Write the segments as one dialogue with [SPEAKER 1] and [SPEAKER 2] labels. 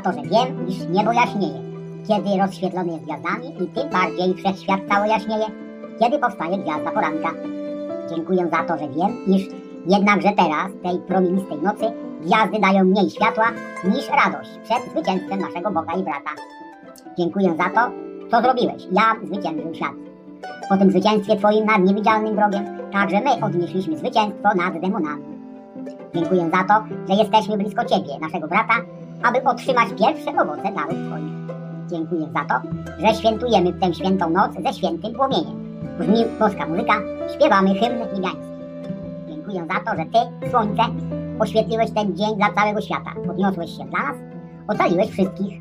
[SPEAKER 1] To, że wiem, iż niebo jaśnieje. Kiedy rozświetlony jest gwiazdami i tym bardziej wszechświat cały jaśnieje, kiedy powstaje gwiazda poranka. Dziękuję za to, że wiem, iż jednakże teraz, tej promienistej nocy, gwiazdy dają mniej światła niż radość przed zwycięstwem naszego Boga i brata. Dziękuję za to, co zrobiłeś. Ja zwyciężył świat. Po tym zwycięstwie Twoim nad niewidzialnym wrogiem, także my odnieśliśmy zwycięstwo nad demonami. Dziękuję za to, że jesteśmy blisko Ciebie, naszego brata, aby otrzymać pierwsze owoce darów Twoich. Dziękuję za to, że świętujemy tę świętą noc ze świętym płomieniem. Brzmi boska muzyka, śpiewamy hymn niebiański. Dziękuję za to, że Ty, Słońce, oświetliłeś ten dzień dla całego świata. Podniosłeś się dla nas, ocaliłeś wszystkich.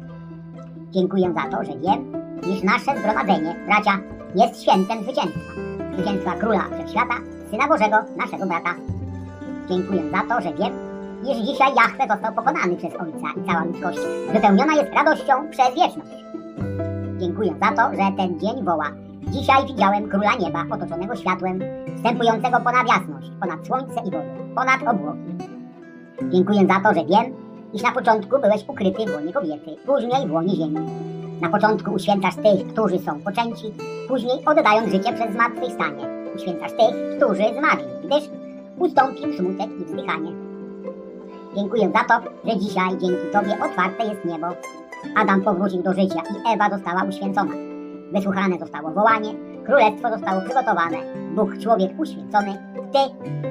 [SPEAKER 1] Dziękuję za to, że wiem, iż nasze zgromadzenie, bracia, jest świętem zwycięstwa. Zwycięstwa Króla Wszechświata, Syna Bożego, naszego brata. Dziękuję za to, że wiem, iż dzisiaj Jahwe został pokonany przez Ojca i cała ludzkość wypełniona jest radością przez wieczność. Dziękuję za to, że ten dzień woła. Dzisiaj widziałem Króla Nieba otoczonego światłem, wstępującego ponad jasność, ponad słońce i wodę, ponad obłoki. Dziękuję za to, że wiem, iż na początku byłeś ukryty w łonie kobiety, później w łonie ziemi. Na początku uświęcasz tych, którzy są poczęci, później oddając życie przez zmartwychwstanie. Uświęcasz tych, którzy zmarli, gdyż ustąpił smutek i wzdychanie. Dziękuję za to, że dzisiaj dzięki Tobie otwarte jest niebo. Adam powrócił do życia i Ewa została uświęcona. Wysłuchane zostało wołanie, królestwo zostało przygotowane, Bóg człowiek uświęcony, Ty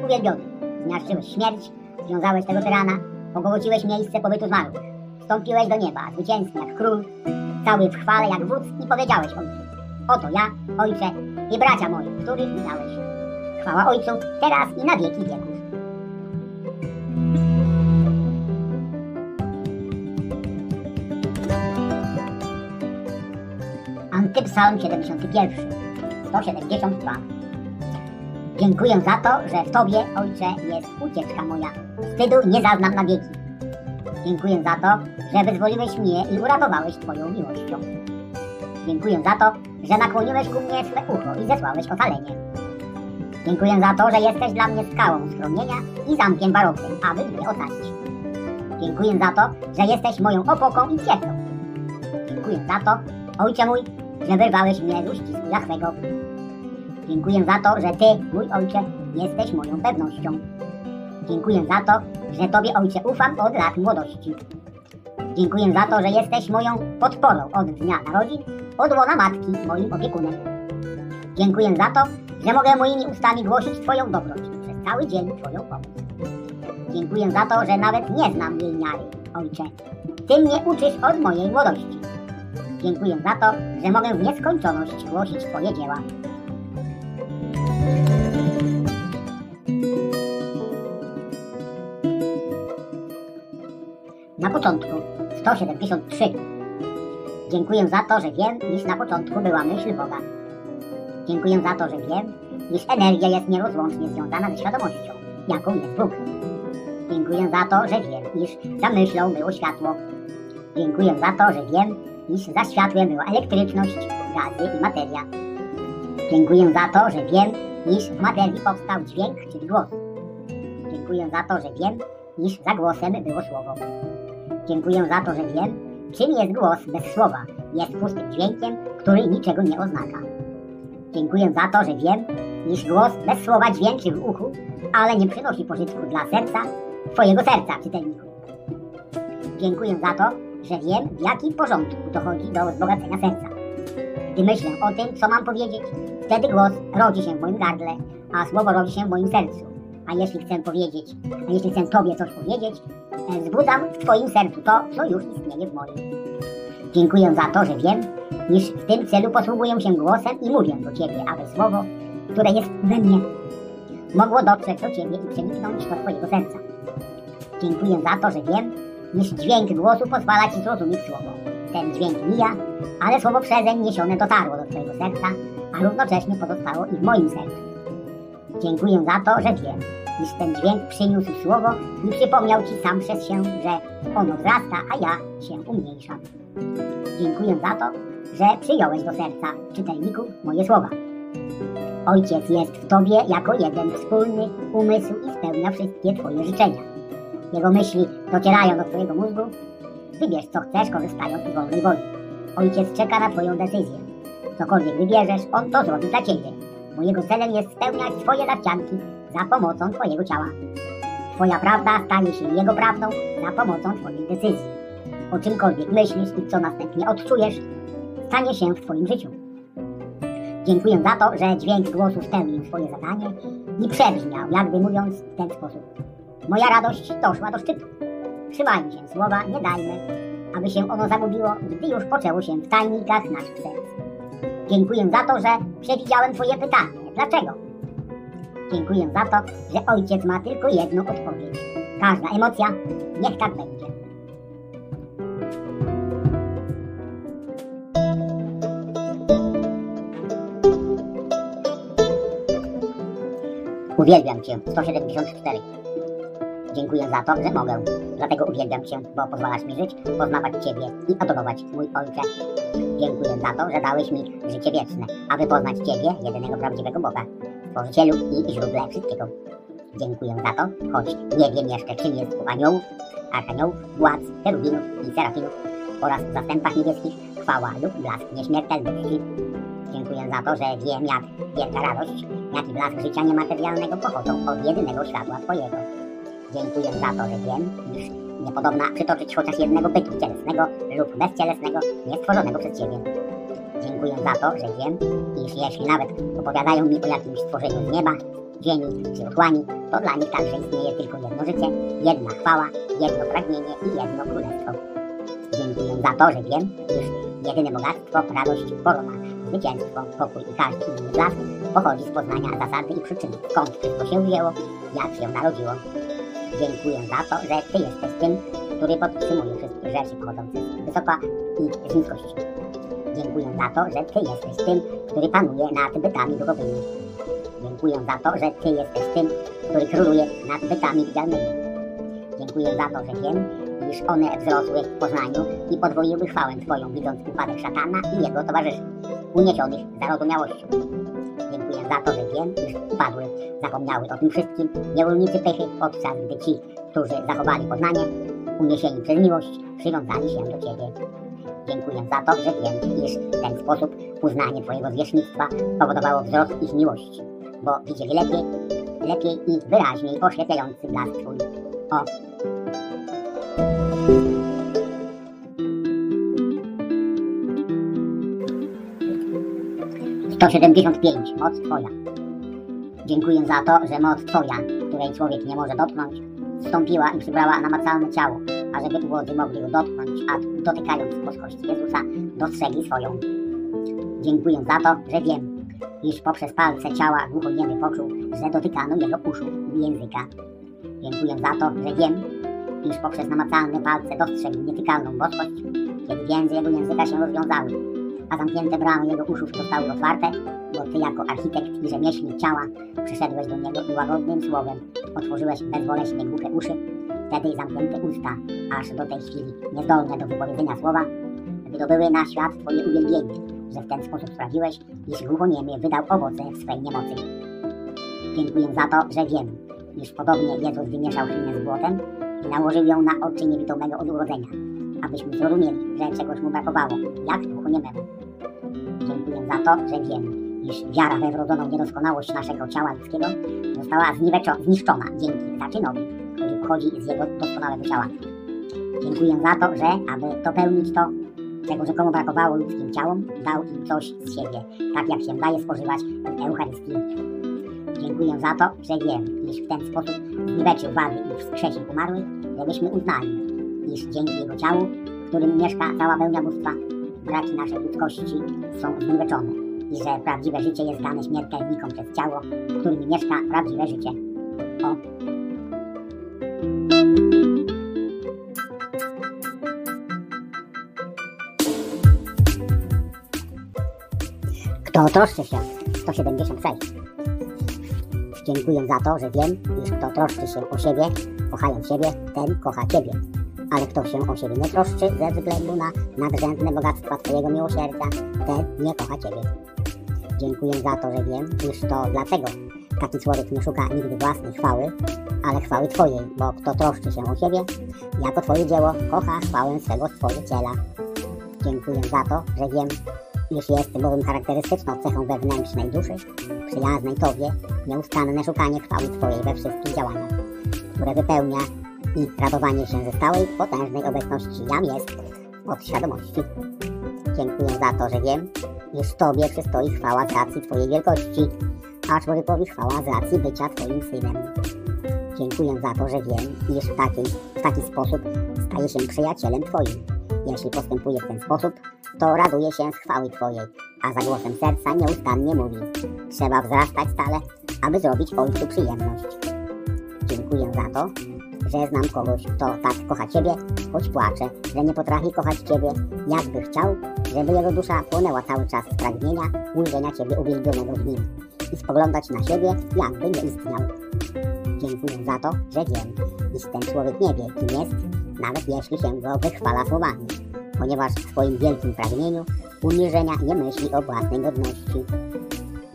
[SPEAKER 1] uwielbiony. Zmiażdżyłeś śmierć, związałeś tego tyrana, ogołociłeś miejsce pobytu zmarłych. Wstąpiłeś do nieba, zwycięski jak król, cały w chwale jak wódz i powiedziałeś Ojcu, oto ja, Ojcze i bracia moi, których mi dałeś. Chwała Ojcu, teraz i na wieki wieków. Antypsalm 71, 172. Dziękuję za to, że w Tobie, Ojcze, jest ucieczka moja. Wstydu nie zaznam na wieki. Dziękuję za to, że wyzwoliłeś mnie i uratowałeś Twoją miłością. Dziękuję za to, że nakłoniłeś ku mnie swe ucho i zesłałeś ocalenie. Dziękuję za to, że jesteś dla mnie skałą schronienia i zamkiem barownym, aby mnie ocalić. Dziękuję za to, że jesteś moją opoką i świecą. Dziękuję za to, Ojcze mój, że mnie z uścisku Jachwego. Dziękuję za to, że Ty, mój Ojcze, jesteś moją pewnością. Dziękuję za to, że Tobie, Ojcze, ufam od lat młodości. Dziękuję za to, że jesteś moją podporą od dnia narodzin, od łona matki, moim opiekunem. Dziękuję za to, że mogę moimi ustami głosić Twoją dobroć i przez cały dzień Twoją pomoc. Dziękuję za to, że nawet nie znam jej miary, Ojcze. Ty mnie uczysz od mojej młodości. Dziękuję za to, że mogę w nieskończoność głosić Twoje dzieła. Na początku 173. Dziękuję za to, że wiem, iż na początku była myśl Boga. Dziękuję za to, że wiem, iż energia jest nierozłącznie związana ze świadomością, jaką jest Bóg. Dziękuję za to, że wiem, iż za myślą było światło. Dziękuję za to, że wiem, iż za światłem była elektryczność, gazy i materia. Dziękuję za to, że wiem, iż w materii powstał dźwięk, czyli głos. Dziękuję za to, że wiem, iż za głosem było słowo. Dziękuję za to, że wiem, czym jest głos bez słowa. Jest pustym dźwiękiem, który niczego nie oznacza. Dziękuję za to, że wiem, iż głos bez słowa dźwięczy w uchu, ale nie przynosi pożytku dla serca, Twojego serca, czytelniku. Dziękuję za to, że wiem, w jakim porządku dochodzi do wzbogacenia serca. Gdy myślę o tym, co mam powiedzieć, wtedy głos rodzi się w moim gardle, a słowo rodzi się w moim sercu. A jeśli chcę powiedzieć, a jeśli chcę Tobie coś powiedzieć, e, wzbudzam w Twoim sercu to, co już istnieje w moim. Dziękuję za to, że wiem, iż w tym celu posługuję się głosem i mówię do Ciebie, aby słowo, które jest we mnie, mogło dotrzeć do Ciebie i przeniknąć do Twojego serca. Dziękuję za to, że wiem, iż dźwięk głosu pozwala Ci zrozumieć słowo. Ten dźwięk mija, ale słowo przezeń niesione dotarło do Twojego serca, a równocześnie pozostało i w moim sercu. Dziękuję za to, że wiem, iż ten dźwięk przyniósł słowo i przypomniał Ci sam przez się, że ono wzrasta, a ja się umniejszam. Dziękuję za to, że przyjąłeś do serca czytelników moje słowa. Ojciec jest w Tobie jako jeden wspólny umysł i spełnia wszystkie Twoje życzenia. Jego myśli docierają do Twojego mózgu. Wybierz, co chcesz, korzystając z wolnej woli. Ojciec czeka na Twoją decyzję. Cokolwiek wybierzesz, On to zrobi dla Ciebie. Bo Jego celem jest spełniać Twoje zachcianki za pomocą Twojego ciała. Twoja prawda staje się Jego prawdą za pomocą Twojej decyzji. O czymkolwiek myślisz i co następnie odczujesz, stanie się w Twoim życiu. Dziękuję za to, że dźwięk głosu spełnił swoje zadanie i przebrzmiał, jakby mówiąc w ten sposób. Moja radość doszła do szczytu. Trzymajmy się słowa, nie dajmy, aby się ono zagubiło, gdy już poczęło się w tajnikach naszych serc. Dziękuję za to, że przewidziałem Twoje pytanie. Dlaczego? Dziękuję za to, że Ojciec ma tylko jedną odpowiedź. Każda emocja, niech tak będzie. Uwielbiam Cię. 174. Dziękuję za to, że mogę. Dlatego uwielbiam Cię, bo pozwalasz mi żyć, poznawać Ciebie i adorować mój Ojcze. Dziękuję za to, że dałeś mi życie wieczne, aby poznać Ciebie, jedynego prawdziwego Boga, Stworzycielu i źródle wszystkiego. Dziękuję za to, choć nie wiem jeszcze, czym jest u aniołów, archaniołów, władz, cherubinów i serafinów oraz w zastępach niebieskich chwała lub blask nieśmiertelności. Dziękuję za to, że wiem, jak wielka radość, jak i blask życia niematerialnego pochodzą od jedynego światła Twojego. Dziękuję za to, że wiem, iż niepodobna przytoczyć chociaż jednego bytu cielesnego lub bezcielesnego, niestworzonego przez Ciebie. Dziękuję za to, że wiem, iż jeśli nawet opowiadają mi o jakimś stworzeniu z nieba, ziemi czy otchłani, to dla nich także istnieje tylko jedno życie, jedna chwała, jedno pragnienie i jedno królestwo. Dziękuję za to, że wiem, iż jedyne bogactwo, radość, korona, zwycięstwo, pokój i każdy inny blask pochodzi z poznania zasady i przyczyny, skąd wszystko się wzięło, jak się narodziło. Dziękuję za to, że Ty jesteś tym, który podtrzymuje wszystkie rzeczy pochodzące z wysoka i z niskości. Dziękuję za to, że Ty jesteś tym, który panuje nad bytami duchowymi. Dziękuję za to, że Ty jesteś tym, który króluje nad bytami widzialnymi. Dziękuję za to, że wiem, iż one wzrosły w poznaniu i podwoiły chwałę Twoją, widząc upadek szatana i jego towarzyszy, uniesionych zarozumiałością. Dziękuję za to, że wiem, iż upadły, zapomniały o tym wszystkim niewolnicy pychy, podczas gdy ci, którzy zachowali poznanie, uniesieni przez miłość, przywiązali się do Ciebie. Dziękuję za to, że wiem, iż w ten sposób uznanie Twojego zwierzchnictwa powodowało wzrost ich miłości, bo widzieli lepiej, lepiej i wyraźniej oślepiający blask Twój. O, 175. Moc Twoja. Dziękuję za to, że moc Twoja, której człowiek nie może dotknąć, zstąpiła i przybrała namacalne ciało, ażeby ubodzy mogli go dotknąć, a dotykając boskości Jezusa, dostrzegli swoją. Dziękuję za to, że wiem, iż poprzez palce ciała głuchoniemy poczuł, że dotykano jego uszu i języka. Dziękuję za to, że wiem, iż poprzez namacalne palce dostrzegł nietykalną boskość, kiedy więzy jego języka się rozwiązały, a zamknięte bramy jego uszów zostały otwarte, bo Ty jako architekt i rzemieślnik ciała przyszedłeś do niego i łagodnym słowem otworzyłeś bezboleśnie głuche uszy, wtedy zamknięte usta, aż do tej chwili niezdolne do wypowiedzenia słowa, wydobyły na świat Twoje uwielbienie, że w ten sposób sprawiłeś, iż głuchoniemy wydał owoce w swej niemocy. Dziękuję za to, że wiem, iż podobnie Jezus wymieszał ślinę z błotem i nałożył ją na oczy niewidomego od urodzenia, abyśmy zrozumieli, że czegoś mu brakowało, jak głuchoniememu. Dziękuję za to, że wiem, iż wiara we wrodzoną niedoskonałość naszego ciała ludzkiego została zniszczona dzięki zaczynowi, który pochodzi z jego doskonałego ciała. Dziękuję za to, że aby dopełnić to, czego rzekomo brakowało ludzkim ciałom, dał im coś z siebie, tak jak się daje spożywać w Eucharystii. Dziękuję za to, że wiem, iż w ten sposób zniweczył wady i wskrzesił umarłych, żebyśmy uznali, iż dzięki Jego ciału, w którym mieszka cała pełnia bóstwa, braki naszej ludzkości są zniweczone i że prawdziwe życie jest dane śmiertelnikom przez ciało, w którym mieszka prawdziwe życie. O, Kto troszczy się? 176. Dziękuję za to, że wiem, iż kto troszczy się o siebie, kochając siebie, ten kocha Ciebie. Ale kto się o siebie nie troszczy ze względu na nadrzędne bogactwa Twojego miłosierdzia, ten nie kocha Ciebie. Dziękuję za to, że wiem, iż to dlatego taki człowiek nie szuka nigdy własnej chwały, ale chwały Twojej, bo kto troszczy się o siebie, jako Twoje dzieło, kocha chwałę swego Stworzyciela. Dziękuję za to, że wiem, iż jest bowiem charakterystyczną cechą wewnętrznej duszy, przyjaznej Tobie, nieustanne szukanie chwały Twojej we wszystkich działaniach, które wypełnia i radowanie się ze stałej, potężnej obecności jam jest od świadomości. Dziękuję za to, że wiem, iż Tobie przystoi chwała z racji Twojej wielkości, a człowiekowi chwała z racji bycia Twoim synem. Dziękuję za to, że wiem, iż w taki, w taki sposób staje się przyjacielem Twoim. Jeśli postępuje w ten sposób, to raduje się z chwały Twojej, a za głosem serca nieustannie mówi: Trzeba wzrastać stale, aby zrobić Ojcu przyjemność. Dziękuję za to, że znam kogoś, kto tak kocha Ciebie, choć płacze, że nie potrafi kochać Ciebie, jakby chciał, żeby jego dusza płonęła cały czas z pragnienia ujrzenia Ciebie uwielbionego w nim i spoglądać na siebie, jakby nie istniał. Dziękuję za to, że wiem, iż ten człowiek nie wie, kim jest, nawet jeśli się go wychwala słowami, ponieważ w swoim wielkim pragnieniu uniżenia nie myśli o własnej godności.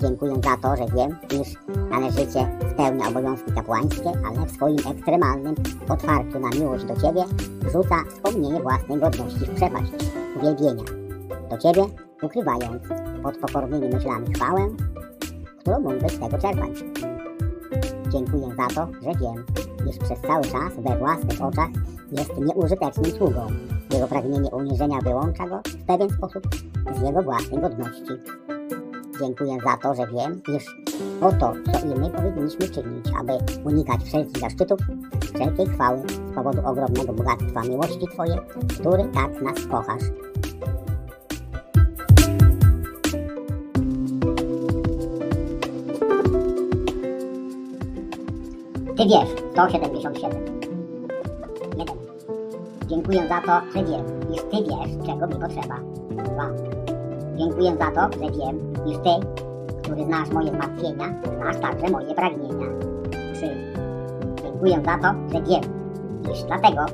[SPEAKER 1] Dziękuję za to, że wiem, iż należycie spełnia obowiązki kapłańskie, ale w swoim ekstremalnym otwarciu na miłość do Ciebie rzuca wspomnienie własnej godności w przepaść uwielbienia. Do Ciebie ukrywając pod pokornymi myślami chwałę, którą mógłbyś z tego czerpać. Dziękuję za to, że wiem, iż przez cały czas we własnych oczach jest nieużytecznym sługą. Jego pragnienie uniżenia wyłącza go w pewien sposób z jego własnej godności. Dziękuję za to, że wiem, iż oto, co i my powinniśmy czynić, aby unikać wszelkich zaszczytów, wszelkiej chwały z powodu ogromnego bogactwa miłości Twojej, który tak nas kochasz. Ty wiesz, 177. 1. Dziękuję za to, że wiem, iż Ty wiesz, czego mi potrzeba. 2. Dziękuję za to, że wiem, iż Ty, który znasz moje zmartwienia, znasz także moje pragnienia. 3. Dziękuję za to, że wiem, iż dlatego,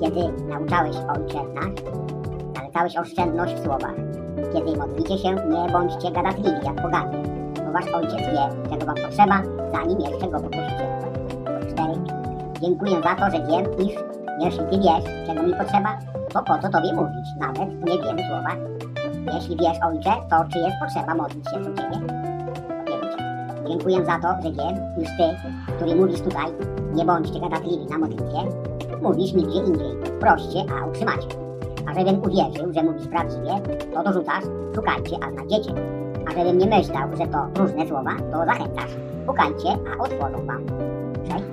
[SPEAKER 1] kiedy nauczałeś Ojcze nasz, zalecałeś oszczędność w słowach. Kiedy modlicie się, nie bądźcie gadatliwi jak poganie, bo wasz Ojciec wie, czego wam potrzeba, zanim jeszcze go poprosicie. 4. Dziękuję za to, że wiem, iż jeśli Ty wiesz, czego mi potrzeba, to po co Tobie mówić, nawet w niewielu słowach. Jeśli wiesz, Ojcze, to czy jest potrzeba modlić się do Ciebie? 5. Dziękuję za to, że wiem, iż Ty, który mówisz tutaj, nie bądźcie gadatliwi na modlitwie, mówisz nigdzie indziej, proście, a utrzymacie. A żebym uwierzył, że mówisz prawdziwie, to dorzucasz, szukajcie, a znajdziecie. A żebym nie myślał, że to różne słowa, to zachęcasz, pukajcie, a otworzą wam. 6.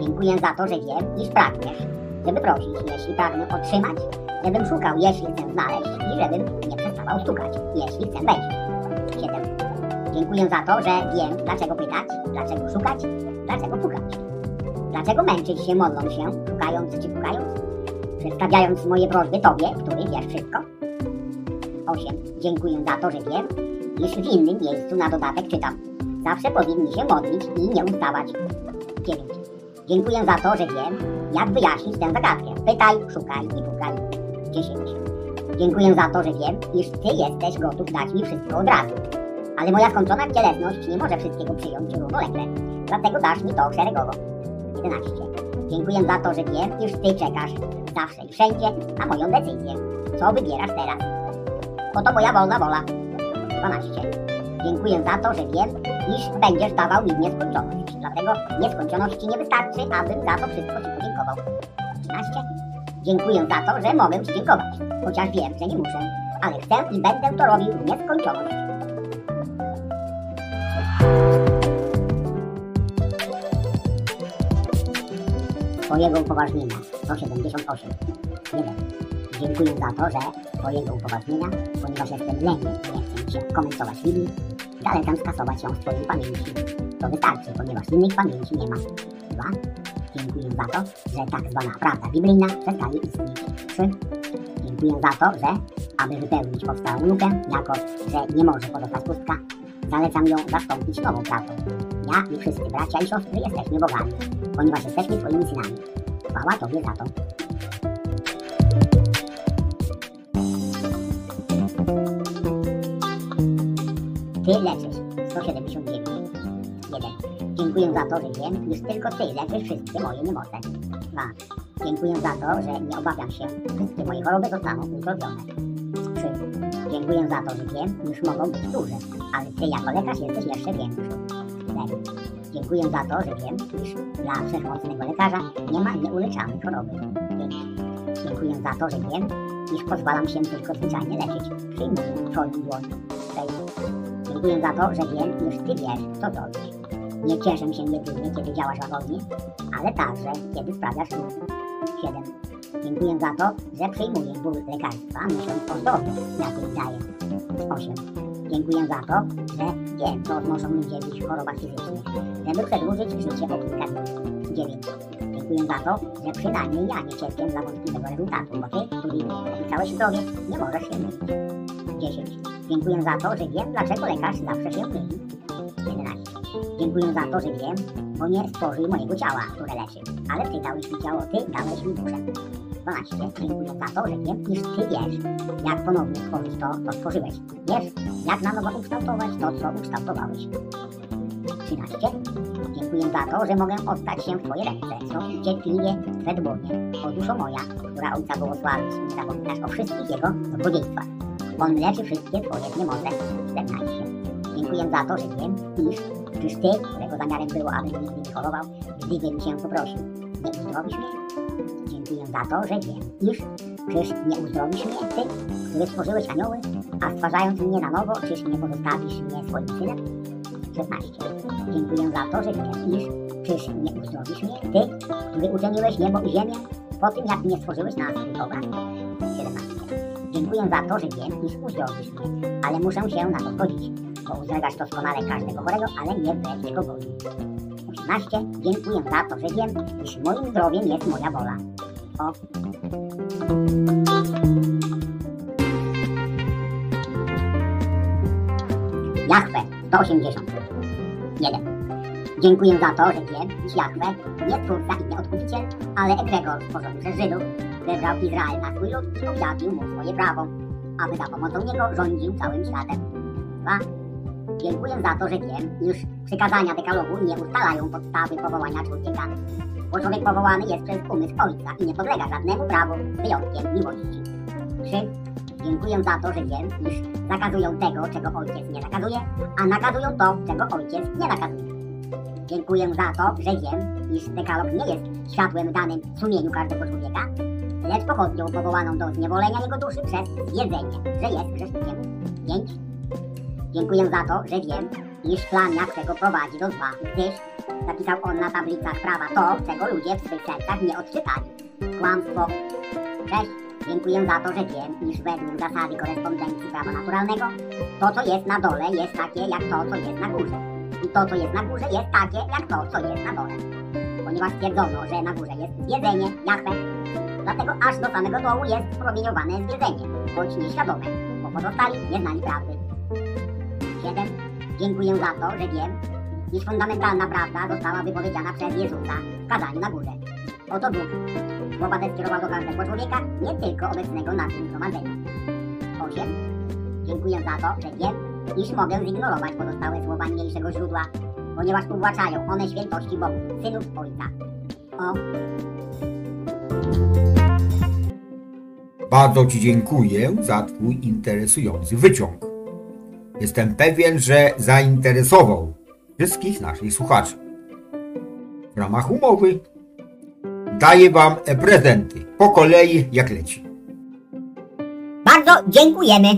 [SPEAKER 1] Dziękuję za to, że wiem, iż pragniesz, żeby prosić, jeśli pragnę otrzymać, żebym szukał, jeśli chcę znaleźć i żebym nie stukać, jeśli chcę wejść. 7. Dziękuję za to, że wiem, dlaczego pytać, dlaczego szukać, dlaczego pukać. Dlaczego męczyć się modląc się, szukając czy pukając, przedstawiając moje prośby Tobie, który wiesz wszystko. 8. Dziękuję za to, że wiem, iż w innym miejscu na dodatek czytam. Zawsze powinni się modlić i nie ustawać. 9. Dziękuję za to, że wiem, jak wyjaśnić tę zagadkę. Pytaj, szukaj i pukaj. 10. Dziękuję za to, że wiem, iż Ty jesteś gotów dać mi wszystko od razu. Ale moja skończona cielesność nie może wszystkiego przyjąć równolegle. Dlatego dasz mi to szeregowo. 11. Dziękuję za to, że wiem, iż Ty czekasz zawsze i wszędzie na moją decyzję. Co wybierasz teraz? Oto moja wolna wola. 12. Dziękuję za to, że wiem, iż będziesz dawał mi nieskończoność. Dlatego nieskończoności nie wystarczy, abym za to wszystko Ci podziękował. 13. Dziękuję za to, że mogę Ci dziękować. Chociaż wiem, że nie muszę, ale chcę i będę to robił nieskończoność. Twojego upoważnienia 178. 1. Dziękuję za to, że Twojego upoważnienia, ponieważ jestem lenny i nie chcę się komentować Biblii, zalecam skasować ją z Twojej pamięci. To wystarczy, ponieważ innej pamięci nie ma. 2. Dziękuję za to, że tak zwana prawda biblijna przestaje istnieć. 3. Dziękuję za to, że aby wypełnić powstałą lukę, jako że nie może pozostać pustka, zalecam ją zastąpić nową prawdą. Ja i wszyscy bracia i siostry jesteśmy bogami, ponieważ jesteśmy Twoimi synami. Chwała Tobie za to. Ty leczysz 179. 1. Dziękuję za to, że wiem, iż tylko Ty leczysz wszystkie moje niemoce. 2. Dziękuję za to, że nie obawiam się, wszystkie moje choroby zostaną uzdrowione. 3. Dziękuję za to, że wiem, iż mogą być duże, ale Ty jako lekarz jesteś jeszcze większy. 4. Dziękuję za to, że wiem, iż dla wszechmocnego lekarza nie ma nieuleczalnej choroby. 5. Dziękuję za to, że wiem, iż pozwalam się tylko zwyczajnie leczyć. Przyjmuję Twoją dłoń. 6. Dziękuję za to, że wiem, iż Ty wiesz, co zrobić. Nie cieszę się jedynie, kiedy działasz łagodnie, ale także, kiedy sprawiasz ból. 7. Dziękuję za to, że przyjmuję ból lekarstwa, myśląc o zdrowiu, jakie daje. 8. Dziękuję za to, że wiem, co znoszą ludzie w ich chorobach fizycznych, żeby przedłużyć życie o kilka dni. 9. Dziękuję za to, że przynajmniej ja nie cierpię dla wątpliwego rezultatu, bo Ty, który obiecałeś zdrowie, nie możesz się mylić. 10. Dziękuję za to, że wiem, dlaczego lekarz zawsze się myli. 11. Dziękuję za to, że wiem, bo nie stworzył mojego ciała, które leczy, ale Ty dałeś mi ciało, Ty dałeś mi duszę. 12. Dziękuję za to, że wiem, iż Ty wiesz, jak ponownie stworzyć to, co stworzyłeś. Wiesz, jak na nowo ukształtować to, co ukształtowałeś. 13. Dziękuję za to, że mogę oddać się w Twoje ręce, zrobić cierpliwie Twe dłonie. O duszo moja, która Ojca błogosławisz i zapominasz o wszystkich Jego dobrodziejstwach. On leczy wszystkie Twoje niemoce. 14. Dziękuję za to, że wiem, iż czyż Ty, którego zamiarem było, abym nigdy nie chorował, gdybym Cię poprosił, nie uzdrowisz mnie? Dziękuję za to, że wiem, iż czyż nie uzdrowisz mnie, Ty, który stworzyłeś anioły, a stwarzając mnie na nowo, czyż nie pozostawisz mnie swoim synem? 16. Dziękuję za to, że wiem, iż czyż nie uzdrowisz mnie, Ty, który uczyniłeś niebo i ziemię, po tym jak mnie stworzyłeś na swój obraz? 17. Dziękuję za to, że wiem, iż uzdrowisz mnie, ale muszę się na to zgodzić, bo uzdrowiasz doskonale każdego chorego, ale nie jego woli. 18. Dziękuję za to, że wiem, iż moim zdrowiem jest moja wola. O. Jachwę 180. 1. Dziękuję za to, że wiem, iż Jachwę nie twórca i nie odkupiciel, ale egregor stworzony przez Żydów, wybrał Izrael na swój lud i objawił mu swoje prawo, aby za pomocą niego rządził całym światem. 2. Dziękuję za to, że wiem, iż przykazania dekalogu nie ustalają podstawy powołania człowieka, bo człowiek powołany jest przez umysł Ojca i nie podlega żadnemu prawu z wyjątkiem miłości. 3. Dziękuję za to, że wiem, iż zakazują tego, czego Ojciec nie zakazuje, a nakazują to, czego Ojciec nie nakazuje. Dziękuję za to, że wiem, iż dekalog nie jest światłem danym sumieniu każdego człowieka, lecz pochodnią powołaną do zniewolenia jego duszy przez zjedzenie, że jest grzesznikiem. 5. Dziękuję za to, że wiem, iż plan Jachwego prowadzi do zła, gdyż zapisał on na tablicach prawa to, czego ludzie w swych sercach nie odczytali. Kłamstwo. 6. Dziękuję za to, że wiem, iż według zasady korespondencji prawa naturalnego, to co jest na dole jest takie jak to, co jest na górze. I to, co jest na górze jest takie jak to, co jest na dole. Ponieważ stwierdzono, że na górze jest zwiedzenie, Jachwę, dlatego aż do samego dołu jest promieniowane zwiedzenie, choć nieświadome, bo pozostali nie znali prawdy. 7. Dziękuję za to, że wiem, iż fundamentalna prawda została wypowiedziana przez Jezusa w kazaniu na górze. Oto Bóg te skierował do każdego człowieka, nie tylko obecnego na tym zgromadzeniu. 8. Dziękuję za to, że wiem, iż mogę zignorować pozostałe słowa niniejszego źródła, ponieważ uwłaczają one świętości Bogu, synów Ojca. O,
[SPEAKER 2] Bardzo Ci dziękuję za Twój interesujący wyciąg. Jestem pewien, że zainteresował wszystkich naszych słuchaczy. W ramach umowy daję Wam prezenty po kolei jak leci.
[SPEAKER 1] Bardzo dziękujemy.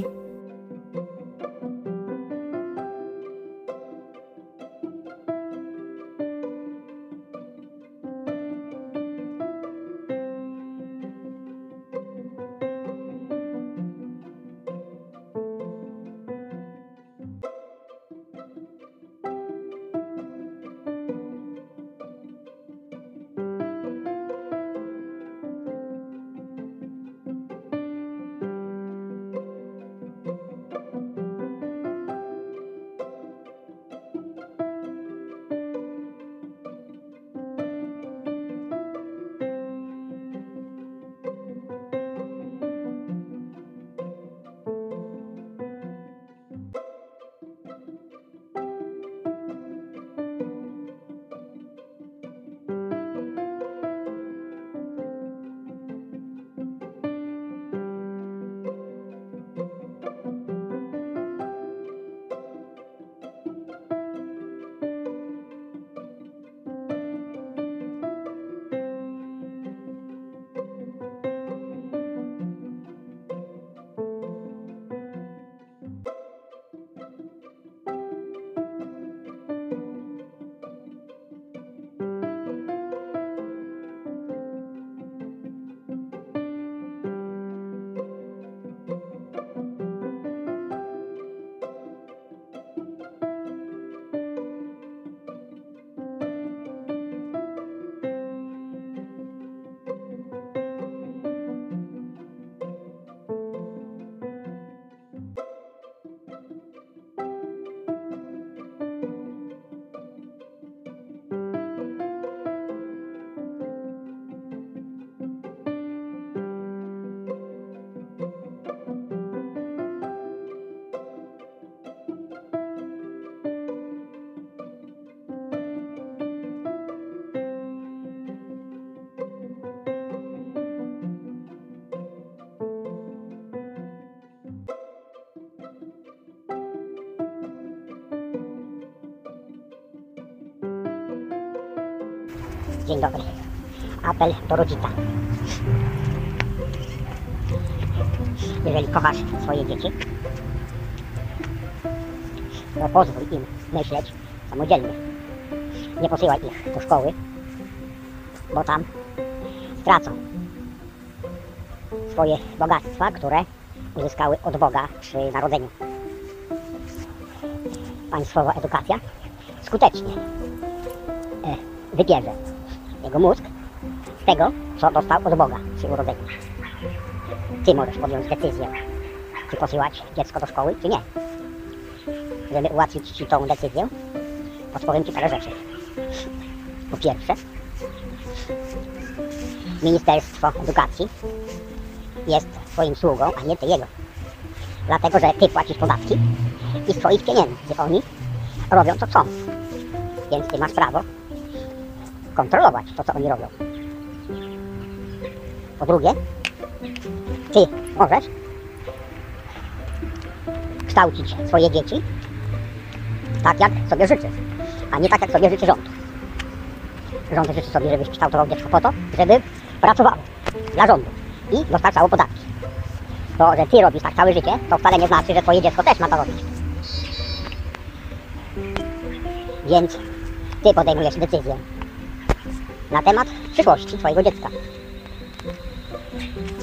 [SPEAKER 1] Dzień dobry. Apel do rodzica. Jeżeli kochasz swoje dzieci, to pozwól im myśleć samodzielnie. Nie posyłaj ich do szkoły, bo tam stracą swoje bogactwa, które uzyskały od Boga przy narodzeniu. Państwowa edukacja skutecznie e, wybierze jego mózg z tego, co dostał od Boga przy urodzeniu. Ty możesz podjąć decyzję, czy posyłać dziecko do szkoły, czy nie. Żeby ułatwić Ci tą decyzję, podpowiem Ci parę rzeczy. Po pierwsze, Ministerstwo Edukacji jest Twoim sługą, a nie Ty jego. Dlatego, że Ty płacisz podatki i z Twoich pieniędzy oni robią co chcą. Więc Ty masz prawo kontrolować to, co oni robią. Po drugie, ty możesz kształcić swoje dzieci tak, jak sobie życzysz, a nie tak, jak sobie życzy rząd. Rząd życzy sobie, żebyś kształtował dziecko po to, żeby pracowało dla rządu i dostarczało podatki. To, że ty robisz tak całe życie, to wcale nie znaczy, że twoje dziecko też ma to robić. Więc ty podejmujesz decyzję na temat przyszłości Twojego dziecka.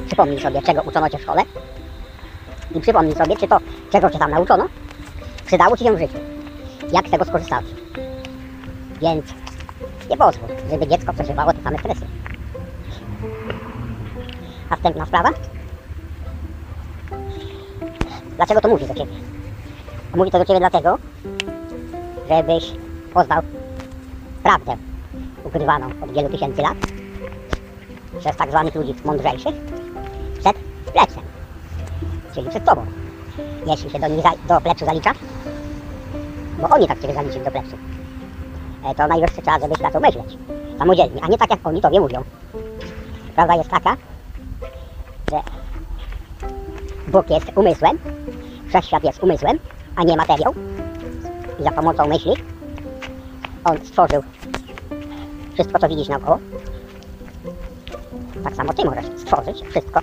[SPEAKER 1] Przypomnij sobie, czego uczono Cię w szkole i przypomnij sobie, czy to, czego Cię tam nauczono, przydało Ci się w życiu. Jak z tego skorzystałeś. Więc nie pozwól, żeby dziecko przeżywało te same stresy. Następna sprawa. Dlaczego to mówi do Ciebie? Mówi to do Ciebie dlatego, żebyś poznał prawdę ukrywaną od wielu tysięcy lat przez tak zwanych ludzi mądrzejszych przed plecem, czyli przed tobą. Jeśli się do nich za, do pleczu zaliczasz, bo oni tak ciebie zaliczyli do pleczu, e, to najwyższy czas, żebyś zaczął myśleć samodzielnie, a nie tak jak oni tobie mówią. Prawda jest taka, że Bóg jest umysłem, wszechświat jest umysłem, a nie materiał. I za pomocą myśli on stworzył wszystko, co widzisz naokoło. Tak samo ty możesz stworzyć wszystko,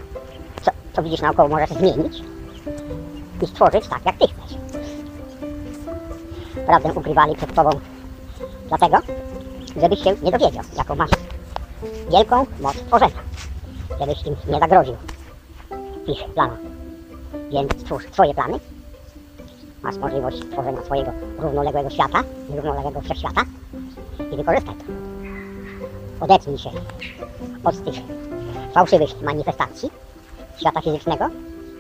[SPEAKER 1] co, co widzisz naokoło, możesz zmienić i stworzyć tak, jak ty chcesz. Prawdę ukrywali przed tobą dlatego, żebyś się nie dowiedział, jaką masz wielką moc tworzenia, żebyś im nie zagroził ich planach. Więc stwórz swoje plany, masz możliwość stworzenia swojego równoległego świata, równoległego wszechświata i wykorzystaj to. Odetnij się od tych fałszywych manifestacji świata fizycznego,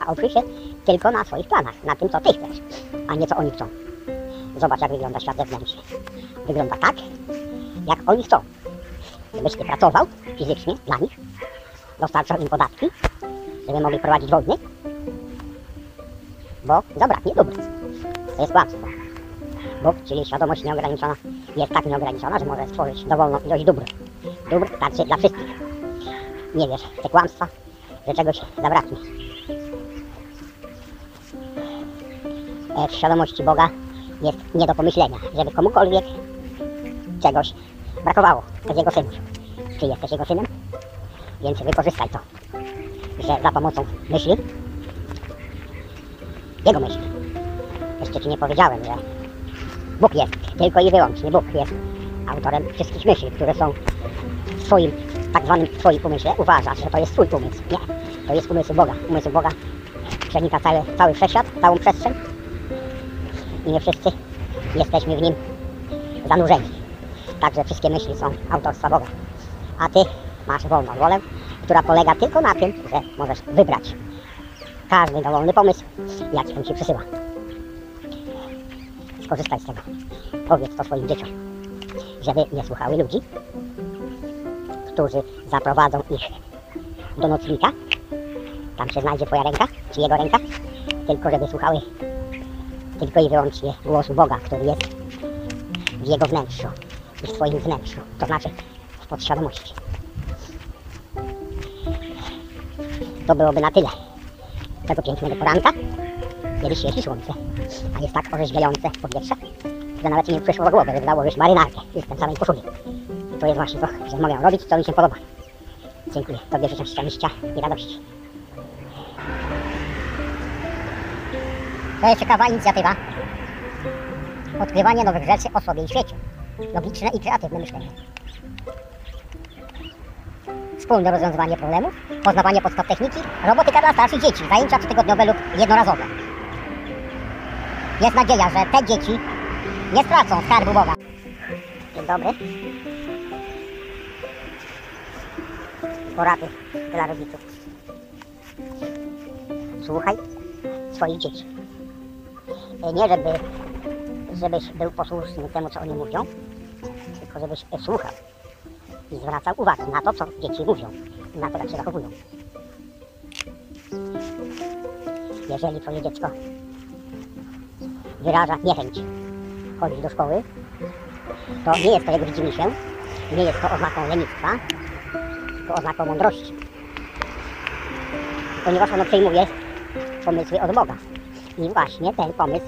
[SPEAKER 1] a oprzyj się tylko na swoich planach, na tym, co ty chcesz, a nie co oni chcą. Zobacz, jak wygląda świat zewnętrzny. Wygląda tak, jak oni chcą. Żebyś ty pracował fizycznie dla nich, dostarczał im podatki, żeby mogli prowadzić wojny, bo zabraknie dóbr. To jest kłamstwo. Bóg, czyli świadomość nieograniczona, jest tak nieograniczona, że może stworzyć dowolną ilość dóbr. Dóbr starczy dla wszystkich. Nie wiesz te kłamstwa, że czegoś zabraknie. E, W świadomości Boga jest nie do pomyślenia, żeby komukolwiek czegoś brakowało z Jego synów. Ty jesteś Jego synem, więc wykorzystaj to, że za pomocą myśli, Jego myśli, jeszcze Ci nie powiedziałem, że Bóg jest, tylko i wyłącznie Bóg jest autorem wszystkich myśli, które są w swoim, tak zwanym Twoim umyśle. Uważasz, że to jest Twój umysł. Nie, to jest umysł Boga. Umysł Boga przenika cały, cały wszechświat, całą przestrzeń i my wszyscy jesteśmy w nim zanurzeni. Także wszystkie myśli są autorstwa Boga. A Ty masz wolną wolę, która polega tylko na tym, że możesz wybrać każdy dowolny pomysł, jaki on Ci przysyła. Skorzystaj z tego. Powiedz to swoim dzieciom, żeby nie słuchały ludzi, którzy zaprowadzą ich do nocnika. Tam się znajdzie Twoja ręka, czy jego ręka, tylko żeby słuchały tylko i wyłącznie głosu Boga, który jest w jego wnętrzu i w Twoim wnętrzu, to znaczy w podświadomości. To byłoby na tyle tego pięknego poranka, kiedy świeci słońce, a jest tak orzeźwiające powietrze, że nawet mi przyszło do głowy, żeby założyć marynarkę i w tym samej koszuli. I to jest właśnie to, że mogę robić, co mi się podoba. Dziękuję. Tobie życzę szczęścia i radości. To jest ciekawa inicjatywa. Odkrywanie nowych rzeczy o sobie i świecie. Logiczne i kreatywne myślenie. Wspólne rozwiązywanie problemów, poznawanie podstaw techniki, robotyka dla starszych dzieci, zajęcia przytygodniowe lub jednorazowe. Jest nadzieja, że te dzieci nie stracą skarbu Boga. Dzień dobry. Porady dla rodziców. Słuchaj swoich dzieci. Nie żeby, żebyś był posłuszny temu, co oni mówią, tylko żebyś słuchał i zwracał uwagę na to, co dzieci mówią i na to, jak się zachowują. Jeżeli twoje dziecko wyraża niechęć chodzić do szkoły, to nie jest to jego widzimisię, nie jest to oznaką lenistwa, tylko oznaką mądrości. Ponieważ ono przyjmuje pomysły od Boga. I właśnie ten pomysł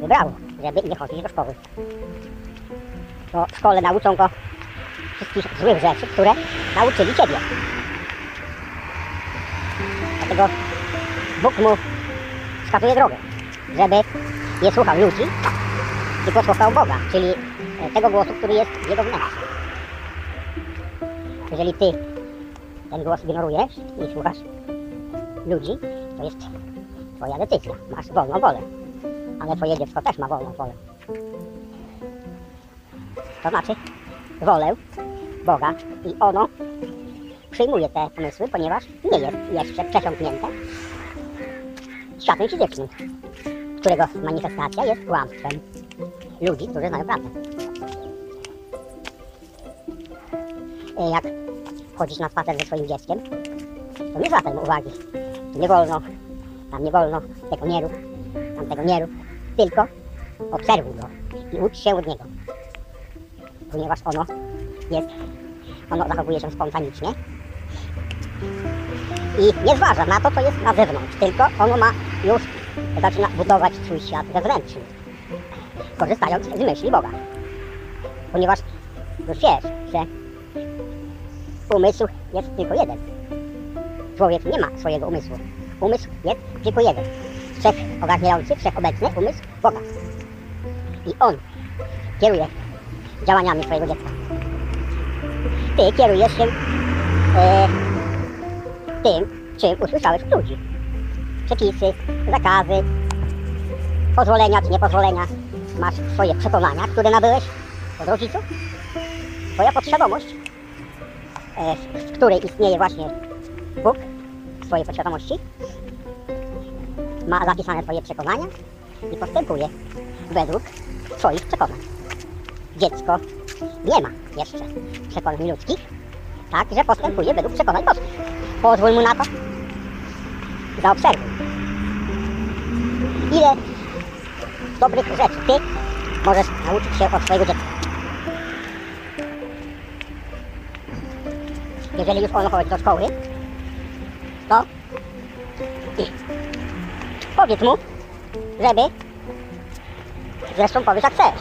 [SPEAKER 1] wybrało, żeby nie chodzić do szkoły. To w szkole nauczą go wszystkich złych rzeczy, które nauczyli Ciebie. Dlatego Bóg mu wskazuje drogę, żeby nie słuchał ludzi, tylko słuchał Boga, czyli e, tego głosu, który jest w jego wnętrzu. Jeżeli Ty ten głos ignorujesz i słuchasz ludzi, to jest Twoja decyzja. Masz wolną wolę. Ale Twoje dziecko też ma wolną wolę. To znaczy wolę Boga i ono przyjmuje te pomysły, ponieważ nie jest jeszcze przesiąknięte światem fizycznym, którego manifestacja jest kłamstwem ludzi, którzy znają prawdę. Jak chodzisz na spacer ze swoim dzieckiem, to nie zwracaj mu uwagi. Tu nie wolno, tam nie wolno, tego nie rób, tam tego nie rób, tylko obserwuj go i ucz się od niego. Ponieważ ono jest, ono zachowuje się spontanicznie i nie zważa na to, co jest na zewnątrz, tylko ono ma już zaczyna budować swój świat wewnętrzny, korzystając z myśli Boga. Ponieważ już wiesz, że umysł jest tylko jeden. Człowiek nie ma swojego umysłu. Umysł jest tylko jeden. Wszechogarniający, wszechobecny umysł Boga. I On kieruje działaniami swojego dziecka. Ty kierujesz się e, tym, czym usłyszałeś od ludzi. Przepisy, zakazy, pozwolenia czy niepozwolenia. Masz swoje przekonania, które nabyłeś od rodziców. Twoja podświadomość, e, w której istnieje właśnie Bóg w swojej podświadomości, ma zapisane Twoje przekonania i postępuje według Twoich przekonań. Dziecko nie ma jeszcze przekonań ludzkich, tak, że postępuje według przekonań boskich. Pozwól mu na to. Zaobserwuj. Ile dobrych rzeczy Ty możesz nauczyć się od swojego dziecka. Jeżeli już ono chodzi do szkoły, to powiedz mu, żeby zresztą powiedz jak chcesz,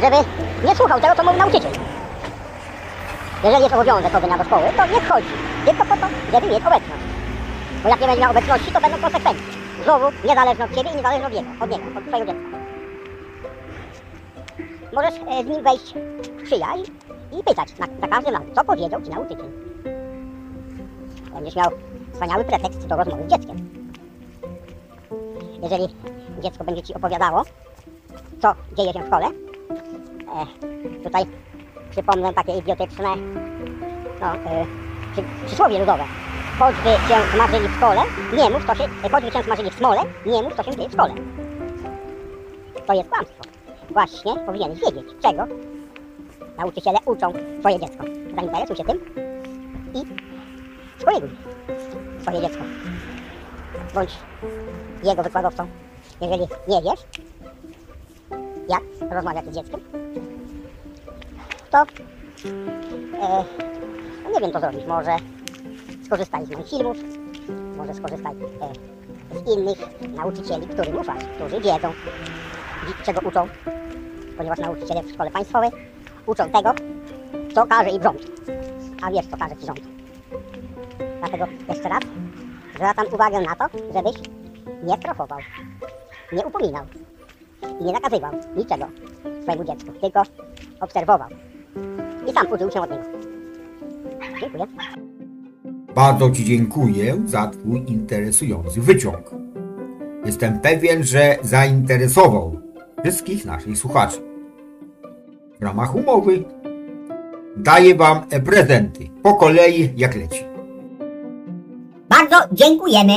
[SPEAKER 1] żeby nie słuchał tego, co mówi nauczyciel. Jeżeli jest obowiązek chodzenia do szkoły, to niech chodzi. Tylko po to, żeby mieć obecność. Bo jak nie będzie miał obecności, to będą konsekwencje. Znowu niezależne od Ciebie i niezależne od niego, od niego, od Twojego dziecka. Możesz e, z nim wejść w przyjaźń i pytać na, za każdym razem, co powiedział Ci nauczyciel. Będziesz miał wspaniały pretekst do rozmowy z dzieckiem. Jeżeli dziecko będzie Ci opowiadało, co dzieje się w szkole, e, tutaj przypomnę takie idiotyczne no, e, przy, przysłowie ludowe. Choćby się zmarzyli w szkole, nie mów, to się, choćby się zmarzyli w smole, nie mów, to się dzieje w szkole. To jest kłamstwo. Właśnie powinieneś wiedzieć, czego nauczyciele uczą swoje dziecko. Zainteresuj się tym i skoryguj swoje dziecko. Bądź jego wykładowcą. Jeżeli nie wiesz, jak rozmawiać z dzieckiem, to e, no nie wiem co zrobić. Może skorzystaj z moich filmów, może skorzystaj e, z innych nauczycieli, którym ufasz, którzy wiedzą, wi- czego uczą, ponieważ nauczyciele w szkole państwowej uczą tego, co każe im rząd. A wiesz, co każe ci rząd. Dlatego jeszcze raz zwracam uwagę na to, żebyś nie strofował, nie upominał i nie nakazywał niczego swojemu dziecku, tylko obserwował i sam uczył się od niego. Dziękuję.
[SPEAKER 2] Bardzo Ci dziękuję za Twój interesujący wyciąg. Jestem pewien, że zainteresował wszystkich naszych słuchaczy. W ramach umowy daję Wam prezenty po kolei jak leci.
[SPEAKER 1] Bardzo dziękujemy.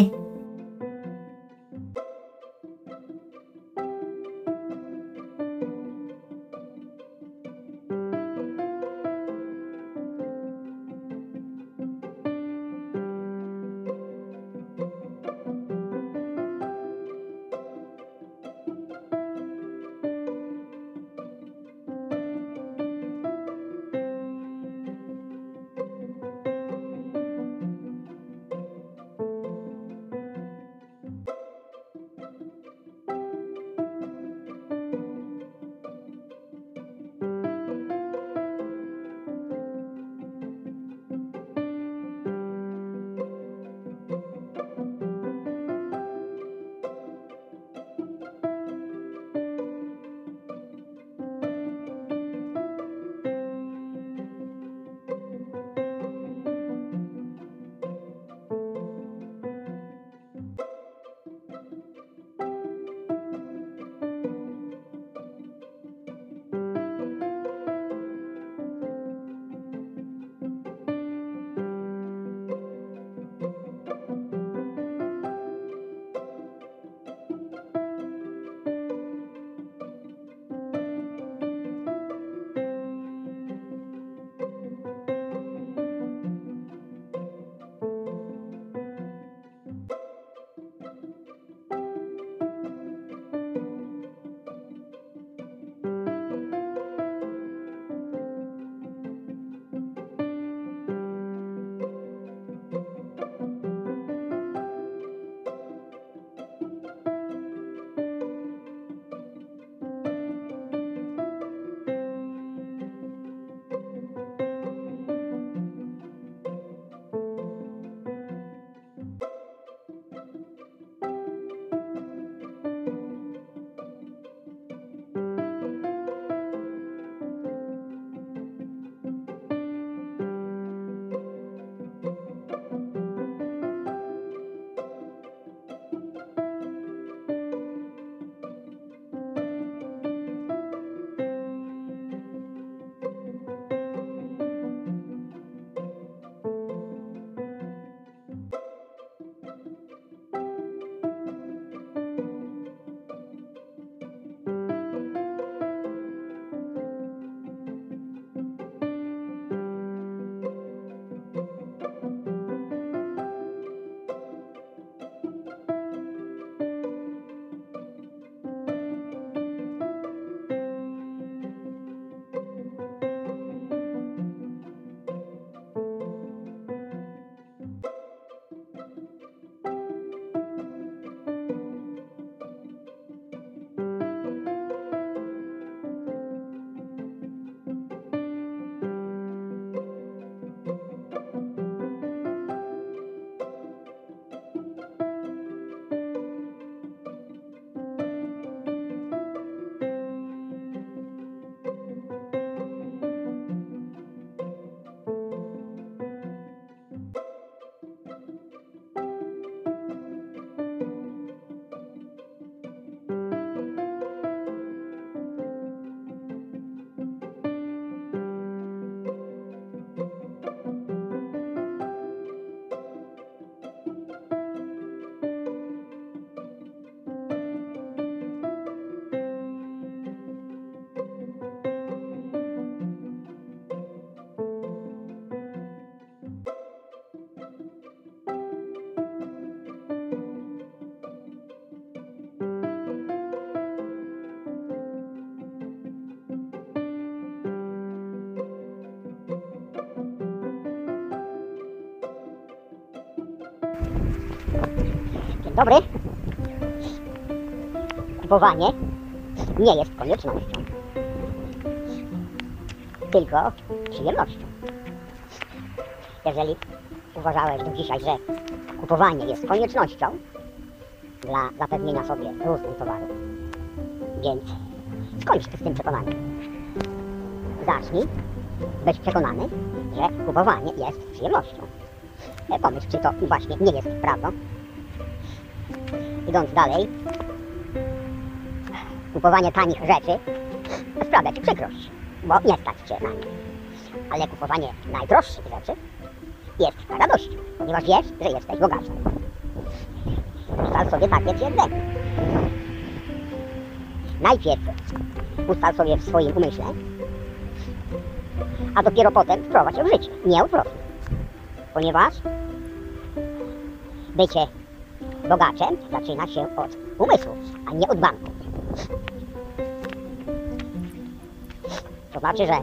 [SPEAKER 1] Dobry. Kupowanie nie jest koniecznością, tylko przyjemnością. Jeżeli uważałeś do dzisiaj, że kupowanie jest koniecznością dla zapewnienia sobie różnych towarów, więc skończ z tym przekonaniem. Zacznij być przekonany, że kupowanie jest przyjemnością. E, Pomyśl, czy to właśnie nie jest prawdą. Idąc dalej, kupowanie tanich rzeczy sprawia Ci przykrość, bo nie stać Cię na nie. Ale kupowanie najdroższych rzeczy jest radością, ponieważ wiesz, że jesteś bogaczem. Ustal sobie takie twierdzenie. Najpierw ustal sobie w swoim umyśle, a dopiero potem wprowadź je w życie. Nie odwrotnie. Ponieważ bycie bogaczem zaczyna się od umysłu, a nie od banku. To znaczy, że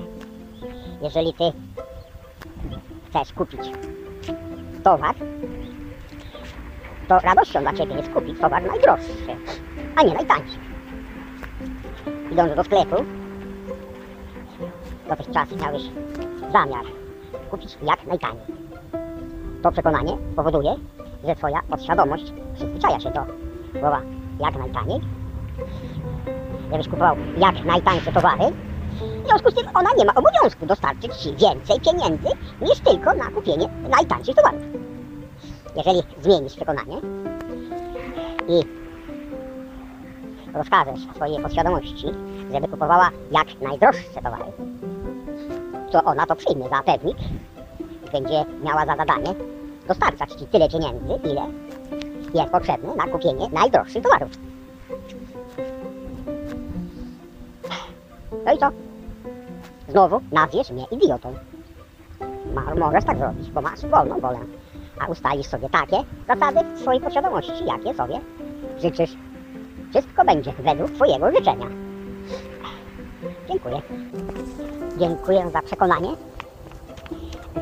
[SPEAKER 1] jeżeli ty chcesz kupić towar, to radością dla ciebie jest kupić towar najdroższy, a nie najtańszy. Idąc do sklepu, dotychczas miałeś zamiar kupić jak najtaniej. To przekonanie powoduje, że twoja podświadomość przyzwyczaja się do słowa jak najtaniej, żebyś kupował jak najtańsze towary, w związku z tym ona nie ma obowiązku dostarczyć ci więcej pieniędzy niż tylko na kupienie najtańszych towarów. Jeżeli zmienisz przekonanie i rozkażesz swojej podświadomości, żeby kupowała jak najdroższe towary, to ona to przyjmie za pewnik będzie miała za zadanie dostarczać ci tyle pieniędzy, ile jest potrzebne na kupienie najdroższych towarów. No i co? Znowu nazwiesz mnie idiotą. Ma, możesz tak zrobić, bo masz wolną wolę. A ustalisz sobie takie zasady w swojej posiadałości, jakie sobie życzysz. Wszystko będzie według Twojego życzenia. Dziękuję. Dziękuję za przekonanie,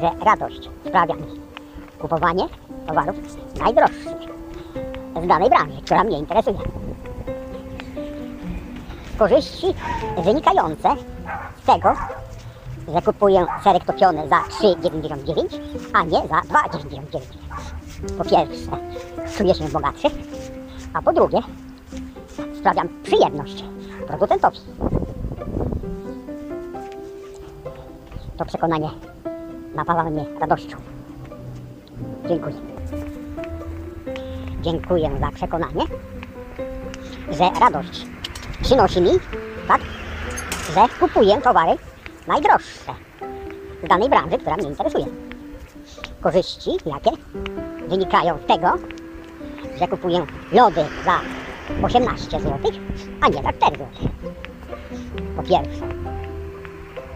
[SPEAKER 1] że radość sprawia mi kupowanie towarów najdroższych z danej branży, która mnie interesuje. Korzyści wynikające z tego, że kupuję serek topiony za 3,99, a nie za 2,99. Po pierwsze, czuję się bogatszy, a po drugie, sprawiam przyjemność producentowi. To przekonanie napawa mnie radością. Dziękuję. Dziękuję za przekonanie, że radość przynosi mi, tak, że kupuję towary najdroższe z danej branży, która mnie interesuje. Korzyści, jakie wynikają z tego, że kupuję lody za 18 zł, a nie za 4 zł. Po pierwsze,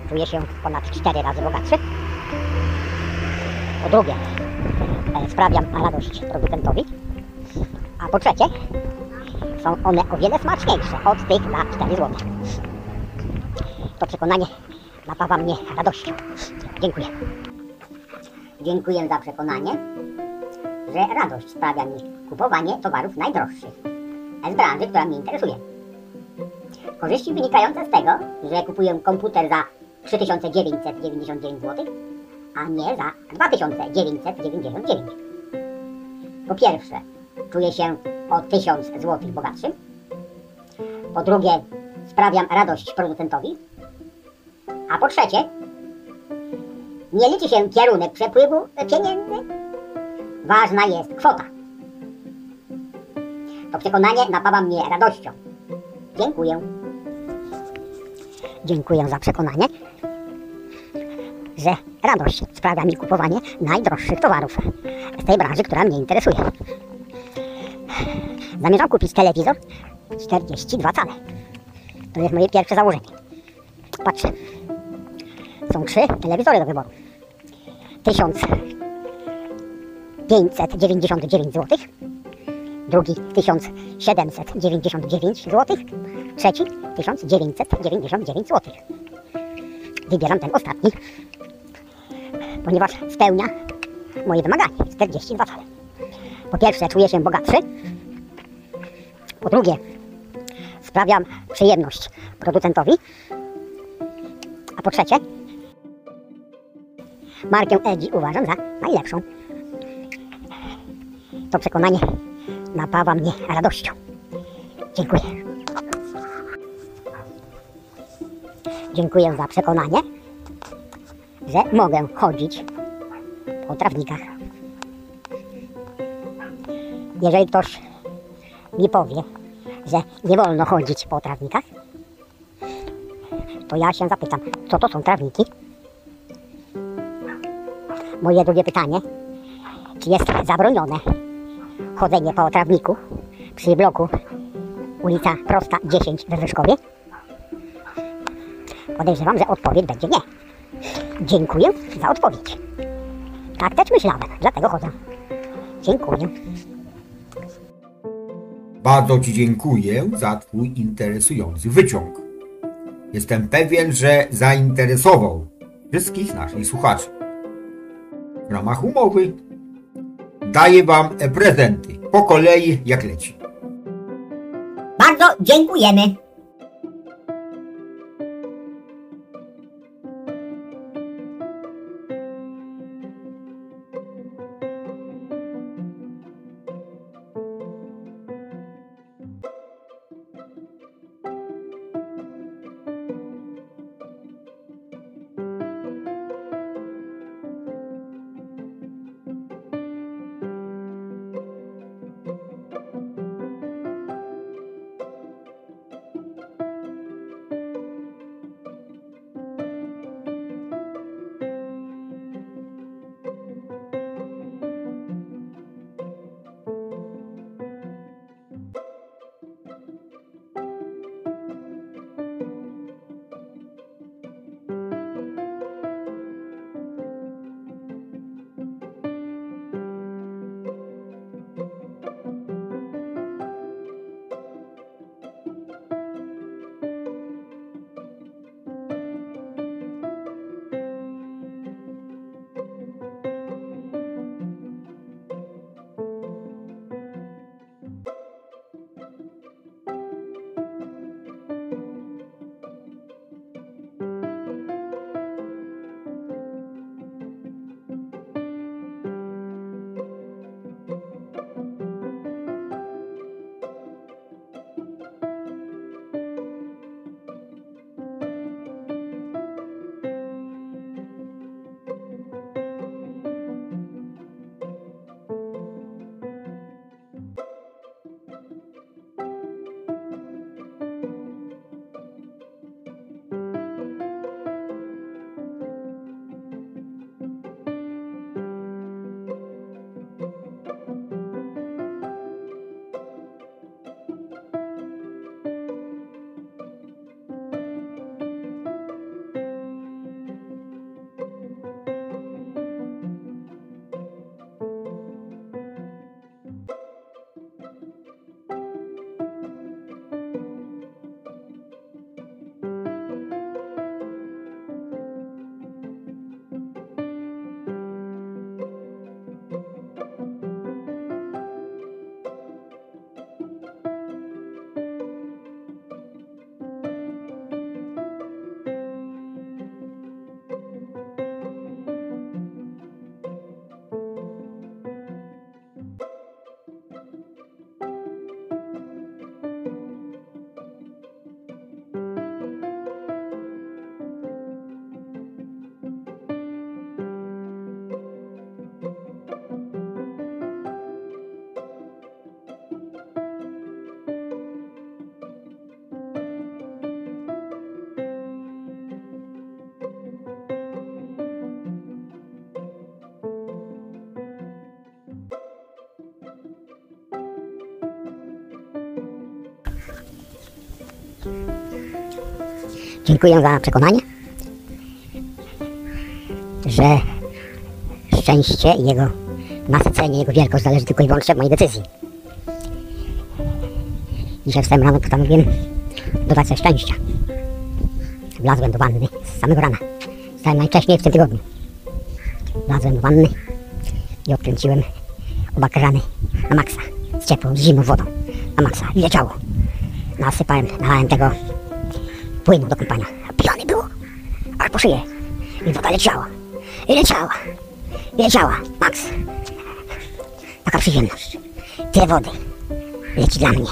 [SPEAKER 1] czuję się ponad 4 razy bogatszy. Po drugie, e, sprawiam radość producentowi. A po trzecie, są one o wiele smaczniejsze od tych za 4 zł. To przekonanie napawa mnie radością. Dziękuję. Dziękuję za przekonanie, że radość sprawia mi kupowanie towarów najdroższych z branży, która mnie interesuje. Korzyści wynikające z tego, że kupuję komputer za 3999 zł, a nie za 2999. Po pierwsze, czuję się o 1000 zł bogatszym. Po drugie, sprawiam radość producentowi. A po trzecie, nie liczy się kierunek przepływu pieniędzy. Ważna jest kwota. To przekonanie napawa mnie radością. Dziękuję. Dziękuję za przekonanie, że radość sprawia mi kupowanie najdroższych towarów z tej branży, która mnie interesuje. Zamierzam kupić telewizor 42 cale. To jest moje pierwsze założenie. Patrzę. Są trzy telewizory do wyboru. 1599 zł. Drugi 1799 zł. Trzeci 1999 zł. Wybieram ten ostatni, ponieważ spełnia moje wymaganie 42 cale. Po pierwsze, czuję się bogatszy. Po drugie, sprawiam przyjemność producentowi. A po trzecie, markę Edzi uważam za najlepszą. To przekonanie napawa mnie radością. Dziękuję. Dziękuję za przekonanie, że mogę chodzić po trawnikach. Jeżeli ktoś mi powie, że nie wolno chodzić po trawnikach, to ja się zapytam, co to są trawniki? Moje drugie pytanie, czy jest zabronione chodzenie po trawniku przy bloku ulica Prosta 10 we Wyszkowie? Podejrzewam, że odpowiedź będzie nie. Dziękuję za odpowiedź. Tak też myślałem, dlatego chodzę. Dziękuję.
[SPEAKER 2] Bardzo Ci dziękuję za Twój interesujący wyciąg. Jestem pewien, że zainteresował wszystkich naszych słuchaczy. W ramach umowy daję Wam prezenty po kolei jak leci.
[SPEAKER 1] Bardzo dziękujemy. Dziękuję za przekonanie, że szczęście i jego nasycenie, jego wielkość zależy tylko i wyłącznie od mojej decyzji. Dzisiaj wstałem rano, postanowiłem dodać sobie szczęścia. Wlazłem do wanny z samego rana. Wstałem najwcześniej w tym tygodniu. Wlazłem do wanny i odkręciłem oba krany na maksa. Z ciepłą, z zimną wodą. Na maksa. I leciało. Nasypałem, nalałem tego płynu do kąpania. Pijany było. Aż po szyję. I woda leciała. I leciała. I leciała. Max. Taka przyjemność. Tyle wody. Leci dla mnie.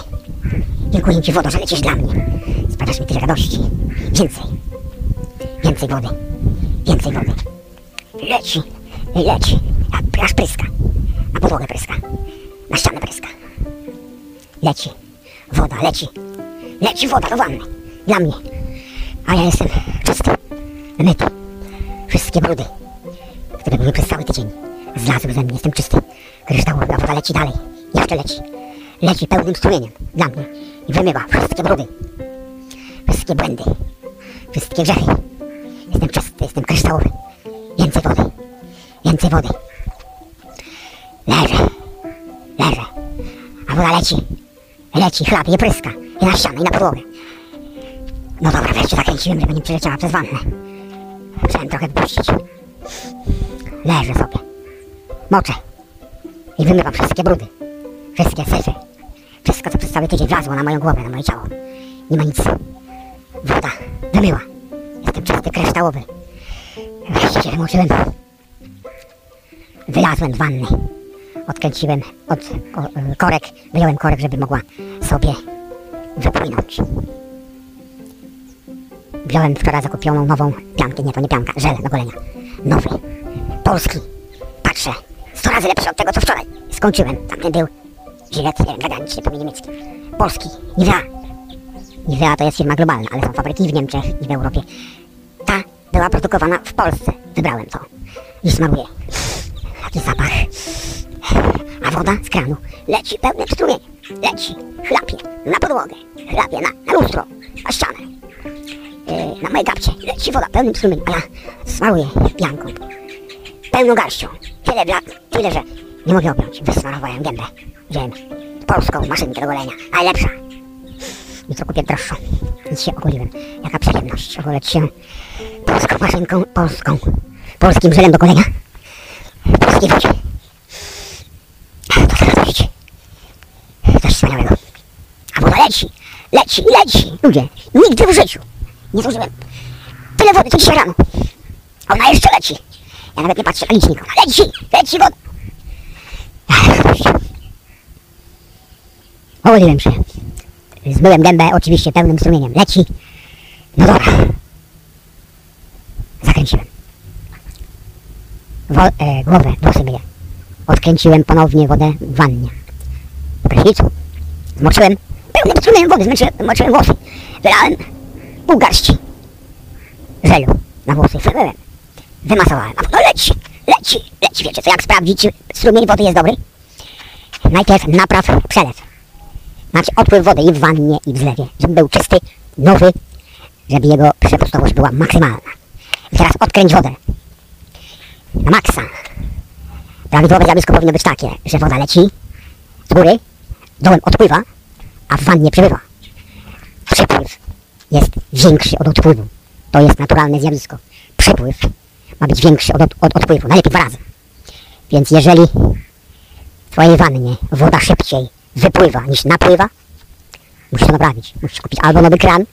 [SPEAKER 1] Dziękuję Ci wodo, że lecisz dla mnie. Sprawiasz mi tyle radości. Więcej. Więcej wody. Więcej wody. Leci. Leci. Aż pryska. Na podłogę pryska. Na ścianę pryska. Leci. Woda leci. Leci woda do wanny. Dla mnie. A ja jestem czysty. Myty. Wszystkie brudy, które były przez cały tydzień, zlazły ze mnie. Jestem czysty. Kryształowa woda leci dalej. Jeszcze leci. Leci pełnym strumieniem dla mnie. I wymywa wszystkie brudy. Wszystkie błędy. Wszystkie grzechy. Jestem czysty, jestem kryształowy. Więcej wody. Więcej wody. Leżę. Leżę. A woda leci. Leci, chlapie, pryska. I na ścianę, i na podłogę. No dobra, wreszcie zakręciłem, żeby nie przeleciała przez wannę. Musiałem trochę wypuścić. Leżę sobie. Moczę. I wymywam wszystkie brudy. Wszystkie syfy. Wszystko, co przez cały tydzień wlazło na moją głowę, na moje ciało. Nie ma nic. Woda wymyła. Jestem czysty, kryształowy. Wreszcie się wymoczyłem. Wylazłem z wanny. Odkręciłem od o, e, korek, wyjąłem korek, żeby mogła sobie wypłynąć. Wziąłem wczoraj zakupioną nową piankę, nie to nie pianka, żel do golenia. Nowy, polski. Patrzę, 100 razy lepszy od tego co wczoraj. Skończyłem, tamten był Gillette, nie wiem, zagraniczny, to niemiecki. Polski, Nivea. Nivea to jest firma globalna, ale są fabryki w Niemczech i w Europie. Ta była produkowana w Polsce. Wybrałem to i smaruję. Taki zapach. A woda z kranu leci pełnym strumieniem. Leci, chlapie na podłogę, chlapie na, na lustro, na ścianę na moje kapcie. Leci woda pełnym strumieniem, a ja smaruję pianką. Pełną garścią. Tyle, bla, tyle, że nie mogę objąć. Wysmarowałem gębę. Wziąłem polską maszynkę do golenia, najlepsza. Jutro kupię droższą. Nic się ogoliłem. Jaka przyjemność ogoleć się polską maszynką, polską, polskim żelem do golenia. W polskiej wodzie. To teraz widzicie. Coś wspaniałego. A woda leci, leci, leci. Ludzie, nigdy w życiu nie zużyłem tyle wody, co dzisiaj rano. Ona jeszcze leci. Ja nawet nie patrzę na licznik. Ona leci, leci woda. Ogoliłem się. Zmyłem gębę oczywiście pełnym strumieniem. Leci. No dobra. Zakręciłem. Wo- e, głowę, włosy myję. Odkręciłem ponownie wodę w wannie. W prysznicu. Zmoczyłem pełnym strumieniem wody, zmoczyłem, zmoczyłem włosy. Wylałem pół garści żelu na włosy. Wymyłem. Wymasowałem. A woda leci, leci, leci. Wiecie co, jak sprawdzić, czy strumień wody jest dobry? Najpierw napraw przelew. Znaczy odpływ wody i w wannie, i w zlewie. Żeby był czysty, nowy, żeby jego przepustowość była maksymalna. I teraz odkręć wodę. Na maksa. Prawidłowe zjawisko powinno być takie, że woda leci z góry, dołem odpływa, a w wannie przybywa. Przepływ jest większy od odpływu. To jest naturalne zjawisko. Przepływ ma być większy od, od, od odpływu, najlepiej dwa razy. Więc jeżeli w twojej wannie woda szybciej wypływa niż napływa, musisz to naprawić. Musisz kupić albo nowy kran,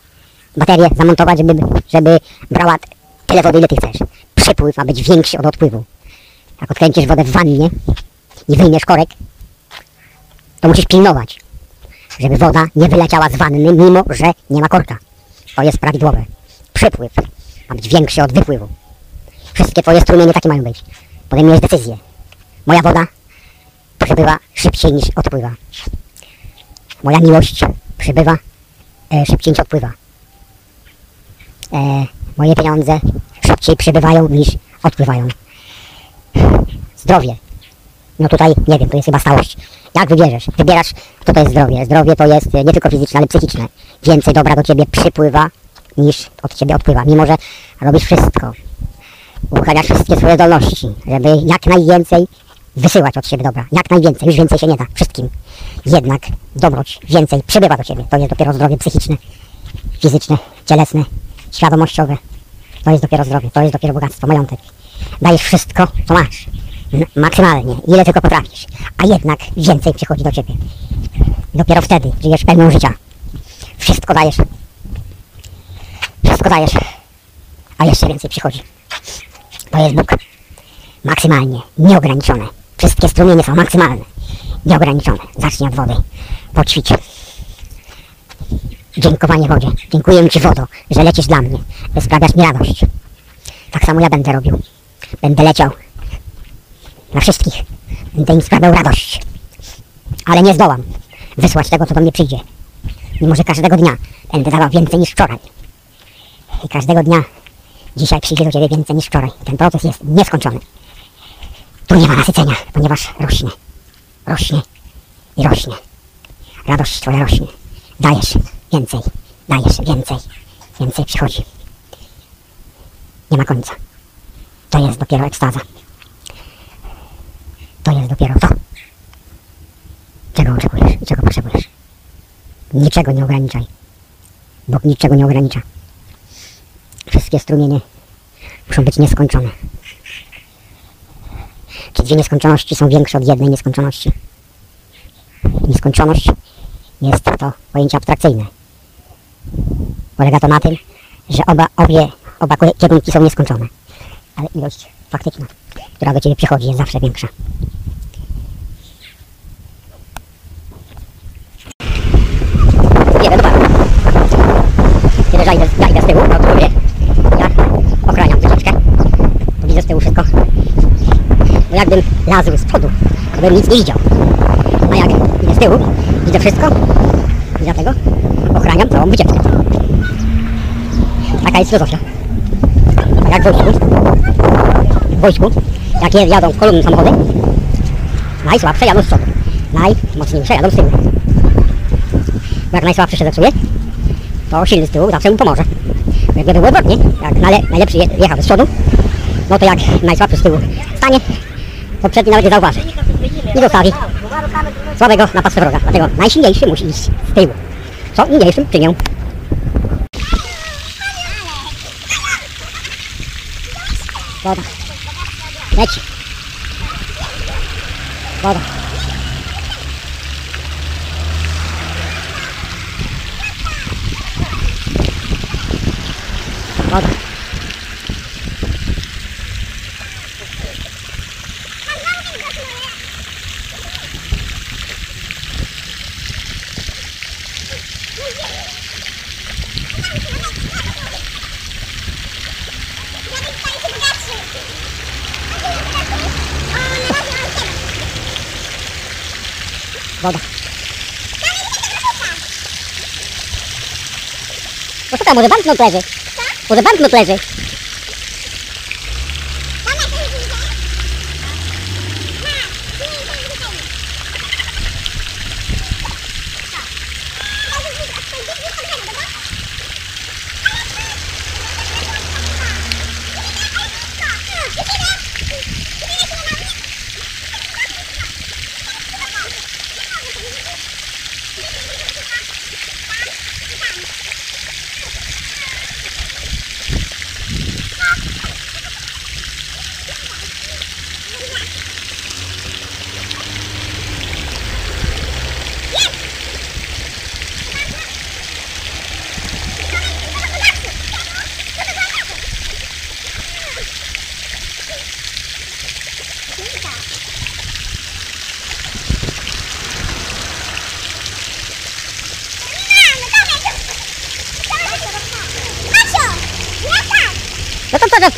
[SPEAKER 1] baterię zamontować, żeby, żeby brała tyle wody, ile ty chcesz. Przepływ ma być większy od odpływu. Jak odkręcisz wodę w wannie i wyjmiesz korek, to musisz pilnować, żeby woda nie wyleciała z wanny, mimo że nie ma korka. To jest prawidłowe. Przypływ ma być większy od wypływu. Wszystkie twoje strumienie takie mają być. Podejmujesz decyzję. Moja woda przybywa szybciej niż odpływa. Moja miłość przybywa e, szybciej niż odpływa. E, moje pieniądze szybciej przybywają niż odpływają. Zdrowie. No tutaj, nie wiem, to jest chyba stałość. Jak wybierzesz? Wybierasz, to to jest zdrowie. Zdrowie to jest e, nie tylko fizyczne, ale psychiczne. Więcej dobra do ciebie przypływa niż od ciebie odpływa. Mimo, że robisz wszystko. Uruchamiasz wszystkie swoje zdolności, żeby jak najwięcej wysyłać od siebie dobra. Jak najwięcej, już więcej się nie da wszystkim. Jednak dobroć więcej przybywa do ciebie. To jest dopiero zdrowie psychiczne, fizyczne, cielesne, świadomościowe. To jest dopiero zdrowie, to jest dopiero bogactwo, majątek. Dajesz wszystko, co masz. Maksymalnie, ile tylko potrafisz. A jednak więcej przychodzi do ciebie. Dopiero wtedy żyjesz pełnią życia. Wszystko dajesz. Wszystko dajesz. A jeszcze więcej przychodzi. To jest Bóg. Maksymalnie, nieograniczone. Wszystkie strumienie są maksymalne. Nieograniczone. Zacznij od wody. Poćwicz. Dziękowanie wodzie. Dziękuję Ci wodo, że lecisz dla mnie, sprawiasz mi radość. Tak samo ja będę robił. Będę leciał na wszystkich. Będę im sprawiał radość. Ale nie zdołam wysłać tego, co do mnie przyjdzie. Mimo, że każdego dnia będę dawał więcej niż wczoraj. I każdego dnia dzisiaj przyjdzie do Ciebie więcej niż wczoraj. Ten proces jest nieskończony. Tu nie ma nasycenia, ponieważ rośnie. Rośnie i rośnie. Radość Twoja rośnie. Dajesz więcej, dajesz więcej, więcej przychodzi. Nie ma końca. To jest dopiero ekstaza. To jest dopiero to, czego oczekujesz i czego potrzebujesz. Niczego nie ograniczaj. Bóg niczego nie ogranicza. Wszystkie strumienie muszą być nieskończone. Czy dwie nieskończoności są większe od jednej nieskończoności? Nieskończoność jest to pojęcie abstrakcyjne. Polega to na tym, że oba, obie, oba kierunki są nieskończone, ale ilość faktyczna, która do Ciebie przychodzi, jest zawsze większa. Wiem, dobra. Kiedy ja idę z tyłu, na autobie, ja ochraniam troszeczkę, to widzę z tyłu wszystko. Bo jakbym lazł z przodu, to bym nic nie widział. A jak idę z tyłu, widzę wszystko i dlatego ochraniam całą wycieczkę. Taka jest filozofia. Tak jak w wojsku. W wojsku, jak je- jadą kolumny samochody, najsłabsze jadą z przodu, najmocniejsze jadą z tyłu. Jak najsłabszy się zepsuje, to silny z tyłu zawsze mu pomoże. Bo Jakby było odwrotnie, jak najlepszy je, jechał z przodu, no to jak najsłabszy z tyłu stanie, to przedni nawet nie zauważy. I zostawi słabego na pastwę wroga. Dlatego najsilniejszy musi iść z tyłu. Co niniejszym czynię. Woda. Leci. Woda. Woda. Woda. Poszukaj, może banknot leży. Może banknot leży. No to co, że wpadnie,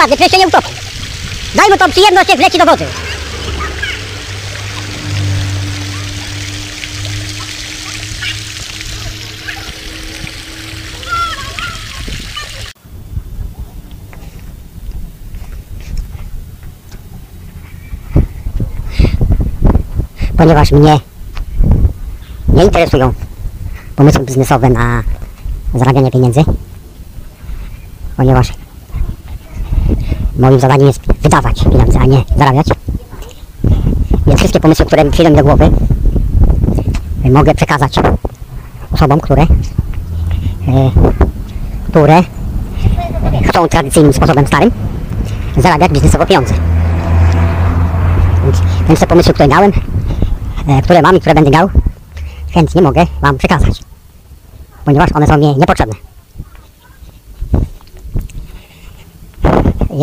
[SPEAKER 1] przecież się nie utopi. Daj mu tą przyjemność, jak wleci do wody. Ponieważ mnie nie interesują pomysły biznesowe na zarabianie pieniędzy, ponieważ Moim zadaniem jest wydawać pieniądze, a nie zarabiać. Więc wszystkie pomysły, które przyjdą mi do głowy, mogę przekazać osobom, które, e, które chcą tradycyjnym sposobem starym zarabiać biznesowo pieniądze. Więc te pomysły, które miałem, e, które mam i które będę miał, chętnie mogę Wam przekazać. Ponieważ one są mi niepotrzebne.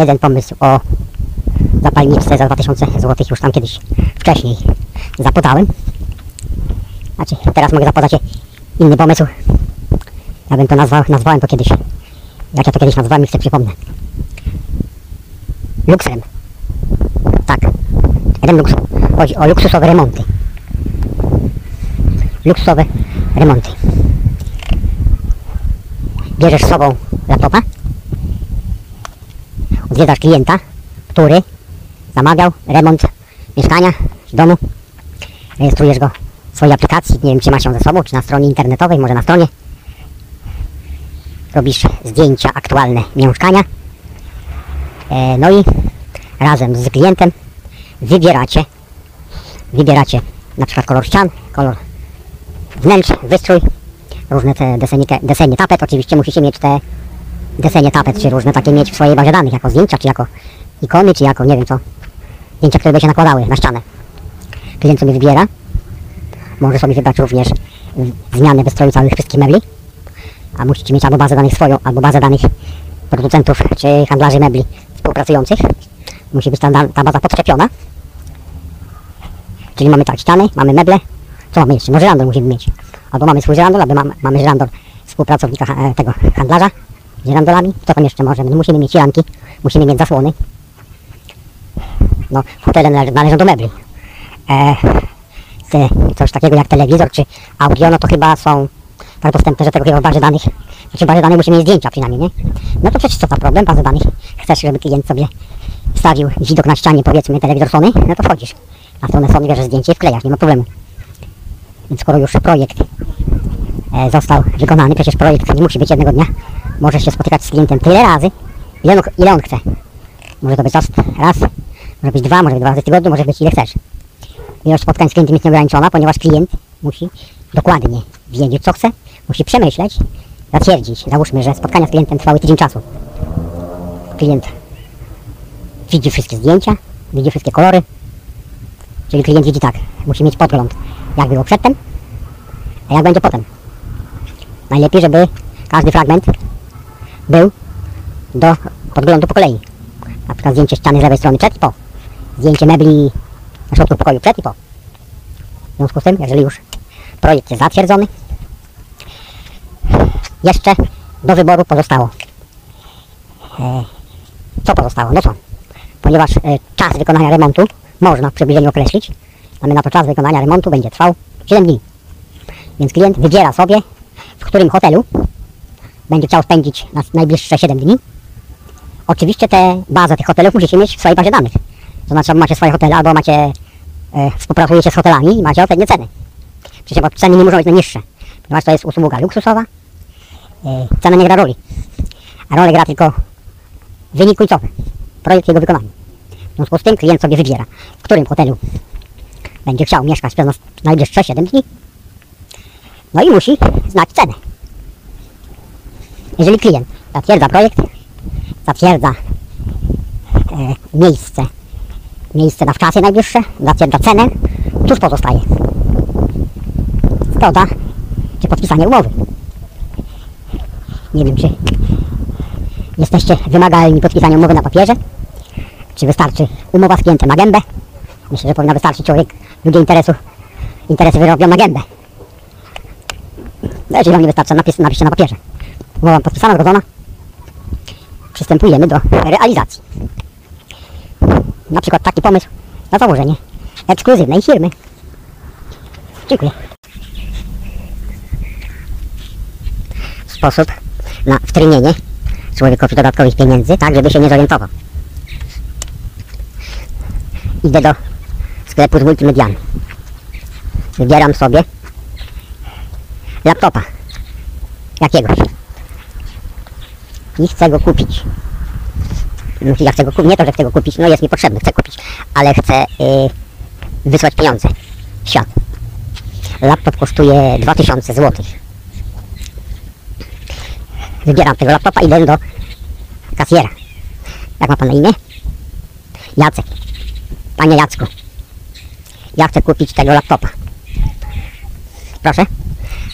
[SPEAKER 1] Jeden pomysł o zapalniczce za 2000 zł już tam kiedyś wcześniej zapodałem. Znaczy, teraz mogę zapodać inny pomysł. Ja bym to nazwał, nazwałem to kiedyś. Jak ja to kiedyś nazwałem, sobie przypomnę. Luksem. Tak. Jeden luks. Chodzi o luksusowe remonty. Luksusowe remonty. Bierzesz z sobą laptopa. Odwiedzasz klienta, który zamawiał remont mieszkania, domu. Rejestrujesz go w swojej aplikacji. Nie wiem, czy masz ją ze sobą, czy na stronie internetowej, może na stronie. Robisz zdjęcia aktualne mieszkania. E, no i razem z klientem wybieracie wybieracie na przykład kolor ścian, kolor wnętrz, wystrój, różne te desenie, desenie tapet, oczywiście musicie mieć te desenie tapet, czy różne takie mieć w swojej bazie danych, jako zdjęcia, czy jako ikony, czy jako nie wiem co, zdjęcia, które by się nakładały na ścianę. Klient sobie wybiera, może sobie wybrać również zmianę wystroju całych wszystkich mebli, a musicie mieć albo bazę danych swoją, albo bazę danych producentów, czy handlarzy mebli współpracujących. Musi być ta, ta baza podczepiona. Czyli mamy tak, ściany, mamy meble. Co mamy jeszcze? No żyrandol musimy mieć. Albo mamy swój żyrandol, albo mamy, mamy współpracownika e, tego handlarza żyrandolami. Co tam jeszcze możemy? No musimy mieć firanki, musimy mieć zasłony. No, hotele nale- należą do mebli. E, coś takiego jak telewizor czy audio, no to chyba są tak dostępne, że tego chyba w bazie danych, znaczy w bazie danych musimy mieć zdjęcia przynajmniej, nie? No to przecież co za problem, bazy danych. Chcesz, żeby klient sobie wstawił widok na ścianie, powiedzmy, telewizor Sony, no to wchodzisz na stronę Sony, bierzesz zdjęcie i wklejasz, nie ma problemu. Więc skoro już projekt e, został wykonany, przecież projekt nie musi być jednego dnia, możesz się spotykać z klientem tyle razy, ile on, ile on chce. Może to być raz, raz, może być dwa, może być dwa razy w tygodniu, może być ile chcesz. Ilość spotkań z klientem jest nieograniczona, ponieważ klient musi dokładnie wiedzieć, co chce, musi przemyśleć, zatwierdzić. Załóżmy, że spotkania z klientem trwały tydzień czasu. Klient widzi wszystkie zdjęcia, widzi wszystkie kolory, czyli klient widzi tak, musi mieć podgląd, jak było przedtem, a jak będzie potem. Najlepiej, żeby każdy fragment był do podglądu po kolei. Na przykład zdjęcie ściany z lewej strony przed i po. Zdjęcie mebli na środku pokoju przed i po. W związku z tym, jeżeli już projekt jest zatwierdzony, jeszcze do wyboru pozostało. E, co pozostało? No co? Ponieważ e, czas wykonania remontu można w przybliżeniu określić, mamy na to czas wykonania remontu będzie trwał 7 dni. Więc klient wybiera sobie, w którym hotelu będzie chciał spędzić na najbliższe 7 dni. Oczywiście te bazę tych hotelów musicie mieć w swojej bazie danych. To znaczy, albo macie swoje hotele, albo macie, e, współpracujecie z hotelami i macie odpowiednie ceny. Przecież ceny nie muszą być najniższe, ponieważ to jest usługa luksusowa. E, cena nie gra roli, a rolę gra tylko wynik końcowy, projekt jego wykonania. W związku z tym klient sobie wybiera, w którym hotelu będzie chciał mieszkać przez nas najbliższe 7 dni. No i musi znać cenę. Jeżeli klient zatwierdza projekt, zatwierdza e, miejsce, miejsce na wczasy najbliższe, zatwierdza cenę, cóż pozostaje? Zgoda czy podpisanie umowy. Nie wiem, czy jesteście wymagalni podpisania umowy na papierze, czy wystarczy umowa z klientem na gębę. Myślę, że powinna wystarczyć człowiek ludzie interesu, interesy wyrobią na gębę. No, jeżeli wam nie wystarcza, napis, napiszcie na papierze. Umowa podpisana, zgodzona. Przystępujemy do realizacji. Na przykład taki pomysł na założenie ekskluzywnej firmy. Dziękuję. Sposób na wtrynienie człowiekowi dodatkowych pieniędzy, tak żeby się nie zorientował. Idę do sklepu z multimediami. Wybieram sobie laptopa jakiegoś i chcę go kupić. Ja chcę go kupić, nie to, że chcę go kupić, no jest mi potrzebny, chcę kupić, ale chcę y, wysłać pieniądze w świat. Laptop kosztuje 2000 zł. Wybieram tego laptopa i idę do kasjera. Jak ma pan na imię? Jacek. Panie Jacku, Ja chcę kupić tego laptopa. Proszę?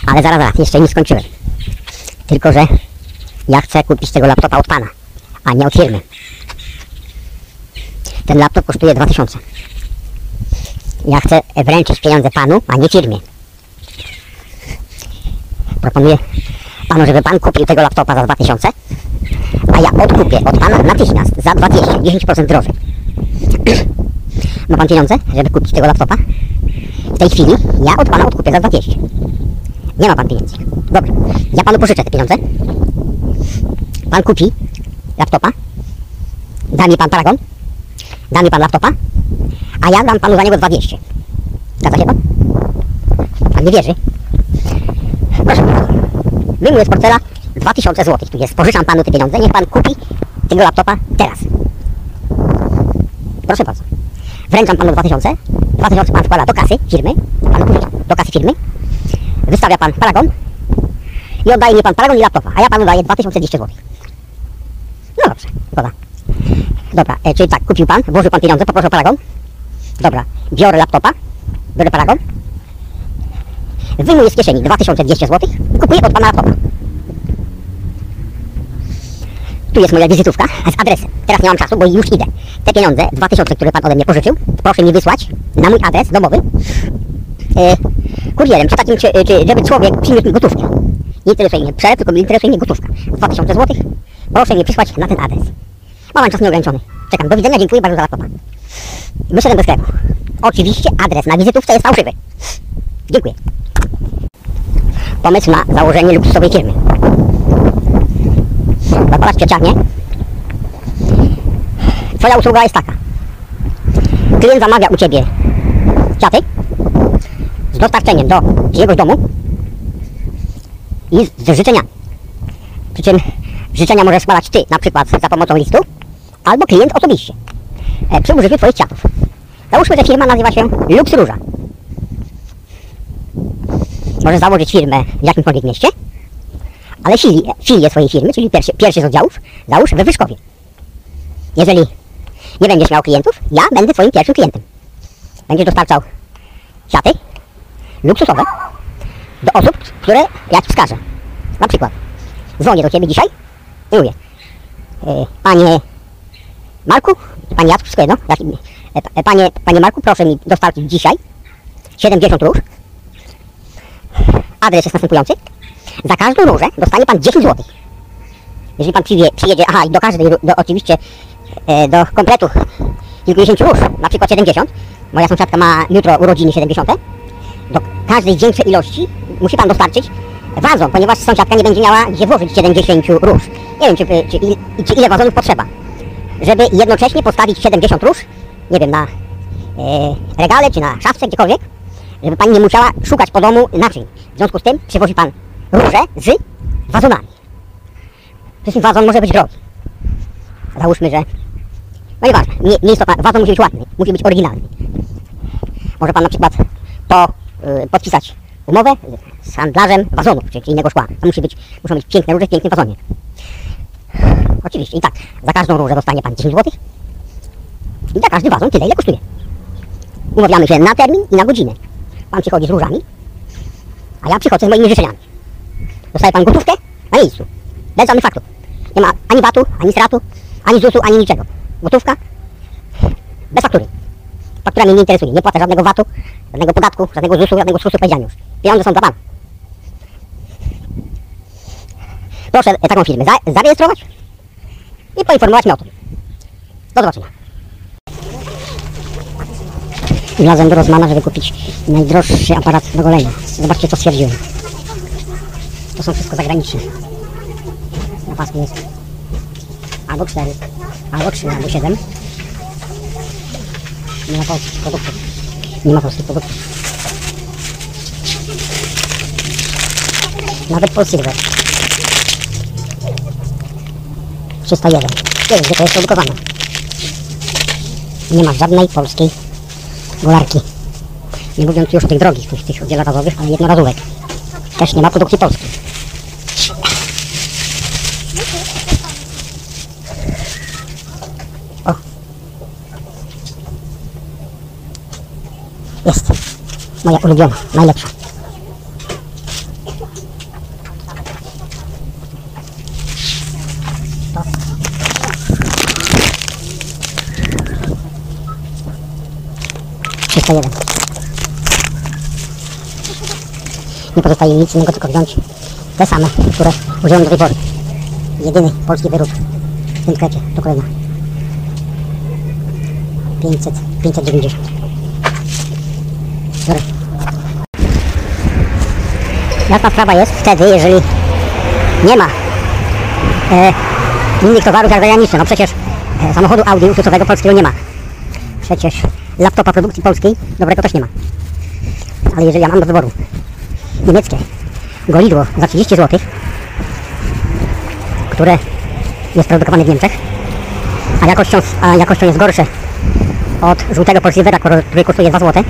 [SPEAKER 1] Ale zaraz, zaraz, jeszcze nie skończyłem. Tylko, że ja chcę kupić tego laptopa od pana, a nie od firmy. Ten laptop kosztuje 2000. Ja chcę wręczyć pieniądze panu, a nie firmie. Proponuję panu, żeby pan kupił tego laptopa za 2000, a ja odkupię od pana natychmiast za 200, 10% drożej. Ma pan pieniądze, żeby kupić tego laptopa? W tej chwili ja od pana odkupię za 200. Nie ma pan pieniędzy. Dobrze, ja panu pożyczę te pieniądze. Pan kupi laptopa. Da mi pan paragon. Da mi pan laptopa. A ja dam panu za niego 200. Zgadza się pan? Pan nie wierzy? Proszę bardzo. Wyjmuję z portfela 2000 zł. Tu jest. Pożyczam panu te pieniądze. Niech pan kupi tego laptopa teraz. Proszę bardzo. Wręczam panu 2000. 2000 pan wkłada do kasy firmy. Panu pożyczam. Do kasy firmy. Wystawia pan paragon. I oddaje mi pan paragon i laptopa. A ja panu daję 2200 zł. No dobrze. Dobra. Dobra. E, czyli tak. Kupił pan. Włożył pan pieniądze. Poproszę o paragon. Dobra. Biorę laptopa. Biorę paragon. Wyjmuję z kieszeni 2200 zł kupuję od pana laptopa. Tu jest moja wizytówka z adresem. Teraz nie mam czasu, bo już idę. Te pieniądze, 2000, które pan ode mnie pożyczył, proszę mi wysłać na mój adres domowy kurierem, czy takim, czy, czy, żeby człowiek przyniósł mi gotówkę. Nie interesuje mnie przelew, tylko interesuje mnie gotówka. 2000 zł. Proszę mi przysłać na ten adres. Mam czas nieograniczony. Czekam. Do widzenia, dziękuję bardzo za laptopa. Wyszedłem do sklepu. Oczywiście adres na wizytówce jest fałszywy. Dziękuję. Pomysł na założenie luksusowej firmy. Zapalasz pieczarnię. Twoja usługa jest taka. Klient zamawia u Ciebie kwiaty z dostarczeniem do czyjegoś domu i z życzeniami. Przy czym życzenia możesz składać Ty, na przykład za pomocą listu, albo klient osobiście, e, przy użyciu Twoich kwiatów. Załóżmy, że firma nazywa się Lux Róża. Możesz założyć firmę w jakimkolwiek mieście, ale filię, filię swojej firmy, czyli pierwszy, pierwszy z oddziałów, załóż we Wyszkowie. Jeżeli nie będziesz miał klientów, ja będę Twoim pierwszym klientem. Będziesz dostarczał kwiaty luksusowe do osób, które ja Ci wskażę. Na przykład dzwonię do Ciebie dzisiaj i mówię e, Panie Marku, Panie Jacku, wszystko jedno, e, e, panie, panie Marku, proszę mi dostarczyć dzisiaj 70 róż. Adres jest następujący. Za każdą różę dostanie Pan 10 zł. Jeżeli Pan przyjedzie, przyjedzie aha, i do każdej, do, oczywiście do kompletu kilkudziesięciu róż, na przykład 70, moja sąsiadka ma jutro urodziny 70, do każdej większej ilości musi Pan dostarczyć wazon, ponieważ sąsiadka nie będzie miała gdzie włożyć 70 róż. Nie wiem, czy, czy, czy ile wazonów potrzeba, żeby jednocześnie postawić 70 róż, nie wiem, na e, regale czy na szafce, gdziekolwiek, żeby Pani nie musiała szukać po domu naczyń. W związku z tym przywozi Pan róże z wazonami. Przecież wazon może być drogi. Załóżmy, że... No nieważne, nie, nie istotne, wazon musi być ładny, musi być oryginalny. Może Pan na przykład y, podpisać umowę z handlarzem wazonów, czy, czy innego szkła. To musi być, muszą być piękne róże w pięknym wazonie. Oczywiście i tak, za każdą różę dostanie Pan 10 zł i za każdy wazon tyle, ile kosztuje. Umawiamy się na termin i na godzinę. Pan przychodzi z różami, a ja przychodzę z moimi życzeniami. Dostaje Pan gotówkę na miejscu. Bez żadnych faktów. Nie ma ani VAT-u, ani stratu, ani ZUS-u, ani niczego. Gotówka bez faktury. Faktura mnie nie interesuje. Nie płacę żadnego VAT-u, żadnego podatku, żadnego ZUS-u, żadnego powiedziałem już. Pieniądze są dla Pana. Proszę e, taką firmę za zarejestrować i poinformować mnie o tym. Do zobaczenia. Wlazłem do Rozmana, żeby kupić najdroższy aparat do golenia. Zobaczcie, co stwierdziłem. To są wszystko zagraniczne. Na pasku jest albo 4, albo 3, albo 7. Nie ma polskich produktów. Nawet polskiego. 301. Nie wiem, gdzie to jest produkowane. Nie ma żadnej polskiej golarki. Nie mówiąc już o tych drogich, tych, tych wielorazowych, ale jednorazówek. Też nie ma produkcji polskiej. Jest moja ulubiona, najlepsza. Trzysta jeden. Nie pozostaje nic innego, tylko wziąć te same, które użyłem do tej pory. Jedyny polski wyrób w tym sklepie. To kolejna. 500, 590. Biorę. Jasna sprawa jest wtedy, jeżeli nie ma e, innych towarów jak zagraniczne. No przecież e, samochodu Audi luksusowego polskiego nie ma. Przecież laptopa produkcji polskiej dobrego też nie ma. Ale jeżeli ja mam do wyboru niemieckie golidło za 30 zł, które jest produkowane w Niemczech, a jakością, a jakością jest gorsze od żółtego który który kosztuje 2 zł,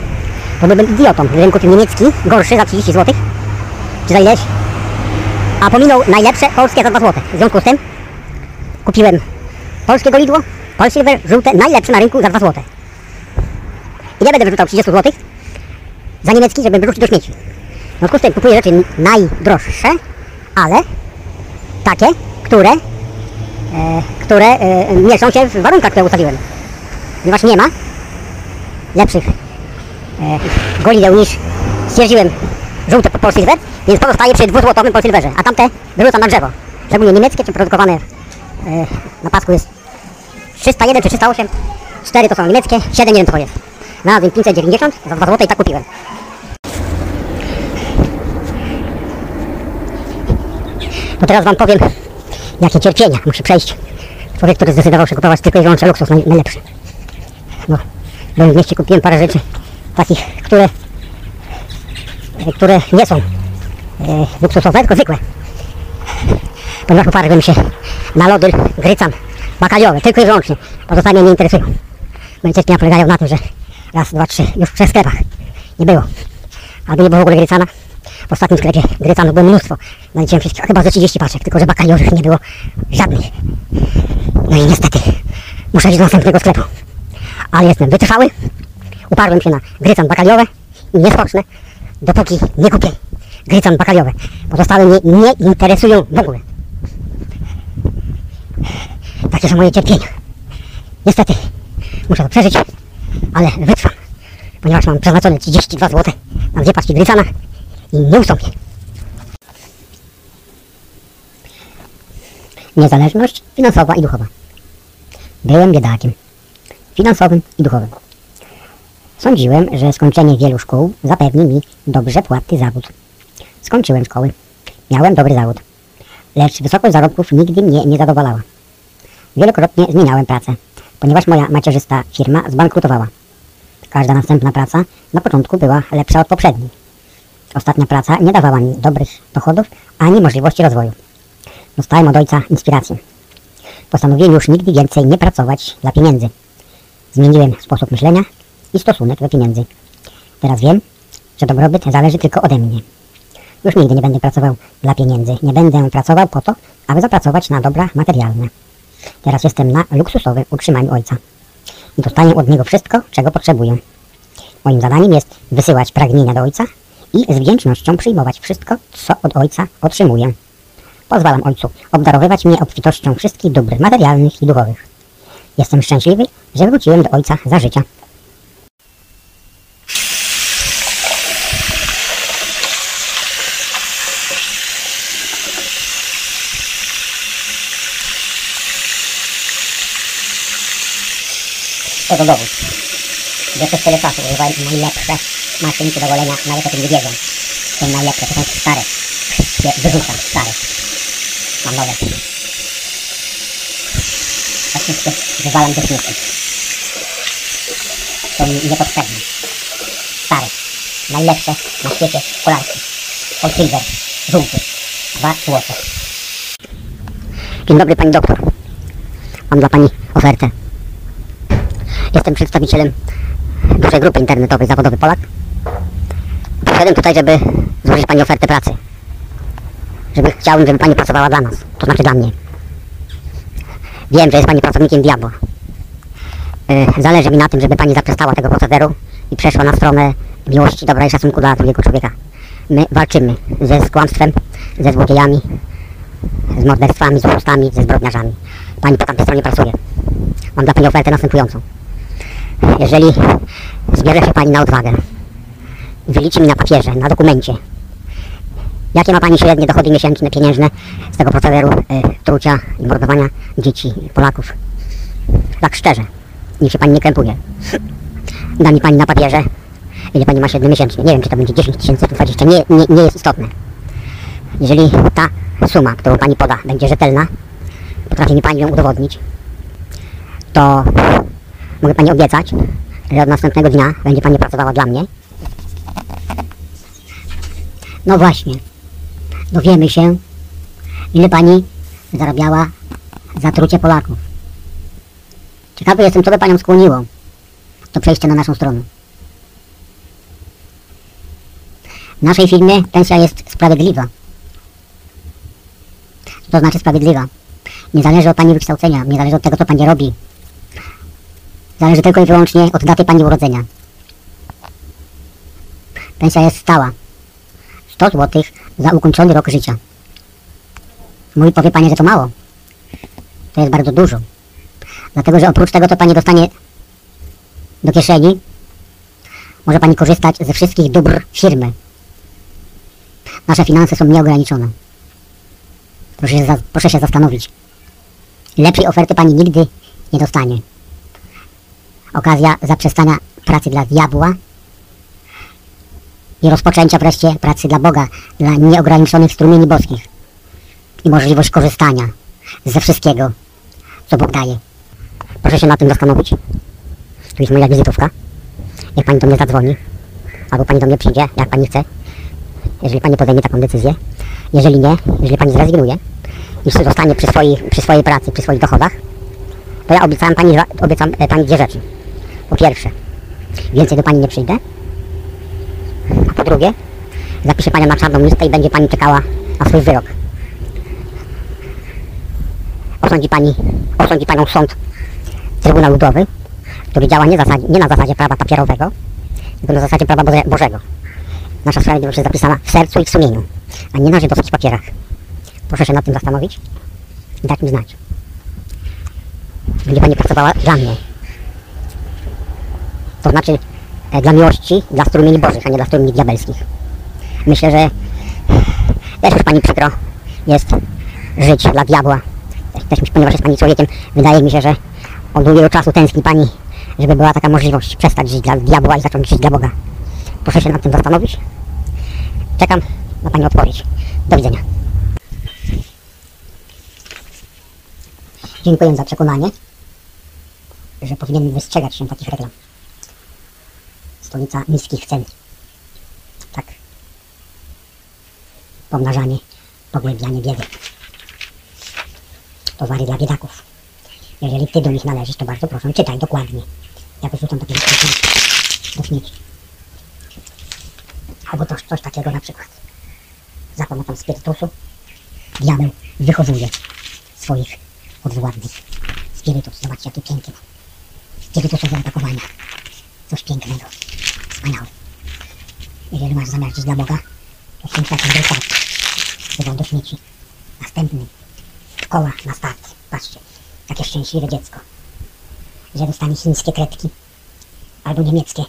[SPEAKER 1] to byłbym idiotą, gdybym kupił niemiecki, gorszy za 30 zł, czy za ileś, a pominął najlepsze polskie za 2 zł. W związku z tym kupiłem polskie golidło, Polsilver, żółte, najlepsze na rynku za 2 zł. I będę wyrzucał 30 zł za niemiecki, żeby wyrzucić do śmieci. W związku z tym kupuję rzeczy najdroższe, ale takie, które, e, które e, mieszczą się w warunkach, które ustawiłem. Ponieważ nie ma lepszych golideł niż stwierdziłem żółte Polsilver, więc pozostaje przy dwuzłotowym Polsilverze, a tamte wyrzucam na drzewo. Szczególnie niemieckie, czy produkowane e, na pasku jest 301 czy 308, 4 to są niemieckie, 7 nie wiem co to jest. Znalazłem 590 za 2 zł i tak kupiłem. To teraz wam powiem, jakie cierpienia musi przejść człowiek, który zdecydował się kupować tylko i wyłącznie luksus naj, najlepszy. No, w mieście, kupiłem parę rzeczy takich, które, które nie są e, luksusowe, tylko zwykłe. Ponieważ uparłem się na lody grycan bakaliowe, tylko i wyłącznie. Pozostałe mnie nie interesują. Moje cierpienia polegają na tym, że raz, dwa, trzy, już w sklepach nie było. Albo nie było w ogóle grycana. W ostatnim sklepie grycanów było mnóstwo. Naliczyłem wszystkich, chyba ze 30 paczek, tylko że bakaliowych nie było żadnych. No i niestety muszę iść do następnego sklepu. Ale jestem wytrwały, uparłem się na grycan bakaliowe i nie spocznę, dopóki nie kupię grycan bakaliowe. Pozostałe mnie nie interesują w ogóle. Takie są moje cierpienia. Niestety muszę to przeżyć, ale wytrwam, ponieważ mam przeznaczone 32 zł na dwie paczki grycana i nie ustąpię. Niezależność finansowa i duchowa. Byłem biedakiem. Finansowym i duchowym. Sądziłem, że skończenie wielu szkół zapewni mi dobrze płatny zawód. Skończyłem szkoły. Miałem dobry zawód. Lecz wysokość zarobków nigdy mnie nie zadowalała. Wielokrotnie zmieniałem pracę, ponieważ moja macierzysta firma zbankrutowała. Każda następna praca na początku była lepsza od poprzedniej. Ostatnia praca nie dawała mi dobrych dochodów ani możliwości rozwoju. Dostałem od ojca inspirację. Postanowiłem już nigdy więcej nie pracować dla pieniędzy. Zmieniłem sposób myślenia i stosunek do pieniędzy. Teraz wiem, że dobrobyt zależy tylko ode mnie. Już nigdy nie będę pracował dla pieniędzy. Nie będę pracował po to, aby zapracować na dobra materialne. Teraz jestem na luksusowym utrzymaniu ojca. Dostaję od niego wszystko, czego potrzebuję. Moim zadaniem jest wysyłać pragnienia do ojca i z wdzięcznością przyjmować wszystko, co od ojca otrzymuję. Pozwalam ojcu obdarowywać mnie obfitością wszystkich dóbr materialnych i duchowych. Jestem szczęśliwy, że wróciłem do ojca za życia. To do dowód, że przez tyle czasu używałem najlepsze maszynki do golenia, nawet o tym nie wiedzą. Są najlepsze, to są stare. Wszystkie wyrzucam, stare. Mam nowe. A wszystkie wywalam do śmieci. Są mi niepotrzebne. Stare. Najlepsze na świecie kolarki. All silver. Żółty. Dwa złote. Dzień dobry pani doktor. Mam dla pani ofertę. Jestem przedstawicielem dużej grupy internetowej Zawodowy Polak. Przyszedłem tutaj, żeby złożyć Pani ofertę pracy. Żeby, chciałbym, żeby Pani pracowała dla nas, to znaczy dla mnie. Wiem, że jest Pani pracownikiem diabła. Yy, zależy mi na tym, żeby Pani zaprzestała tego procederu i przeszła na stronę miłości, dobra i szacunku dla drugiego człowieka. My walczymy ze z kłamstwem, ze złodziejami, z morderstwami, z oszustami, ze zbrodniarzami. Pani po tamtej stronie pracuje. Mam dla Pani ofertę następującą. Jeżeli zbierze się Pani na odwagę, wyliczy mi na papierze, na dokumencie, jakie ma Pani średnie dochody miesięczne, pieniężne z tego procederu y, trucia i mordowania dzieci Polaków. Tak szczerze, niech się Pani nie krępuje. Da mi Pani na papierze, ile Pani ma średnio miesięcznie. Nie wiem, czy to będzie 10 tysięcy, czy 20, nie, nie, nie jest istotne. Jeżeli ta suma, którą Pani poda, będzie rzetelna, potrafi mi Pani ją udowodnić, to mogę Pani obiecać, że od następnego dnia będzie Pani pracowała dla mnie. No właśnie, dowiemy się, ile Pani zarabiała za trucie Polaków. Ciekawy jestem, co by Panią skłoniło do przejścia na naszą stronę. W naszej firmie pensja jest sprawiedliwa. To znaczy sprawiedliwa? Nie zależy od Pani wykształcenia, nie zależy od tego, co Pani robi. Zależy tylko i wyłącznie od daty Pani urodzenia. Pensja jest stała. 100 zł za ukończony rok życia. Mówi powie Pani, że to mało. To jest bardzo dużo. Dlatego, że oprócz tego, co Pani dostanie do kieszeni, może Pani korzystać ze wszystkich dóbr firmy. Nasze finanse są nieograniczone. Proszę się, proszę się zastanowić. Lepszej oferty Pani nigdy nie dostanie. Okazja zaprzestania pracy dla diabła i rozpoczęcia wreszcie pracy dla Boga, dla nieograniczonych strumieni boskich i możliwość korzystania ze wszystkiego, co Bóg daje. Proszę się nad tym zastanowić. Tu jest moja wizytówka. Niech Pani do mnie zadzwoni, albo Pani do mnie przyjdzie, jak Pani chce, jeżeli Pani podejmie taką decyzję. Jeżeli nie, jeżeli Pani zrezygnuje i zostanie przy swojej, przy swojej pracy, przy swoich dochodach, to ja obiecałem Pani, obiecam e, Pani dwie rzeczy. Po pierwsze, więcej do Pani nie przyjdę, a po drugie, zapiszę Panią na czarną listę i będzie Pani czekała na swój wyrok. Osądzi Pani, osądzi Panią sąd Trybunał Ludowy, który działa nie, zasadzie, nie na zasadzie prawa papierowego, tylko na zasadzie prawa Boże, Bożego. Nasza sprawiedliwość jest zapisana w sercu i w sumieniu, a nie na żydowskich papierach. Proszę się nad tym zastanowić i dać mi znać. Będzie Pani pracowała dla mnie. To znaczy e, dla miłości, dla strumieni Bożych, a nie dla strumieni diabelskich. Myślę, że też już Pani przykro jest żyć dla diabła. Też, ponieważ jest Pani człowiekiem, wydaje mi się, że od długiego czasu tęskni Pani, żeby była taka możliwość przestać żyć dla diabła i zacząć żyć dla Boga. Proszę się nad tym zastanowić. Czekam na Pani odpowiedź. Do widzenia. Dziękuję za przekonanie, że powinienem wystrzegać się takich reklam. Stolica niskich cen. Tak. Pomnażanie, pogłębianie biedy. Towary dla biedaków. Jeżeli ty do nich należysz, to bardzo proszę, czytaj dokładnie. Ja wyrzucam takie do śmieci. Albo coś, coś takiego na przykład. Za pomocą spirytusu diabeł wychowuje swoich odwładnych. Spirytus, zobaczcie jaki piękny. Spirytusowe opakowania. Coś pięknego. Wspaniałe. Jeżeli masz zamiar żyć dla Boga, to tym światem wystarczy. Wydał do śmieci. Następny. Koła na start. Patrzcie, jakie szczęśliwe dziecko. Że dostanie chińskie kredki albo niemieckie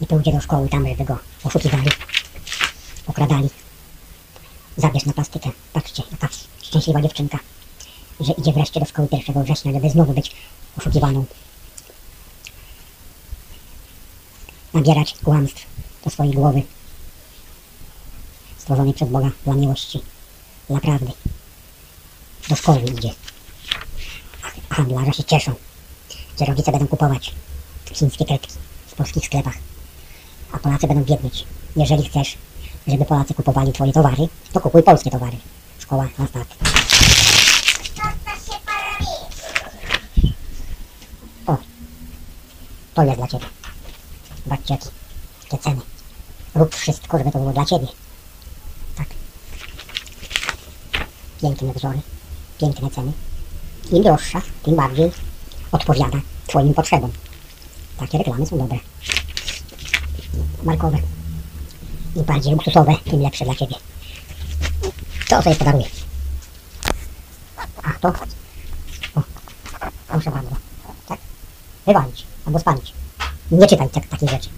[SPEAKER 1] i pójdzie do szkoły tam, żeby go oszukiwali, okradali. Zabierz na plastykę. Patrzcie, jaka szczęśliwa dziewczynka, że idzie wreszcie do szkoły 1 września, żeby znowu być oszukiwaną. Nabierać kłamstw do swojej głowy, stworzonej przez Boga dla miłości, dla prawdy. Do szkoły idzie. A handlarze się cieszą, że rodzice będą kupować chińskie kredki w polskich sklepach, a Polacy będą biednieć. Jeżeli chcesz, żeby Polacy kupowali Twoje towary, to kupuj polskie towary. Szkoła na start. O, to jest dla Ciebie. Zobaczcie, jakie, ceny. Rób wszystko, żeby to było dla Ciebie. Tak. Piękne wzory, piękne ceny. Im droższa, tym bardziej odpowiada Twoim potrzebom. Takie reklamy są dobre. markowe. Im bardziej luksusowe, tym lepsze dla Ciebie. To sobie podaruję. A to? O, proszę bardzo. Tak? Wywalić albo spalić. Nie czytaj tak, takich rzeczy.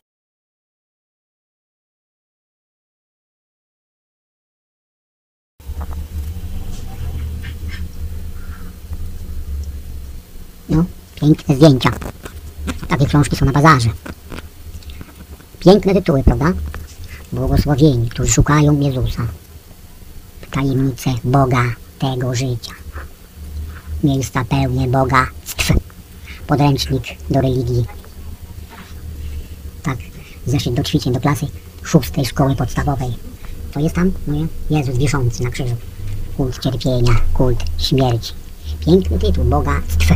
[SPEAKER 1] No, piękne zdjęcia. Takie książki są na bazarze. Piękne tytuły, prawda? Błogosławieni, którzy szukają Jezusa. Tajemnice Boga tego życia. Miejsca pełne bogactw. Podręcznik do religii. Zeszyt do ćwiczeń do klasy szóstej szkoły podstawowej. To jest tam? No nie? Jezus wiszący na krzyżu. Kult cierpienia, kult śmierci. Piękny tytuł, bogactw.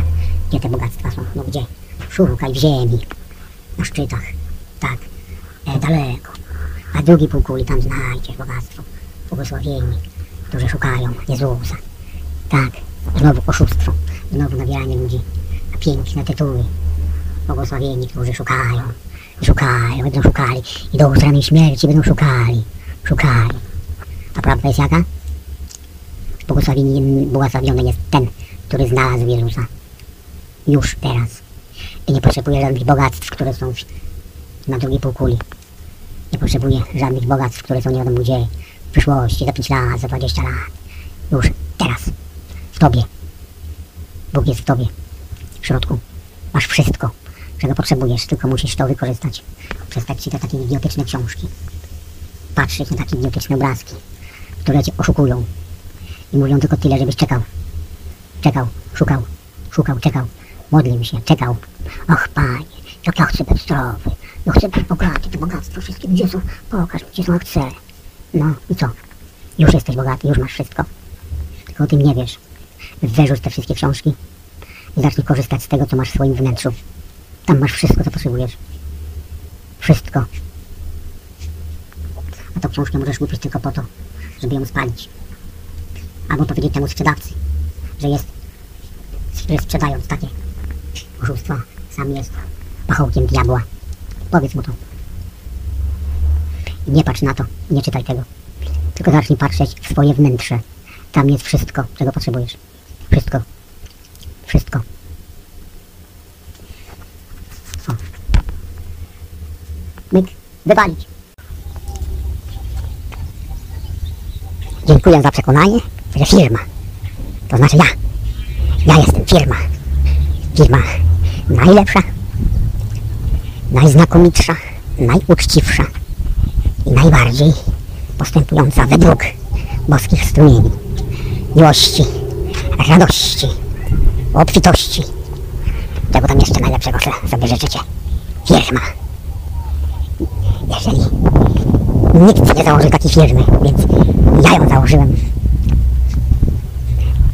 [SPEAKER 1] Gdzie te bogactwa są? No gdzie? Szukaj w ziemi, na szczytach. Tak, e, daleko. A drugi półkuli tam znajdziesz bogactwo. Błogosławieni, którzy szukają Jezusa. Tak, znowu oszustwo, znowu nabieranie ludzi na piękne tytuły. Błogosławieni, którzy szukają, i szukają, będą szukali. I do ustranej śmierci będą szukali, szukali. A prawda jest jaka? Błogosławieni, błogosławiony jest ten, który znalazł Jezusa. Już teraz. I nie potrzebuje żadnych bogactw, które są w- na drugiej półkuli. Nie potrzebuje żadnych bogactw, które są nie wiadomo gdzie. W przyszłości, za 5 lat, za 20 lat. Już teraz. W Tobie. Bóg jest w Tobie. W środku. Masz wszystko, czego potrzebujesz, tylko musisz to wykorzystać. Przestać czytać takie idiotyczne książki. Patrzeć na takie idiotyczne obrazki, które Cię oszukują. I mówią tylko tyle, żebyś czekał. Czekał, szukał, szukał, czekał. Modlił się, czekał. Och, Panie, jak ja chcę być zdrowy. Ja chcę być bogaty, te bogactwo wszystkie gdzie są? Pokaż mi, gdzie są, chcę. No i co? Już jesteś bogaty, już masz wszystko. Tylko o tym nie wiesz. Wyrzuć te wszystkie książki i zacznij korzystać z tego, co masz w swoim wnętrzu. Tam masz wszystko, co potrzebujesz. Wszystko. A tą książkę możesz kupić tylko po to, żeby ją spalić. Albo powiedzieć temu sprzedawcy, że jest, że sprzedając takie oszustwa, sam jest pachołkiem diabła. Powiedz mu to. I nie patrz na to, nie czytaj tego. Tylko zacznij patrzeć w swoje wnętrze. Tam jest wszystko, czego potrzebujesz. Wszystko. Wszystko. Myk, wywalić. Dziękuję za przekonanie, że firma, to znaczy ja, ja jestem firma. Firma najlepsza, najznakomitsza, najuczciwsza i najbardziej postępująca według boskich strumieni miłości, radości, obfitości. Czego tam jeszcze najlepszego sobie życzycie? Firma. Jeżeli nikt nie założył takiej firmy, więc ja ją założyłem.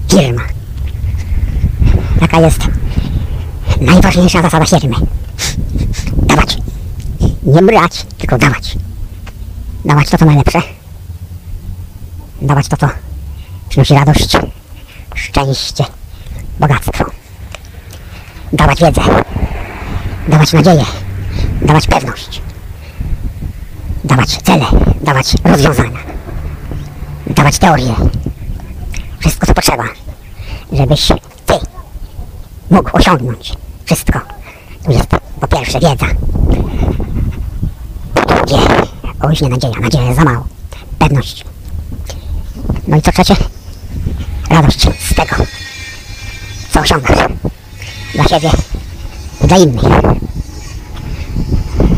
[SPEAKER 1] Firma. Jaka jest najważniejsza zasada firmy? Dawać. Nie brać, tylko dawać. Dawać to, co najlepsze. Dawać to, co przynosi radość, szczęście, bogactwo. Dawać wiedzę. Dawać nadzieję. Dawać pewność. Dawać cele. Dawać rozwiązania. Dawać teorie. Wszystko, co potrzeba, żebyś ty mógł osiągnąć wszystko. Tu jest po pierwsze wiedza. Po drugie, oj nie nadzieja, nadzieja jest za mało. Pewność. No i co trzecie? Radość z tego, co osiągasz. Dla siebie i dla innych.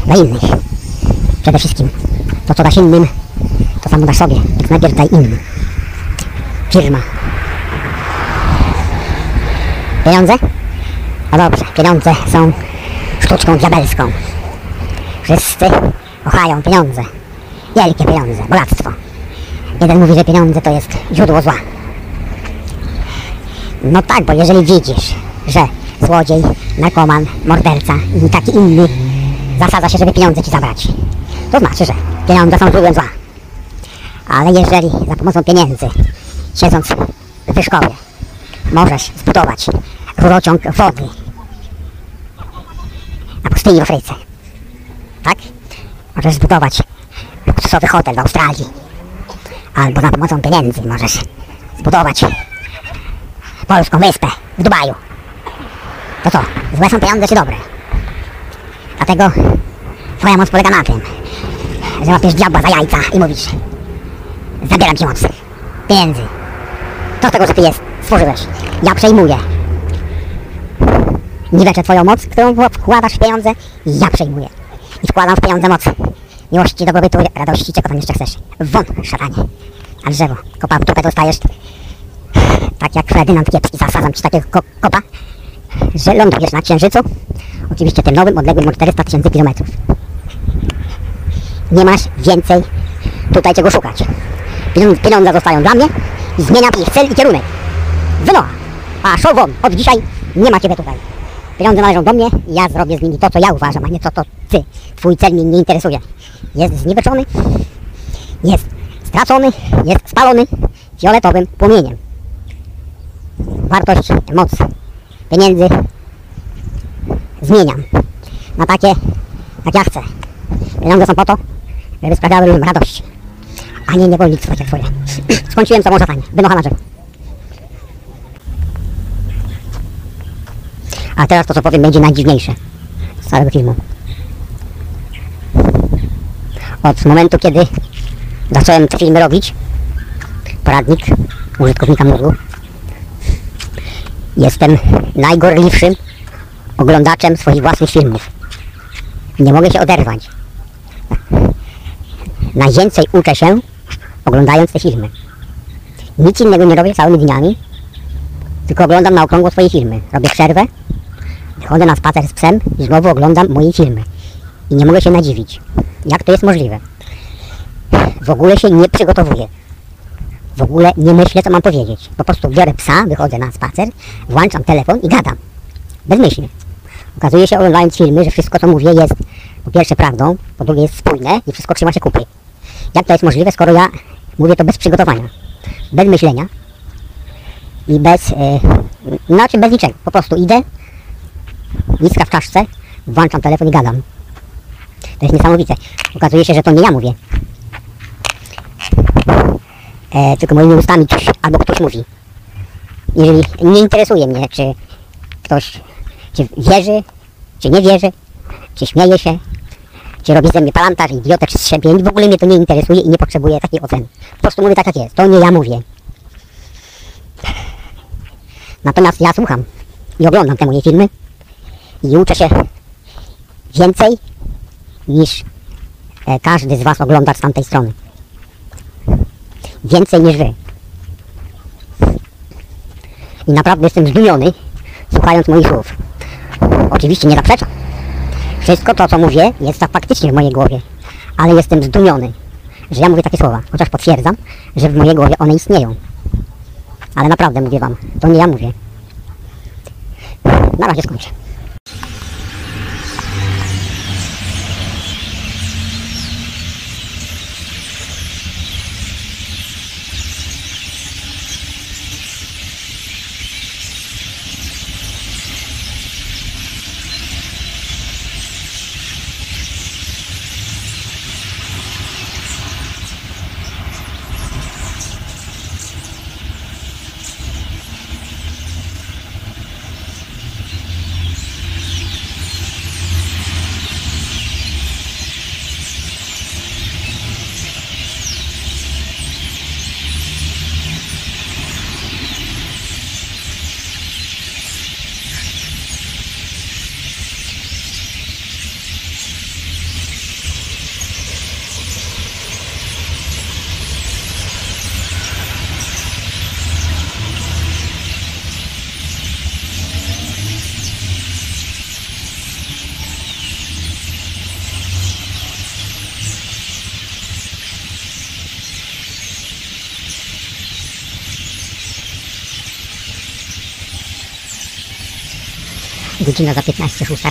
[SPEAKER 1] Dla innych. Przede wszystkim to, co dasz innym, to samo dasz sobie. Więc najpierw daj innym. Firma. Pieniądze? No dobrze, pieniądze są sztuczką diabelską. Wszyscy kochają pieniądze. Wielkie pieniądze, bogactwo. Jeden mówi, że pieniądze to jest źródło zła. No tak, bo jeżeli widzisz, że złodziej, narkoman, morderca i taki inny zasadza się, żeby pieniądze ci zabrać, to znaczy, że pieniądze są źródłem zła. Ale jeżeli za pomocą pieniędzy, siedząc w wyszkowie, możesz zbudować rurociąg wody na pustyni w Afryce, tak? Możesz zbudować luksusowy hotel w Australii. Albo za pomocą pieniędzy możesz zbudować polską wyspę w Dubaju. To co? Złe są pieniądze czy dobre? Dlatego twoja moc polega na tym, że łapiesz diabła za jajca i mówisz Zabieram ci moc. Pieniędzy. To z tego, że ty jest, stworzyłeś. Ja przejmuję. Niweczę twoją moc, którą wkładasz w pieniądze ja przejmuję. I wkładam w pieniądze moc. Miłości, dobrobytu, radości, czego tam jeszcze chcesz. Won, szatanie. A drzewo, kopa w dupę dostajesz. Tak jak Ferdynand Kiepski, zasadzam ci takiego ko kopa, że lądujesz na Księżycu. Oczywiście tym nowym, odległym o 400 tysięcy kilometrów. Nie masz więcej tutaj czego szukać. Pieniądze, zostają dla mnie i zmieniam ich cel i kierunek. Wynocha! A show won! Od dzisiaj nie ma Ciebie tutaj. Pieniądze należą do mnie i ja zrobię z nimi to, co ja uważam, a nie to, co Ty. Twój cel mnie nie interesuje. Jest zniweczony, jest stracony, jest spalony fioletowym płomieniem. Wartość, moc pieniędzy zmieniam na takie, jak ja chcę. Pieniądze są po to, żeby sprawiały ludziom radość a nie niewolnictwo jak twoje. Skończyłem samą szatanie. Wynocha na drzewo. A teraz to, co powiem, będzie najdziwniejsze z całego filmu. Od momentu, kiedy zacząłem te filmy robić, poradnik użytkownika mózgu, jestem najgorliwszym oglądaczem swoich własnych filmów. Nie mogę się oderwać. Najwięcej uczę się oglądając te filmy. Nic innego nie robię całymi dniami, tylko oglądam na okrągło swoje filmy. Robię przerwę, wychodzę na spacer z psem i znowu oglądam moje filmy. I nie mogę się nadziwić. Jak to jest możliwe? W ogóle się nie przygotowuję. W ogóle nie myślę, co mam powiedzieć. Po prostu biorę psa, wychodzę na spacer, włączam telefon i gadam. Bezmyślnie. Okazuje się, oglądając filmy, że wszystko, co mówię, jest po pierwsze prawdą, po drugie jest spójne i wszystko trzyma się kupy. Jak to jest możliwe, skoro ja mówię to bez przygotowania, bez myślenia i bez, e, znaczy bez niczego. Po prostu idę, niska w czaszce, włączam telefon i gadam. To jest niesamowite. Okazuje się, że to nie ja mówię. E, tylko moimi ustami coś, albo ktoś mówi. Jeżeli nie interesuje mnie, czy ktoś czy wierzy, czy nie wierzy, czy śmieje się, czy robi ze mnie palantarz, idiotę, czy strzępień, w ogóle mnie to nie interesuje i nie potrzebuję takiej oceny. Po prostu mówię tak jak jest, to nie ja mówię. Natomiast ja słucham i oglądam te moje filmy i uczę się więcej niż e, każdy z Was ogląda z tamtej strony. Więcej niż Wy. I naprawdę jestem zdumiony, słuchając moich słów. Oczywiście nie zaprzeczam. Wszystko to, co mówię, jest tak faktycznie w mojej głowie. Ale jestem zdumiony, że ja mówię takie słowa. Chociaż potwierdzam, że w mojej głowie one istnieją. Ale naprawdę mówię wam, to nie ja mówię. Na razie skończę. Godzina za 15, 6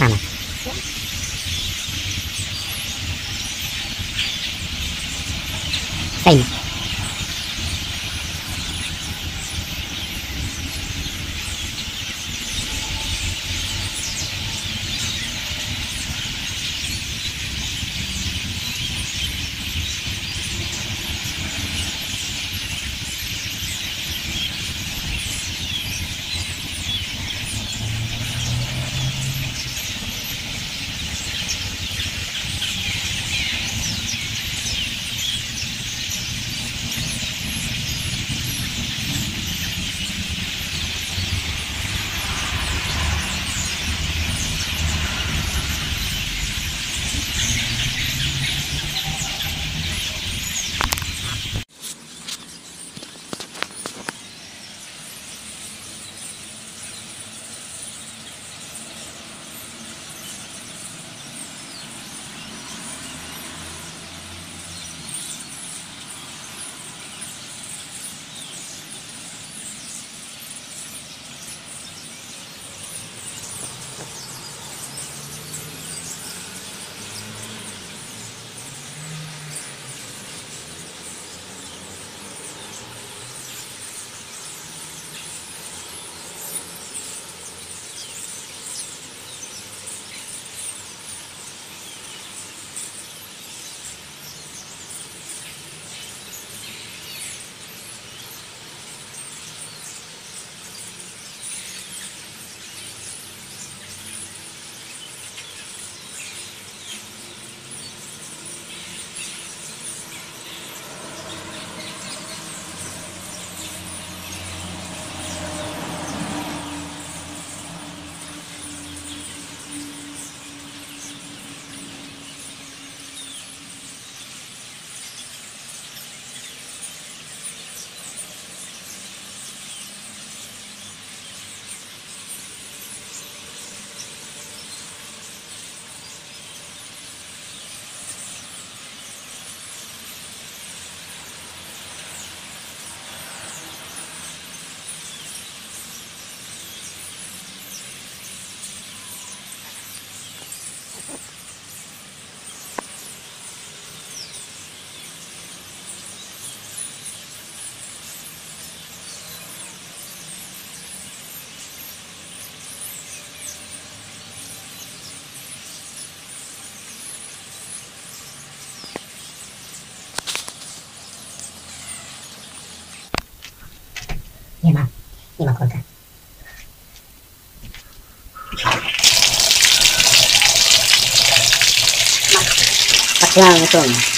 [SPEAKER 1] Maksymalnie trudno.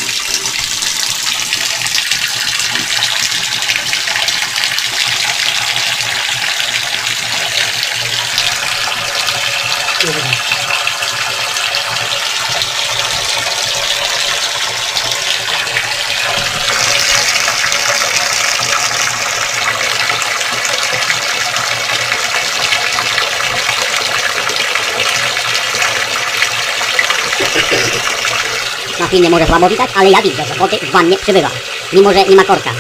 [SPEAKER 1] Na filmie może słabo widać, ale ja widzę, że wody w wannie przybywa. Mimo, że nie ma korka.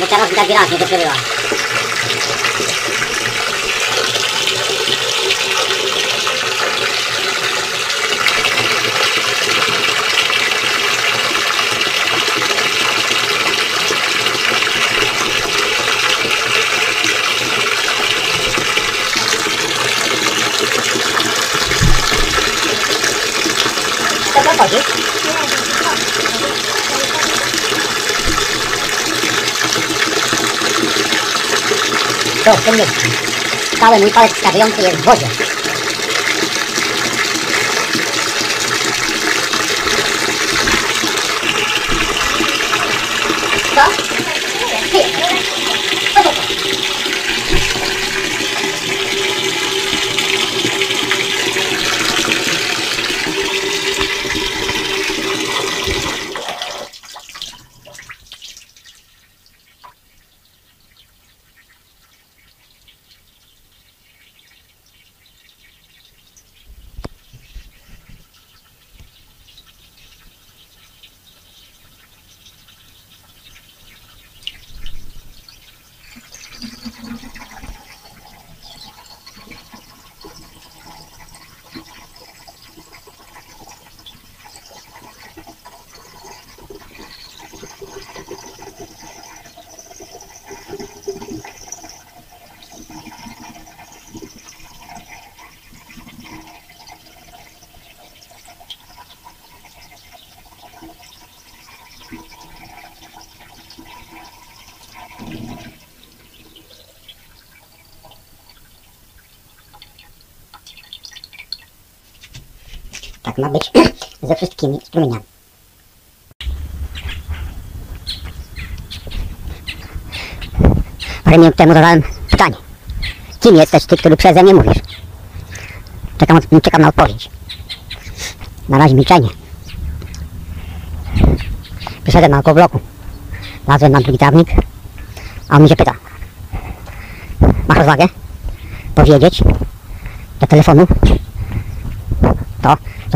[SPEAKER 1] No teraz widać wyraźnie, że przybywa. Co to chodzi? To w tym miejscu. Cały mój palec wskazujący jest w wodzie. Co? Tak ma być ze wszystkimi strumieniami. Parę minut temu zadałem pytanie. Kim jesteś ty, który przeze mnie mówisz? Czekam, czekam na odpowiedź. Na razie milczenie. Przyszedłem na bloku. Wlazłem na drugi trawnik, a on mi się pyta. Masz rozwagę powiedzieć do telefonu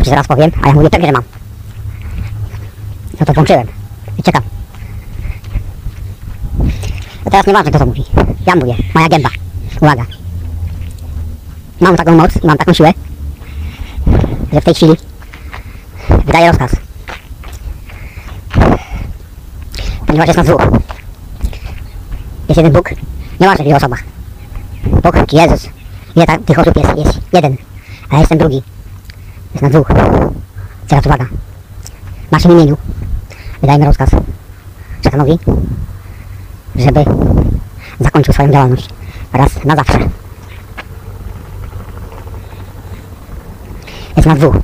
[SPEAKER 1] ci zaraz powiem, a ja mówię pewnie, że mam. No to włączyłem i czekam. No teraz nieważne kto to mówi. Ja mówię, moja gęba. Uwaga. Mam taką moc mam taką siłę, że w tej chwili wydaję rozkaz. Ponieważ jest nas dwóch. Jest jeden Bóg, nieważne w ilu osobach. Bóg Jezus. Ile ta, tych osób jest? Jest jeden. A jestem drugi. Na dwóch. Teraz uwaga. W naszym imieniu wydajemy rozkaz szatanowi, żeby zakończył swoją działalność raz na zawsze. Jest na dwóch.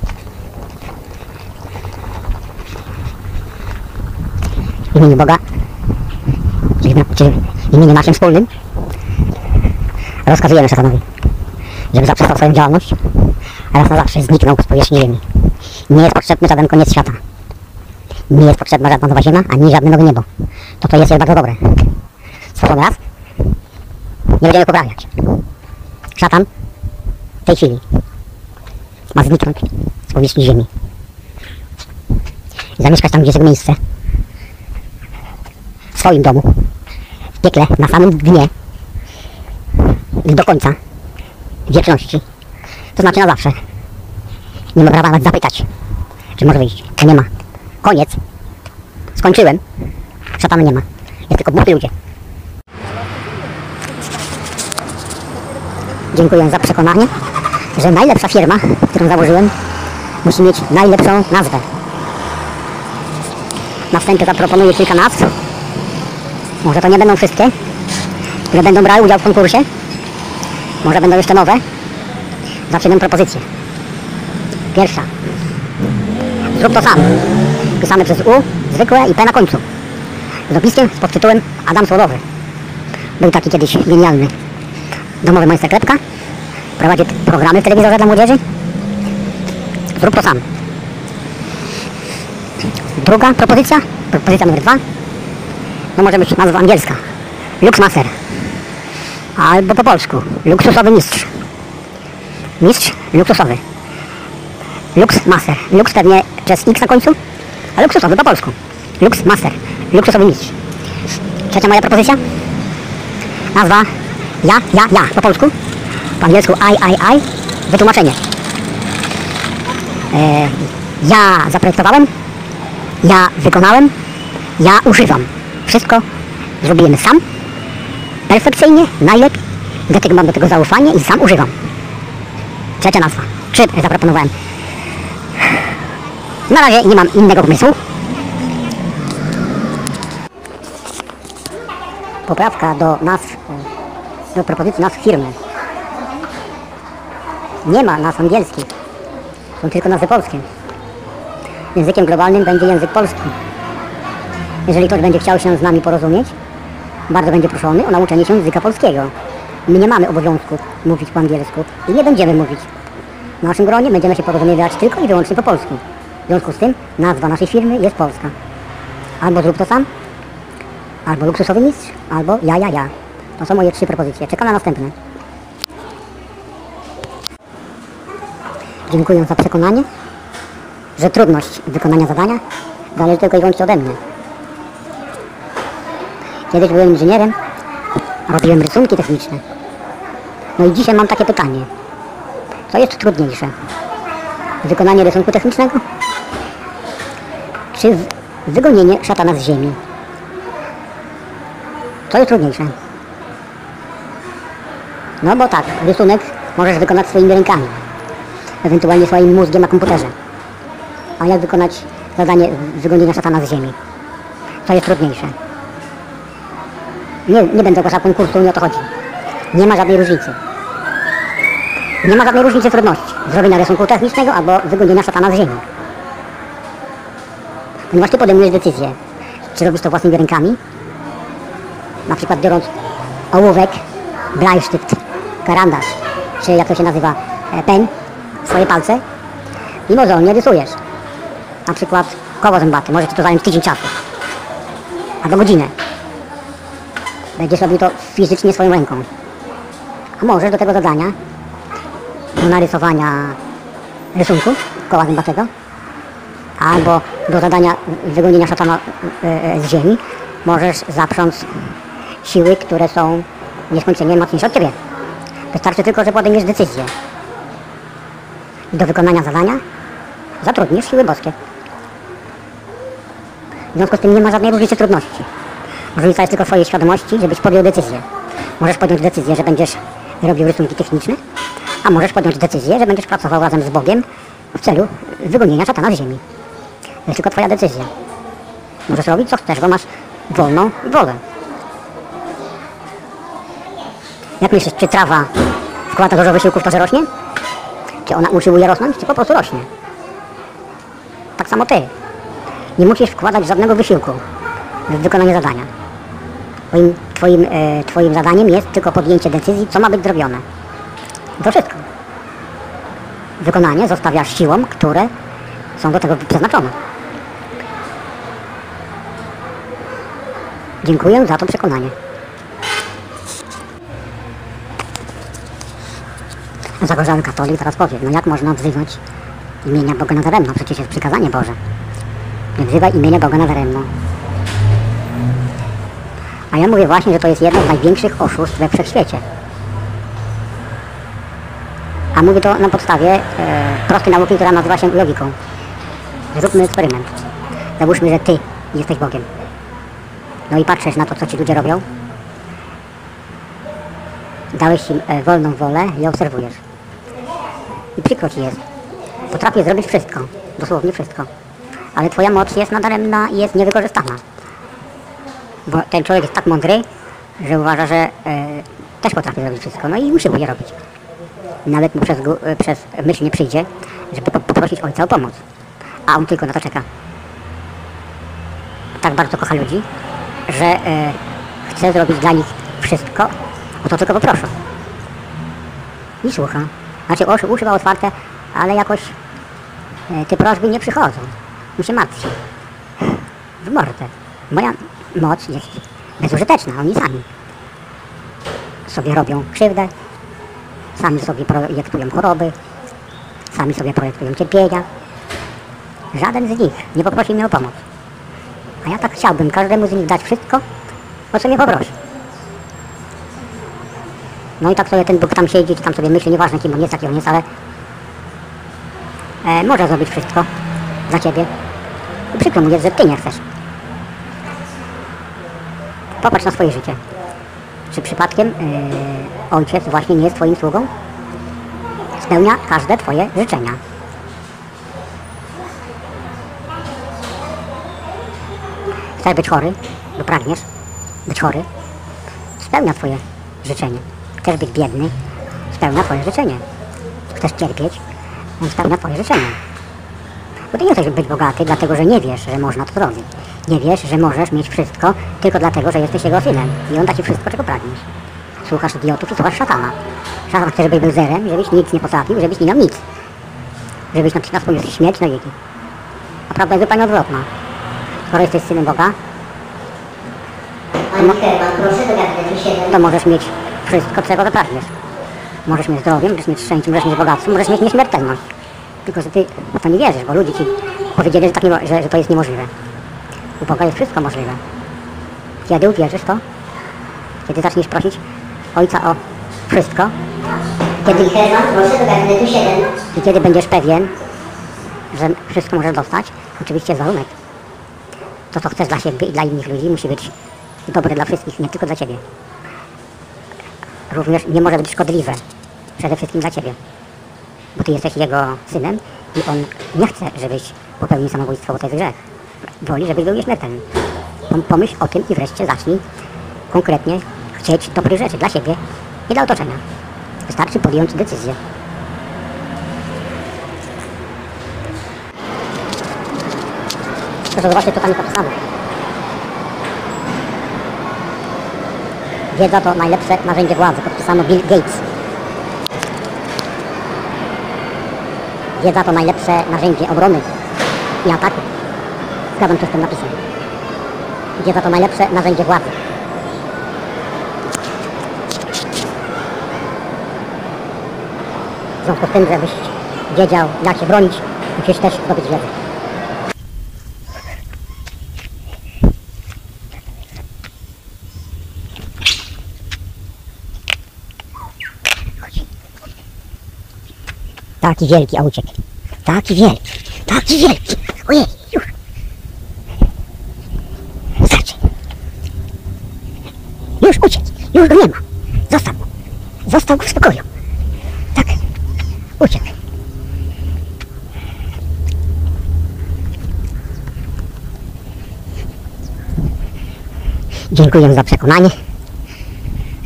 [SPEAKER 1] W imieniu Boga, czyli czyli w imieniu naszym wspólnym, rozkazujemy szatanowi, żeby zaprzestał swoją działalność raz na zawsze zniknął z powierzchni ziemi. Nie jest potrzebny żaden koniec świata. Nie jest potrzebna żadna nowa ziemia, ani żadne nowe niebo. To, co jest, bardzo dobre. Stworzony raz, nie będziemy poprawiać. Szatan w tej chwili ma zniknąć z powierzchni ziemi. I zamieszkać tam, gdzie jest jego miejsce. W swoim domu. W piekle, na samym dnie. Do końca wieczności. To znaczy na zawsze. Nie ma prawa nawet zapytać, czy może wyjść. Nie ma. Koniec Skończyłem. Szatana nie ma. Jest tylko głupi ludzie. Dziękuję za przekonanie, że najlepsza firma, którą założyłem, musi mieć najlepszą nazwę. Na wstępie zaproponuję kilka nazw. Może to nie będą wszystkie, które będą brały udział w konkursie. Może będą jeszcze nowe. Zaczynam propozycję. Pierwsza. Zrób to sam. Pisane przez U, zwykłe i P na końcu. Z opiskiem pod tytułem Adam Słodowy. Był taki kiedyś genialny domowy majster Klepka. Prowadzi programy w telewizorze dla młodzieży. Zrób to sam. Druga propozycja, propozycja numer dwa. No może być nazwa angielska. Luxmaster. Albo po polsku. Luksusowy mistrz. Mistrz luksusowy. Lux Master. Lux pewnie przez X na końcu, a luksusowy po polsku. Lux Master. Luksusowy mistrz. Trzecia moja propozycja. Nazwa ja, ja, ja po polsku. Po angielsku I, I, I. Wytłumaczenie. E, ja zaprojektowałem, ja wykonałem, ja używam. Wszystko zrobiłem sam. Perfekcyjnie, najlepiej. Dlatego mam do tego zaufanie i sam używam. Trzecia nazwa. Trzy zaproponowałem. Na razie nie mam innego pomysłu. Poprawka do e, do propozycji nazw firmy. Nie ma nazw angielskich. Są tylko nazwy polskie. Językiem globalnym będzie język polski. Jeżeli ktoś będzie chciał się z nami porozumieć, bardzo będzie proszony o nauczenie się języka polskiego. My nie mamy obowiązku mówić po angielsku i nie będziemy mówić. W naszym gronie będziemy się porozumiewać tylko i wyłącznie po polsku. W związku z tym nazwa naszej firmy jest Polska. Albo zrób to sam, albo luksusowy mistrz, albo ja, ja, ja. To są moje trzy propozycje. Czekam na następne. Dziękuję za przekonanie, że trudność wykonania zadania zależy tylko i wyłącznie ode mnie. Kiedyś byłem inżynierem, robiłem rysunki techniczne. No i dzisiaj mam takie pytanie. Co jest trudniejsze? Wykonanie rysunku technicznego? Czy wygonienie szatana z ziemi? Co jest trudniejsze? No bo tak, rysunek możesz wykonać swoimi rękami, ewentualnie swoim mózgiem na komputerze. A jak wykonać zadanie wygonienia szatana z ziemi? Co jest trudniejsze? Nie, nie będę ogłaszał konkursu, nie o to chodzi. Nie ma żadnej różnicy. Nie ma żadnej różnicy trudności. Zrobienia rysunku technicznego albo wygonienia szatana z ziemi. Ponieważ ty podejmujesz decyzję, czy robisz to własnymi rękami, na przykład biorąc ołówek, bleisztyft, karandasz, czy jak to się nazywa, e, pen, swoje palce i mozolnie rysujesz. Na przykład koło zębaty, może ci to zająć tydzień czasu, albo godzinę. Będziesz robił to fizycznie swoją ręką. A możesz do tego zadania, narysowania rysunku koła zębatego, albo do zadania wygonienia szatana e, e, z ziemi, możesz zaprząc siły, które są nieskończenie mocniejsze od Ciebie. Wystarczy tylko, że podejmiesz decyzję. I do wykonania zadania zatrudnisz siły boskie. W związku z tym nie ma żadnej różnicy trudności. Różnica jest tylko w świadomości, żebyś podjął decyzję. Możesz podjąć decyzję, że będziesz robił rysunki techniczne, a możesz podjąć decyzję, że będziesz pracował razem z Bogiem w celu wygonienia szatana z ziemi. To jest tylko Twoja decyzja. Możesz robić co chcesz, bo masz wolną wolę. Jak myślisz, czy trawa wkłada dużo wysiłku w to, że rośnie? Czy ona usiłuje rosnąć, czy po prostu rośnie? Tak samo ty. Nie musisz wkładać żadnego wysiłku w wykonanie zadania. Twoim, twoim, e, twoim zadaniem jest tylko podjęcie decyzji, co ma być zrobione. To wszystko. Wykonanie zostawiasz siłom, które są do tego przeznaczone. Dziękuję za to przekonanie. Zagorzały katolik teraz powie, no jak można wzywać imienia Boga nadaremno? Przecież jest przykazanie Boże. Nie wzywaj imienia Boga nadaremno. A ja mówię właśnie, że to jest jedno z największych oszustw we wszechświecie. A mówię to na podstawie e, prostej nauki, która nazywa się logiką. Zróbmy eksperyment. Załóżmy, że ty jesteś Bogiem. No i patrzysz na to, co ci ludzie robią. Dałeś im e, wolną wolę i obserwujesz. I przykro ci jest. Potrafię zrobić wszystko, dosłownie wszystko. Ale twoja moc jest nadaremna i jest niewykorzystana. Bo ten człowiek jest tak mądry, że uważa, że e, też potrafi zrobić wszystko. No i musi je robić. Nawet mu przez, przez myśl nie przyjdzie, żeby po- poprosić ojca o pomoc. A on tylko na to czeka. Tak bardzo kocha ludzi, że e, chce zrobić dla nich wszystko, o to tylko poproszę. I słucha. Znaczy uszy, uszy ma otwarte, ale jakoś e, te prośby nie przychodzą. Mi się martwi. W mordę. Moja moc jest bezużyteczna, oni sami sobie robią krzywdę, sami sobie projektują choroby, sami sobie projektują cierpienia. Żaden z nich nie poprosił mnie o pomoc. A ja tak chciałbym każdemu z nich dać wszystko, o co mnie poprosi. No i tak sobie ten Bóg tam siedzi, czy tam sobie myśli, nieważne kim on jest, jaki on jest, ale e, może zrobić wszystko za ciebie. I przykro mu jest, że ty nie chcesz. Popatrz na swoje życie. Czy przypadkiem e, ojciec właśnie nie jest twoim sługą? Spełnia każde twoje życzenia. Chcesz być chory, bo pragniesz być chory, spełnia twoje życzenie. Chcesz być biedny, spełnia twoje życzenie. Chcesz cierpieć, on spełnia twoje życzenie. Bo ty nie chcesz być bogaty, dlatego że nie wiesz, że można to zrobić. Nie wiesz, że możesz mieć wszystko tylko dlatego, że jesteś jego synem. I on da ci wszystko, czego pragniesz. Słuchasz idiotów i słuchasz szatana. Szatan chce, żebyś był zerem, żebyś nic nie potrafił, żebyś nie miał nic. Żebyś na przykład poniósł śmierć na wieki. A prawda jest zupełnie odwrotna. Skoro jesteś synem Boga,
[SPEAKER 3] Pani Herman, proszę do gabinetu 7.
[SPEAKER 1] to możesz mieć wszystko, czego zapragniesz. Możesz mieć zdrowie, możesz mieć szczęście, możesz mieć bogactwo, możesz mieć nieśmiertelność. Tylko, że ty w to nie wierzysz, bo ludzie ci powiedzieli, że, tak nie, że, że to jest niemożliwe. U Boga jest wszystko możliwe. Kiedy uwierzysz to? Kiedy zaczniesz prosić Ojca o wszystko? Kiedy,
[SPEAKER 3] Pani Herman, proszę do gabinetu 7.
[SPEAKER 1] I kiedy będziesz pewien, że wszystko możesz dostać, oczywiście jest warunek. To, co chcesz dla siebie i dla innych ludzi, musi być dobre dla wszystkich, nie tylko dla ciebie. Również nie może być szkodliwe, przede wszystkim dla ciebie. Bo ty jesteś jego synem i on nie chce, żebyś popełnił samobójstwo, bo to jest grzech. Woli, żebyś był nieśmiertelny. Pom- Pomyśl o tym i wreszcie zacznij konkretnie chcieć dobrych rzeczy dla siebie i dla otoczenia. Wystarczy podjąć decyzję. Proszę zobaczcie, co tam jest napisane. Wiedza to najlepsze narzędzie władzy. Podpisano Bill Gates. Wiedza to najlepsze narzędzie obrony i ataku. Zgadzam się z tym napisem. Wiedza to najlepsze narzędzie władzy. W związku z tym, żebyś wiedział, jak się bronić, musisz też zdobyć wiedzę. Taki wielki, a uciekł. Taki wielki, taki wielki. Ojej, już. Znaczy. Już uciekł, już go nie ma. Został. Został w spokoju. Tak, uciekł. Dziękuję za przekonanie,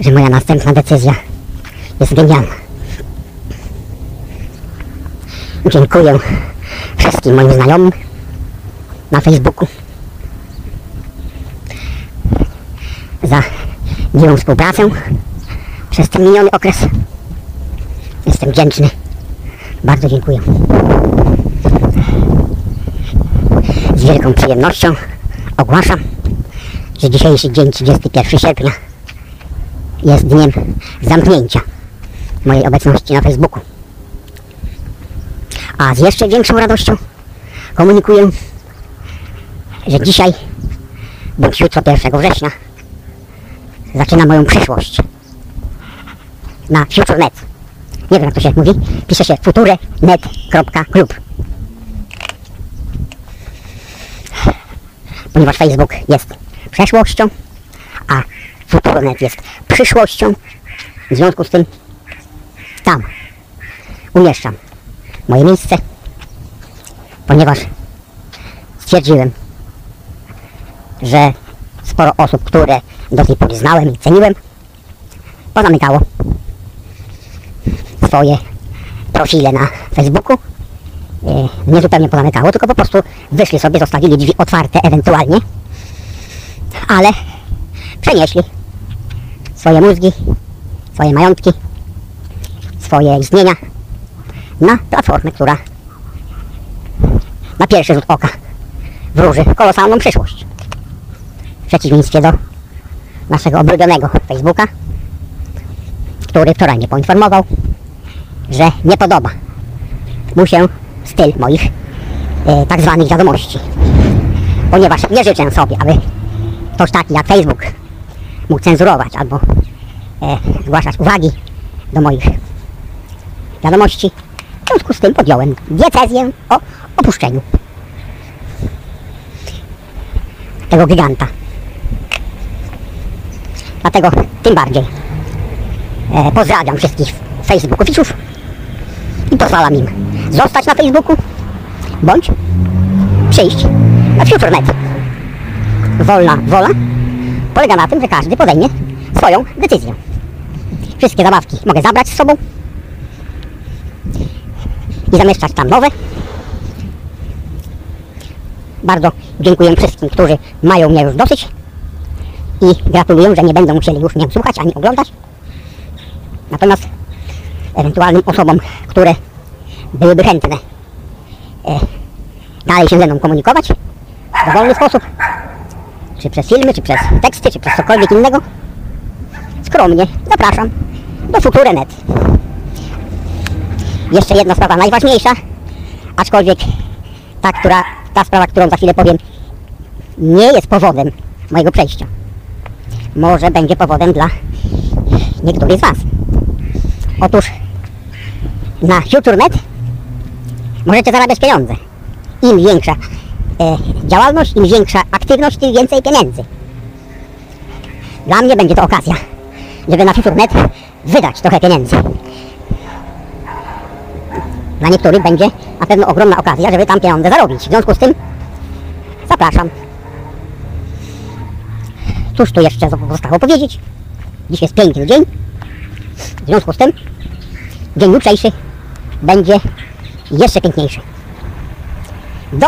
[SPEAKER 1] że moja następna decyzja jest genialna. Dziękuję wszystkim moim znajomym na Facebooku za miłą współpracę przez ten miniony okres. Jestem wdzięczny. Bardzo dziękuję. Z wielką przyjemnością ogłaszam, że dzisiejszy dzień 31 sierpnia jest dniem zamknięcia mojej obecności na Facebooku. A z jeszcze większą radością komunikuję, że dzisiaj bądź jutro 1 września zaczyna moją przyszłość na FutureNet. Nie wiem jak to się mówi. Pisze się futurenet.club. ponieważ Facebook jest przeszłością, a Futuronet jest przyszłością. W związku z tym tam umieszczam moje miejsce, ponieważ stwierdziłem, że sporo osób, które do tej pory znałem i ceniłem, pozamykało swoje profile na Facebooku. E, Nie zupełnie pozamykało, tylko po prostu wyszli sobie, zostawili drzwi otwarte ewentualnie, ale przenieśli swoje mózgi, swoje majątki, swoje istnienia na platformę, która na pierwszy rzut oka wróży kolosalną przyszłość. W przeciwieństwie do naszego oblubionego Facebooka, który wczoraj mnie poinformował, że nie podoba mu się styl moich e, tak zwanych wiadomości. Ponieważ nie życzę sobie, aby ktoś taki jak Facebook mógł cenzurować albo e, zgłaszać uwagi do moich wiadomości. W związku z tym podjąłem decyzję o opuszczeniu tego giganta. Dlatego tym bardziej e, pozdrawiam wszystkich facebookowiczów i pozwalam im zostać na Facebooku bądź przyjść na FutureNet. Wolna wola polega na tym, że każdy podejmie swoją decyzję. Wszystkie zabawki mogę zabrać z sobą i zamieszczać tam nowe. Bardzo dziękuję wszystkim, którzy mają mnie już dosyć i gratuluję, że nie będą musieli już mnie słuchać ani oglądać. Natomiast ewentualnym osobom, które byłyby chętne e, dalej się ze mną komunikować w dowolny sposób, czy przez filmy, czy przez teksty, czy przez cokolwiek innego, skromnie zapraszam do Futurenet. Jeszcze jedna sprawa najważniejsza, aczkolwiek ta, która, ta sprawa, którą za chwilę powiem, nie jest powodem mojego przejścia. Może będzie powodem dla niektórych z Was. Otóż na FutureNet możecie zarabiać pieniądze. Im większa e, działalność, im większa aktywność, tym więcej pieniędzy. Dla mnie będzie to okazja, żeby na FutureNet wydać trochę pieniędzy. Dla niektórych będzie na pewno ogromna okazja, żeby tam pieniądze zarobić. W związku z tym zapraszam. Cóż tu jeszcze zostało powiedzieć? Dziś jest piękny dzień. W związku z tym dzień jutrzejszy będzie jeszcze piękniejszy. Do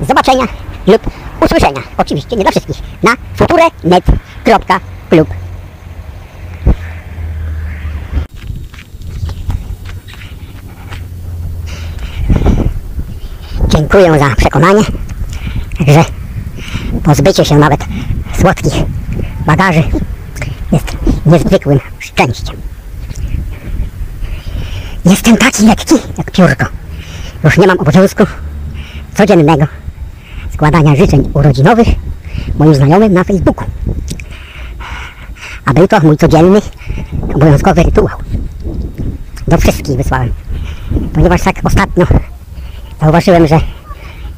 [SPEAKER 1] zobaczenia lub usłyszenia. Oczywiście nie dla wszystkich. Na futurenet.club Dziękuję za przekonanie, że pozbycie się nawet słodkich bagaży jest niezwykłym szczęściem. Jestem taki lekki jak piórko. Już nie mam obowiązku codziennego składania życzeń urodzinowych moim znajomym na Facebooku. A był to mój codzienny, obowiązkowy rytuał. Do wszystkich wysłałem. Ponieważ tak ostatnio zauważyłem, że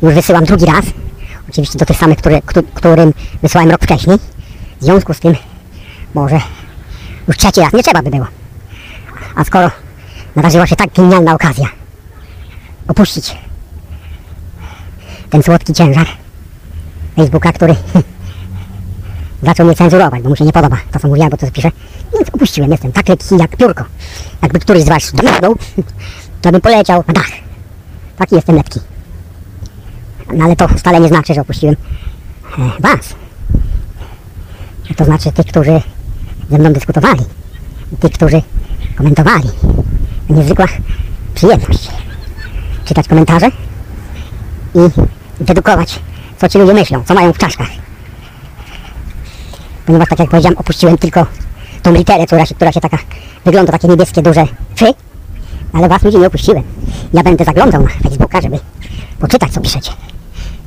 [SPEAKER 1] już wysyłam drugi raz. Oczywiście do tych samych, które, któ- którym wysłałem rok wcześniej. W związku z tym może już trzeci raz nie trzeba by było. A skoro nadarzyła się tak genialna okazja opuścić ten słodki ciężar Facebooka, który zaczął mnie cenzurować, bo mu się nie podoba to, co mówiłem, bo to co piszę. Więc opuściłem, jestem tak lekki jak piórko. Jakby któryś z Was dominął, to bym poleciał na dach. Taki jestem lekki. No ale to wcale nie znaczy, że opuściłem Was. To znaczy tych, którzy ze mną dyskutowali, tych, którzy komentowali. Niezwykła przyjemność czytać komentarze i dedukować, co ci ludzie myślą, co mają w czaszkach. Ponieważ, tak jak powiedziałem, opuściłem tylko tą literę, która się, która się taka wygląda, takie niebieskie, duże fy, ale was ludzi nie opuściłem. Ja będę zaglądał na Facebooka, żeby poczytać, co piszecie.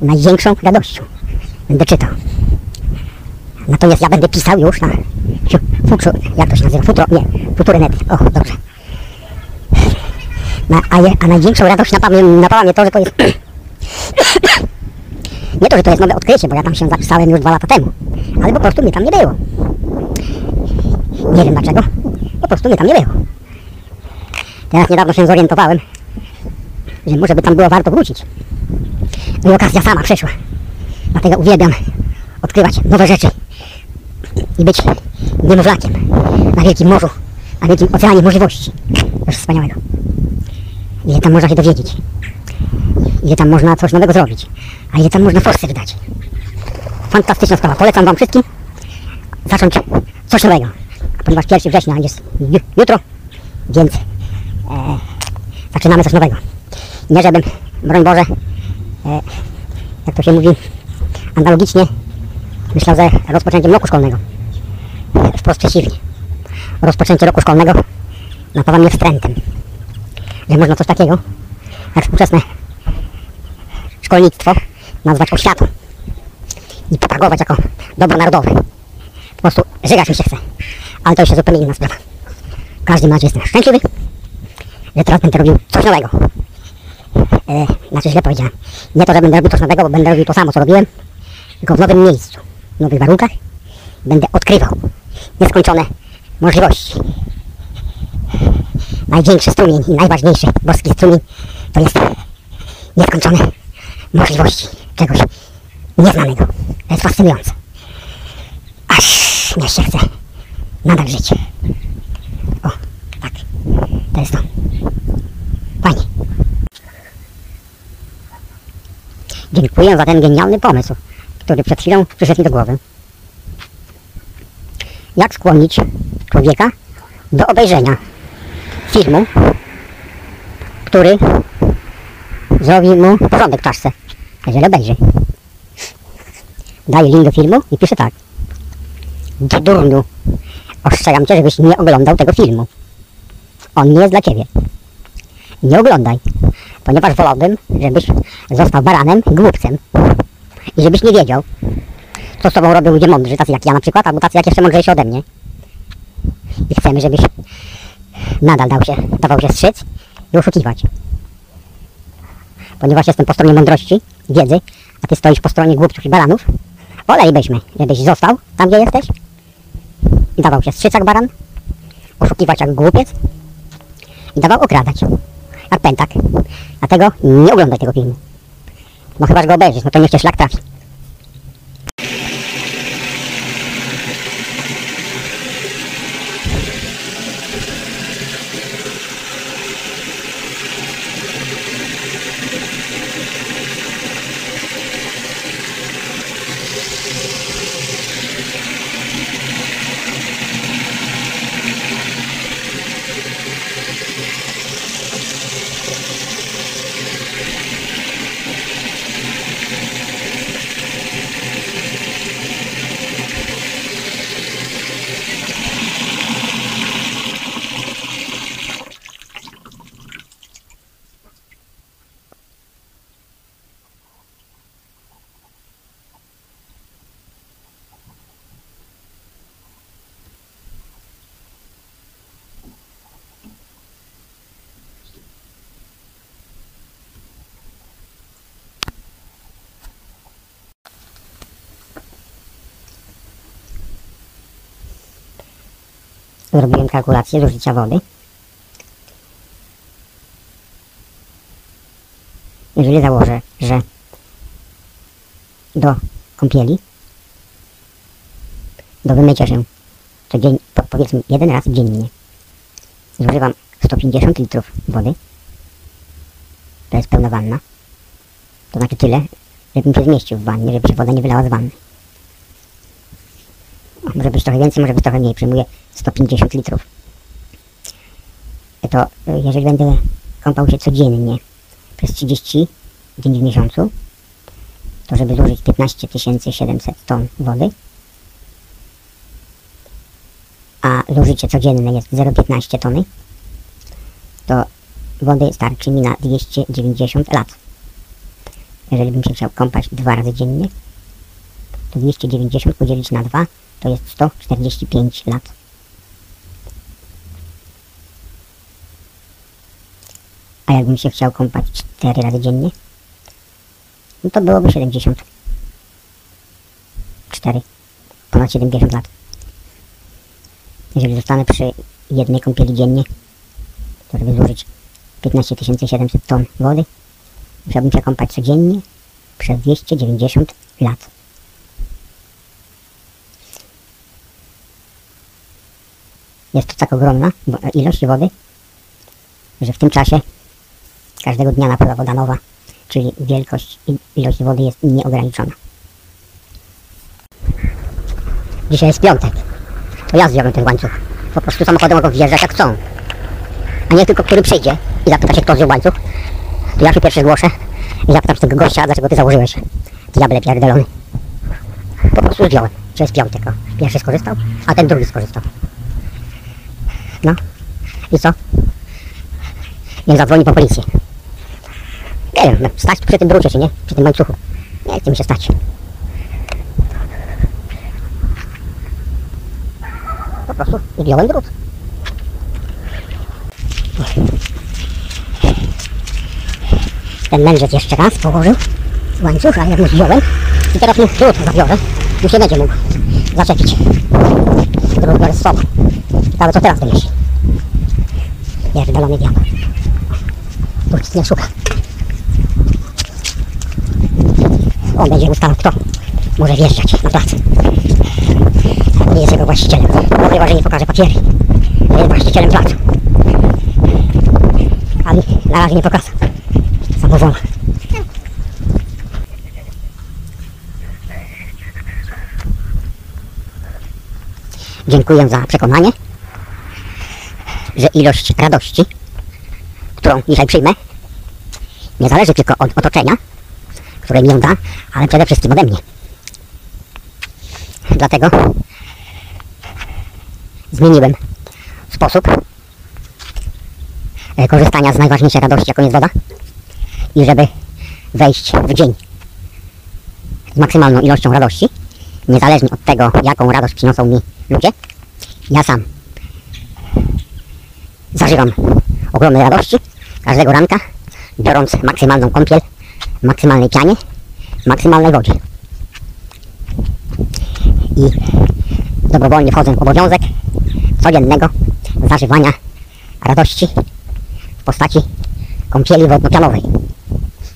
[SPEAKER 1] Największą radością będę czytał. Natomiast ja będę pisał już na futro, jak to się nazywa, futro, nie, futurynet, o, dobrze. Na, a, je, a największą radość napawa napawa mnie to, że to jest Nie to, że to jest nowe odkrycie, bo ja tam się zapisałem już dwa lata temu, ale po prostu mnie tam nie było. Nie wiem dlaczego, po prostu mnie tam nie było. Teraz niedawno się zorientowałem, że może by tam było warto wrócić. I okazja sama przyszła. Dlatego uwielbiam odkrywać nowe rzeczy i być niemowlakiem na wielkim morzu, na wielkim oceanie możliwości. Coś wspaniałego. Ile tam można się dowiedzieć. Ile tam można coś nowego zrobić. A ile tam można forsy wydać. Fantastyczna sprawa. Polecam Wam wszystkim zacząć coś nowego. Ponieważ 1 września jest ju- jutro, więc e, zaczynamy coś nowego. Nie żebym, broń Boże, e, jak to się mówi, analogicznie myślał ze rozpoczęciem roku szkolnego. Wprost przeciwnie. Rozpoczęcie roku szkolnego napawa mnie wstrętem. Że można coś takiego, jak współczesne szkolnictwo, nazwać oświatą i propagować jako dobro narodowe. Po prostu żygać mi się chce. Ale to już jest zupełnie inna sprawa. W każdym razie jestem szczęśliwy, że teraz będę robił coś nowego. E, znaczy źle powiedziałem. Nie to, że będę robił coś nowego, bo będę robił to samo, co robiłem, tylko w nowym miejscu, w nowych warunkach. Będę odkrywał nieskończone możliwości. Największy strumień i najważniejszy boski strumień to jest nieskończone możliwości czegoś nieznanego. To jest fascynujące. Aż mnie się chce nadal żyć. O. To jest to. Fajnie. Dziękuję za ten genialny pomysł, który przed chwilą przyszedł mi do głowy. Jak skłonić człowieka do obejrzenia filmu, który zrobi mu porządek w czaszce, jeżeli obejrzy. Daje link do filmu i pisze tak. Do durniu. Ostrzegam cię, żebyś nie oglądał tego filmu. On nie jest dla ciebie. Nie oglądaj, ponieważ wolałbym, żebyś został baranem i głupcem. I żebyś nie wiedział, co z tobą robią ludzie mądrzy, tacy jak ja na przykład, albo tacy jak jeszcze mądrzejsi ode mnie. I chcemy, żebyś nadal dał się, dawał się strzec i oszukiwać. Ponieważ jestem po stronie mądrości, wiedzy, a ty stoisz po stronie głupców i baranów, wolelibyśmy, żebyś został tam, gdzie jesteś i dawał się strzec jak baran, oszukiwać jak głupiec i dawał okradać jak pętak. Dlatego nie oglądaj tego filmu. No chyba, że go obejrzysz, no to niech cię szlak trafi. Zrobiłem kalkulację zużycia wody. Jeżeli założę, że do kąpieli, do wymycia się codziennie, po, powiedzmy jeden raz dziennie, zużywam 150 litrów wody. To jest pełna wanna. To znaczy tyle, żebym się zmieścił w wannie, żeby się woda nie wylała z wanny. Trochę więcej, może być trochę mniej. Przyjmuję 150 litrów. To y, jeżeli będę kąpał się codziennie przez 30 dni w miesiącu, to żeby zużyć 15 700 ton wody, a zużycie codzienne jest 0,15 tony, to wody starczy mi na 290 lat. Jeżeli bym się chciał kąpać dwa razy dziennie, to 290 podzielić na 2 to jest 145 lat. A jakbym się chciał kąpać 4 razy dziennie, no to byłoby 70 wtedy ponad 70 lat. Jeżeli zostanę przy jednej kąpieli dziennie, to żeby zużyć 15 700 ton wody, musiałbym się kąpać codziennie przez 290 lat. Jest to tak ogromna ilość wody, że w tym czasie każdego dnia napływa woda nowa, czyli wielkość i ilość wody jest nieograniczona. Dzisiaj jest piątek. To ja zdjąłem ten łańcuch. Po prostu samochody mogą wjeżdżać jak chcą. A nie tylko który przyjdzie i zapyta się kto zdjął łańcuch. To ja się pierwszy zgłoszę i zapytam tego gościa, dlaczego ty założyłeś. Diable pierdolony. Po prostu zdjąłem, że jest piątek. O. Pierwszy skorzystał, a ten drugi skorzystał. No. I co? Niech zadzwoni po policję. Nie wiem, no, stać przy tym drucie, czy nie? Przy tym łańcuchu. Nie chce mi się stać. Po prostu zdjąłem drut. Ten mędrzec jeszcze raz położył łańcuch, ale jak mu zdjąłem i teraz mu drut zabiorę, już nie będzie mógł zaczepić. Biorę z sobą. Ciekawe co teraz wymyśli. Pierdolony diabeł. Nic nie szuka. On będzie ustalał kto może wjeżdżać na plac. Nie jest jego właścicielem. Bo chyba, że nie pokaże papiery. Jest właścicielem placu. A mi na razie nie pokazał. Samowola. Dziękuję za przekonanie, że ilość radości, którą dzisiaj przyjmę, nie zależy tylko od otoczenia, które mi ją da, ale przede wszystkim ode mnie. Dlatego zmieniłem sposób e, korzystania z najważniejszej radości, jaką jest woda i żeby wejść w dzień z maksymalną ilością radości, niezależnie od tego, jaką radość przyniosą mi ludzie, ja sam zażywam ogromnej radości każdego ranka, biorąc maksymalną kąpiel maksymalnej pianie, maksymalnej wodzie. I dobrowolnie wchodzę w obowiązek codziennego zażywania radości w postaci kąpieli wodno-pianowej.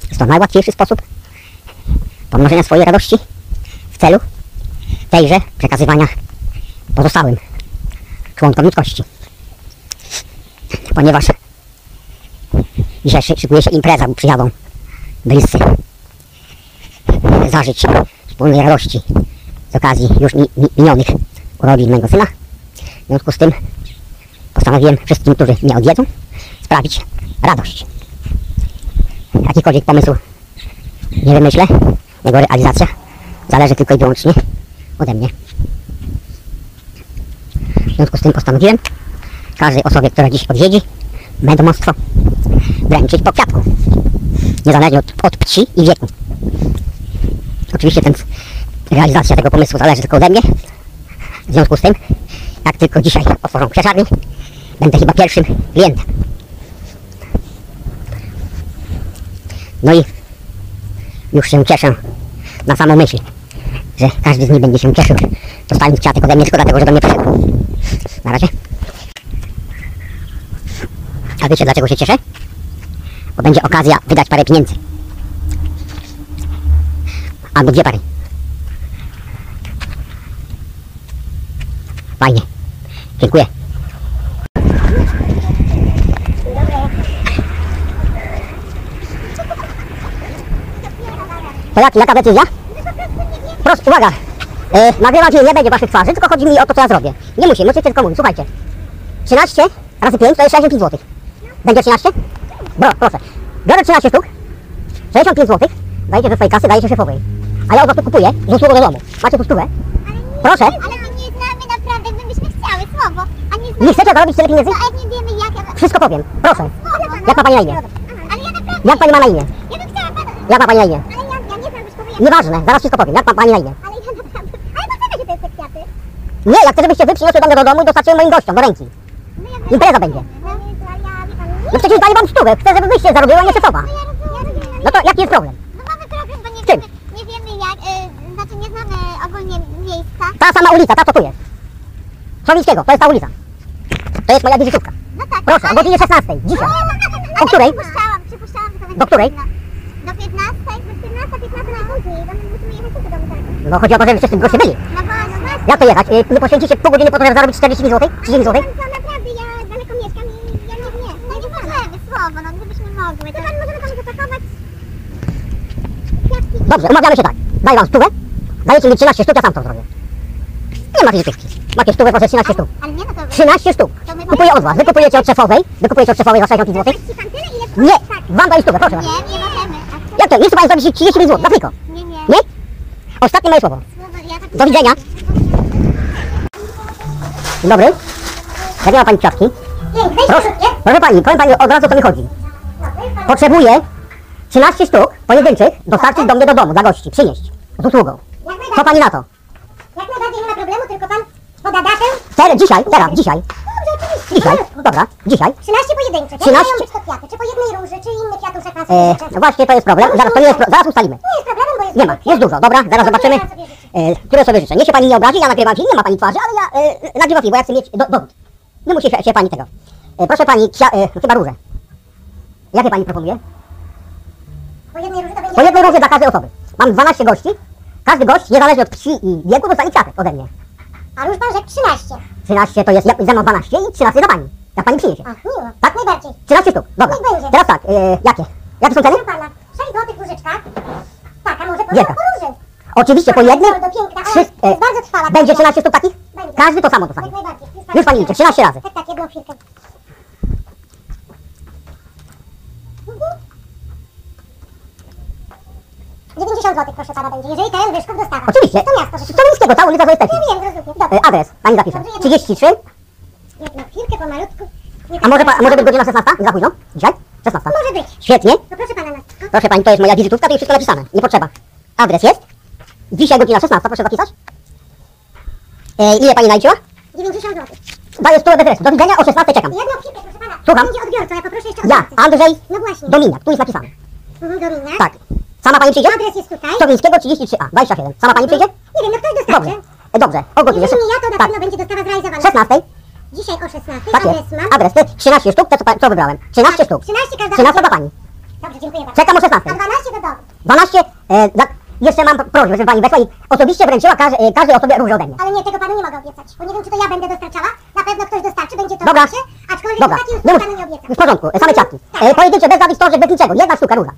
[SPEAKER 1] Jest to najłatwiejszy sposób pomnożenia swojej radości w celu tejże przekazywania pozostałym członkom ludzkości. Ponieważ dzisiaj szy- szykuje się impreza, przyjadą bliscy zażyć wspólnej radości z okazji już mi, mi, minionych urodzin mego syna. W związku z tym postanowiłem wszystkim, którzy mnie odwiedzą, sprawić radość. Jakikolwiek pomysł nie wymyślę, jego realizacja zależy tylko i wyłącznie ode mnie. Związku z tym postanowiłem każdej osobie, która dziś odwiedzi, będomostwo wręczyć po kwiatku. Niezależnie od, od płci i wieku. Oczywiście ten, realizacja tego pomysłu zależy tylko ode mnie. W związku z tym, jak tylko dzisiaj otworzą kwiaciarnię, będę chyba pierwszym klientem. No i już się cieszę na samą myśl, że każdy z nich będzie się cieszył, dostając kwiatek ode mnie tylko dlatego, że do mnie przyszedł. Na razie. A wiecie dlaczego się cieszę? Bo będzie okazja wydać parę pieniędzy. Albo dwie pary. Fajnie. Dziękuję. To jak, jaka decyzja? Proszę, uwaga. E, nagrywać nie będzie waszych twarzy, tylko chodzi mi o to, co ja zrobię. Nie musi, musicie tylko mówić. Słuchajcie. 13 razy 5 to jest 65 zł. Będzie 13? Bro, proszę. Biorę 13 sztuk, 65 zł, dajecie ze swojej kasy, dajecie szefowej. A ja od was tu kupuję z usługą do domu. Macie tu stówę? Proszę.
[SPEAKER 4] Ale my nie znamy naprawdę, my byśmy chciały słowo, a nie znamy...
[SPEAKER 1] Nie chcecie zarobić tyle pieniędzy?
[SPEAKER 4] No, jak nie wiemy jak... Ja...
[SPEAKER 1] Wszystko powiem. Proszę.
[SPEAKER 4] Ale
[SPEAKER 1] Jak ma pani na imię?
[SPEAKER 4] Ale ja naprawdę...
[SPEAKER 1] Jak pani ma na imię?
[SPEAKER 4] Ja bym chciała pana...
[SPEAKER 1] Jak ma pani na imię?
[SPEAKER 4] Ale
[SPEAKER 1] Nieważne, zaraz wszystko powiem. Jak ma pani na imię?
[SPEAKER 4] Ale ja naprawdę... Ale po co będzie te kwiaty?
[SPEAKER 1] Nie, ja chcę, żebyście wy przyniosły do mnie do domu i dostarczyły moim gościom do ręki.
[SPEAKER 4] No ja...
[SPEAKER 1] Impreza będzie.
[SPEAKER 4] No ale ja... wie pan,
[SPEAKER 1] No przecież daję wam stówę. Chcę, żeby wyście zarobiły, a nie szefowa.
[SPEAKER 4] No ja rozumiem.
[SPEAKER 1] No to jaki jest problem?
[SPEAKER 4] No mamy problem, bo nie
[SPEAKER 1] Czym?
[SPEAKER 4] wiemy, nie wiemy jak... Y, znaczy nie znamy ogólnie miejska.
[SPEAKER 1] Ta sama ulica, ta co tu jest. Szowińskiego, to jest ta ulica. To jest moja wizytówka.
[SPEAKER 4] No tak.
[SPEAKER 1] Proszę, o
[SPEAKER 4] ale-
[SPEAKER 1] godzinie 16, dzisiaj.
[SPEAKER 4] Ale
[SPEAKER 1] O której?
[SPEAKER 4] Przypuszczałam, przypuszczałam, że to będzie
[SPEAKER 1] Do której?
[SPEAKER 4] Do 15, do 15, 15 najpóźniej. Bo my musimy jechać tylko do Bukaresztu.
[SPEAKER 1] No chodzi o to, żeby wszyscy goście byli.
[SPEAKER 4] No bo, no właśnie.
[SPEAKER 1] Jak to jechać? Y, Nie poświęcicie pół godziny po to, żeby zarobić 40 zł? 30 zł?
[SPEAKER 4] To naprawdę, ja daleko mieszkam i ja nie, nie, no nie możemy, słowo, no gdybyśmy mogły. To pan możemy panu zapakować kwiatki.
[SPEAKER 1] Dobrze, umawiamy się tak. Daj wam stówę, dajecie mi 13 sztuk, ja sam to zrobię. Nie ma wizytówki. Macie stówę, proszę 13 sztuk.
[SPEAKER 4] Ale nie, no to...
[SPEAKER 1] 13 sztuk. Kupuję od was. Wy kupujecie od szefowej, wy kupujecie od szefowej za 65 zł.
[SPEAKER 4] Ci pan tyle, ile...
[SPEAKER 1] Nie,
[SPEAKER 4] Tak.
[SPEAKER 1] wam daję stówę, proszę was.
[SPEAKER 4] Nie, nie możemy.
[SPEAKER 1] Jak to? Nie chce pani zrobić 35 zł, na tylko.
[SPEAKER 4] Nie, nie.
[SPEAKER 1] Nie? Ostatnie moje słowo.
[SPEAKER 4] Tak
[SPEAKER 1] Do widzenia. Dzień dobry. Jak ma pani kwiatki? Proszę, proszę pani, powiem pani od razu o co mi chodzi. Potrzebuję 13 sztuk pojedynczych dostarczyć do mnie do domu dla gości, przynieść. Z usługą. Co pani na to?
[SPEAKER 3] jak najbardziej nie ma problemu, tylko pan poda datę.
[SPEAKER 1] Teraz, dzisiaj, teraz, dzisiaj. Dzisiaj, dobra, dzisiaj.
[SPEAKER 3] 13 pojedynczych. Jakie
[SPEAKER 1] 13?
[SPEAKER 3] mają być to kwiaty? Czy po jednej róży, czy inny kwiatuszek pan
[SPEAKER 1] E,
[SPEAKER 3] sobie życzy?
[SPEAKER 1] no właśnie to jest problem. Zaraz, to jest, pro- zaraz ustalimy.
[SPEAKER 3] Nie jest problemem, bo jest
[SPEAKER 1] Nie ma,
[SPEAKER 3] dużo
[SPEAKER 1] jest dużo, dobra, zaraz zobaczymy.
[SPEAKER 3] Które sobie?
[SPEAKER 1] E, które sobie życzę. Niech się pani nie obrazi, ja nagrywam film, nie ma pani twarzy, ale ja e, nagrywam film, bo ja chcę mieć do, dowód. Nie musi się, się pani tego. E, proszę pani, kwia, e, chyba róże. Jakie pani proponuje?
[SPEAKER 3] Po jednej róży to będzie...
[SPEAKER 1] Po jednej róży dla każdej osoby. Mam 12 gości. Każdy gość, niezależnie od płci i wieku, dostanie kwiatek ode mnie.
[SPEAKER 3] A róż pan rzekł 13.
[SPEAKER 1] 13 to jest, ja ze mną 12 i 13 dla pani. Jak pani przyniesie.
[SPEAKER 3] Ach, miło.
[SPEAKER 1] Tak?
[SPEAKER 3] Najbardziej.
[SPEAKER 1] 13 sztuk, dobra.
[SPEAKER 3] Niech będzie.
[SPEAKER 1] Teraz tak, e, jakie? Jakie są ceny?
[SPEAKER 3] Proszę pana, 6 złotych różyczka. Tak, a może po, po róży.
[SPEAKER 1] Oczywiście po jednym,
[SPEAKER 3] Do piękna,
[SPEAKER 1] trzy,
[SPEAKER 3] ale
[SPEAKER 1] e,
[SPEAKER 3] jest bardzo trwała.
[SPEAKER 1] będzie 13 sztuk takich?
[SPEAKER 3] Będzie.
[SPEAKER 1] Każdy to samo dostanie.
[SPEAKER 3] Jak najbardziej.
[SPEAKER 1] Już pani liczy, 13 razy.
[SPEAKER 3] Tak, tak, jedną chwilkę. Mhm. 90 zł proszę pana będzie, jeżeli teren Wyszków dostawa.
[SPEAKER 1] Oczywiście.
[SPEAKER 3] To miasto Rzeszów.
[SPEAKER 1] Toruńskiego, cała ulica
[SPEAKER 3] Ja
[SPEAKER 1] Zojsteki.
[SPEAKER 3] wiem, rozumiem. Dobra,
[SPEAKER 1] E, adres, pani zapisze. 33,
[SPEAKER 3] jedną chwilkę, pomalutku. Nie
[SPEAKER 1] a
[SPEAKER 3] tak
[SPEAKER 1] może, pa, może być godzina 16? Nie za późno? Dzisiaj? 16.
[SPEAKER 3] Może być.
[SPEAKER 1] Świetnie.
[SPEAKER 3] To proszę pana na...
[SPEAKER 1] Proszę pani, to jest moja wizytówka, to jest wszystko napisane. Nie potrzeba. Adres jest. Dzisiaj godzina 16, proszę zapisać. E, ile pani naliczyła?
[SPEAKER 3] 90 zł.
[SPEAKER 1] Daję stówę bez reszty. Do widzenia, o 16 czekam.
[SPEAKER 3] Jedną chwilkę, proszę pana.
[SPEAKER 1] Słucham.
[SPEAKER 3] Będzie odbiorcą, ja poproszę jeszcze
[SPEAKER 1] Ja,
[SPEAKER 3] odbiorcę.
[SPEAKER 1] Andrzej
[SPEAKER 3] No właśnie.
[SPEAKER 1] Dominiak, tu jest napisane.
[SPEAKER 3] Mhm, Domina.
[SPEAKER 1] Tak. Sama pani przyjdzie?
[SPEAKER 3] Adres jest tutaj.
[SPEAKER 1] Sowińskiego 33A, 27. Sama pani przyjdzie?
[SPEAKER 3] Nie wiem, no ktoś dostarczy.
[SPEAKER 1] Dobrze. E, Dobrze, o godzinie
[SPEAKER 3] Jeżeli nie ja, to na
[SPEAKER 1] tak.
[SPEAKER 3] pewno będzie dostawa zrealizowana.
[SPEAKER 1] 16.
[SPEAKER 3] Dzisiaj o 16.
[SPEAKER 1] Tak
[SPEAKER 3] Adres
[SPEAKER 1] jest.
[SPEAKER 3] mam.
[SPEAKER 1] Adres, jest 13 sztuk, to co, pa- co wybrałem. 13
[SPEAKER 3] Tak,
[SPEAKER 1] sztuk.
[SPEAKER 3] 13 każda
[SPEAKER 1] 13 dla
[SPEAKER 3] będzie.
[SPEAKER 1] pani.
[SPEAKER 3] Dobrze, dziękuję bardzo.
[SPEAKER 1] Czekam o 16.
[SPEAKER 3] A 12 do domu.
[SPEAKER 1] 12. E, dla, jeszcze mam prośbę, żeby pani weszła i osobiście wręczyła każ, e, każdej osobie różę ode mnie.
[SPEAKER 3] Ale nie, tego panu nie mogę obiecać, bo nie wiem, czy to ja będę dostarczała. Na pewno ktoś dostarczy, będzie to
[SPEAKER 1] Dobra.
[SPEAKER 3] wasze, aczkolwiek
[SPEAKER 1] Dobra,
[SPEAKER 3] panu nie obiecam.
[SPEAKER 1] w porządku, e, same ciapki.
[SPEAKER 3] Tak.
[SPEAKER 1] E, pojedyncze, bez stożek, bez niczego. Jedna sztuka róża.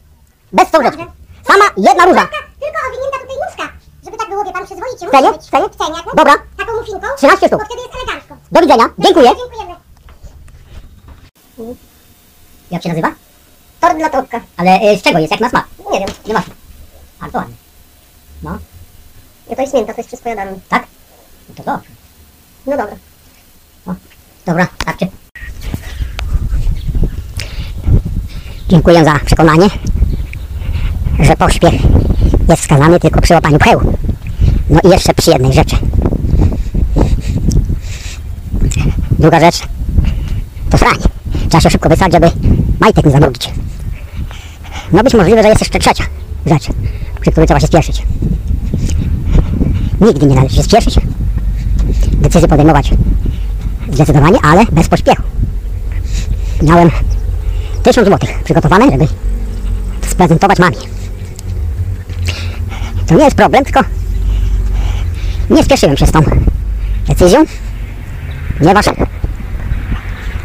[SPEAKER 1] Bez stożeczki. Sama jedna róża.
[SPEAKER 3] Tylko owinięta tutaj nóżka, żeby tak było, wie pan, przyzwoicie.
[SPEAKER 1] W cenie?
[SPEAKER 3] Musi być.
[SPEAKER 1] Cenie?
[SPEAKER 3] Jak
[SPEAKER 1] Dobra.
[SPEAKER 3] Taką mufinką.
[SPEAKER 1] 13 sztuk.
[SPEAKER 3] Bo wtedy jest elegancko.
[SPEAKER 1] Do widzenia. Dziękuję.
[SPEAKER 3] Dziękujemy.
[SPEAKER 1] Jak się nazywa? Tort dla totka. Ale e, z czego jest? Jak ma smak? Nie wiem. Nie ma. A, to ładnie. No.
[SPEAKER 3] Nie, to jest mięta, to jest wszystko jadane.
[SPEAKER 1] Tak? No to dobrze.
[SPEAKER 3] No dobra.
[SPEAKER 1] Dobra, starczy. Dziękuję za przekonanie, że pośpiech jest wskazany tylko przy łapaniu pcheł. No i jeszcze przy jednej rzeczy. Druga rzecz to sranie. Trzeba się szybko wysłać, żeby majtek nie zamrodzić. No być możliwe, że jest jeszcze trzecia rzecz, przy której trzeba się spieszyć. Nigdy nie należy się spieszyć. Decyzję podejmować Zdecydowanie, ale bez pośpiechu. Miałem 1000 zł przygotowane, żeby sprezentować mamie. To nie jest problem, tylko nie spieszyłem się z tą decyzją, ponieważ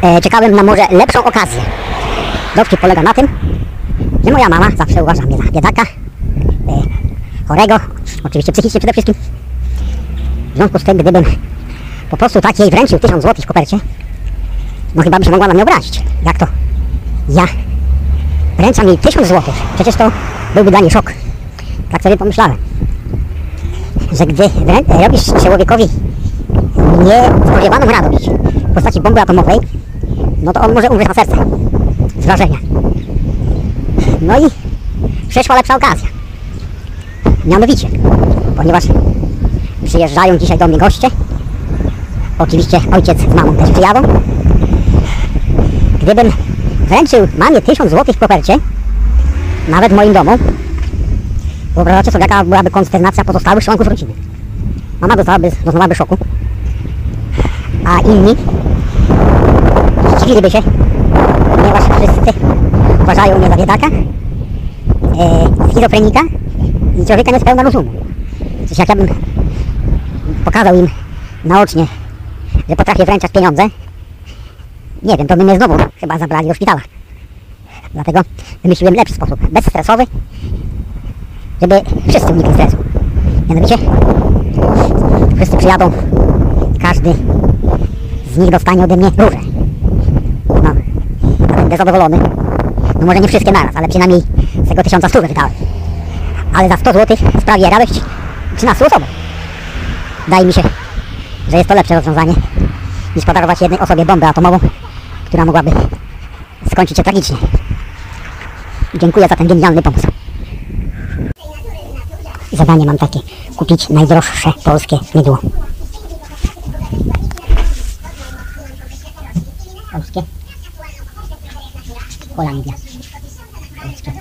[SPEAKER 1] e, czekałem na może lepszą okazję. Dowcip polega na tym, że moja mama zawsze uważa mnie za biedaka, e, chorego, oczywiście psychicznie przede wszystkim. W związku z tym, gdybym po prostu tak jej wręczył 1000 zł w kopercie, no chyba by się mogła na mnie obrazić. Jak to? Ja wręczam jej 1000 zł. Przecież to byłby dla niej szok. Tak sobie pomyślałem. Że gdy robisz człowiekowi niespodziewaną radość w postaci bomby atomowej, no to on może umrzeć na serce. Z wrażenia. No i przeszła lepsza okazja. Mianowicie, ponieważ przyjeżdżają dzisiaj do mnie goście, Oczywiście ojciec z mamą też przyjadą. Gdybym wręczył mamie 1000 zł w kopercie, nawet w moim domu, wyobrażacie sobie jaka byłaby konsternacja pozostałych członków rodziny. Mama dostałaby, doznałaby szoku. A inni zdziwiliby się, ponieważ wszyscy uważają mnie za biedaka, e, schizofrenika i człowieka niespełna rozumu. Przecież jak ja bym pokazał im naocznie, że potrafię wręczać pieniądze, nie wiem, to by mnie znowu chyba zabrali do szpitala. Dlatego wymyśliłem lepszy sposób, bezstresowy, żeby wszyscy unikli stresu. Mianowicie wszyscy przyjadą, każdy z nich dostanie ode mnie róże. No, będę zadowolony. No może nie wszystkie naraz, ale przynajmniej z tego tysiąca stówę wydałem. Ale za 100 zł sprawię radość 13 osobom. Wydaje mi się, że jest to lepsze rozwiązanie niż podarować jednej osobie bombę atomową, która mogłaby skończyć się tragicznie. Dziękuję za ten genialny pomysł. Zadanie mam takie, kupić najdroższe polskie mydło. Polskie. Holandia. Polskie.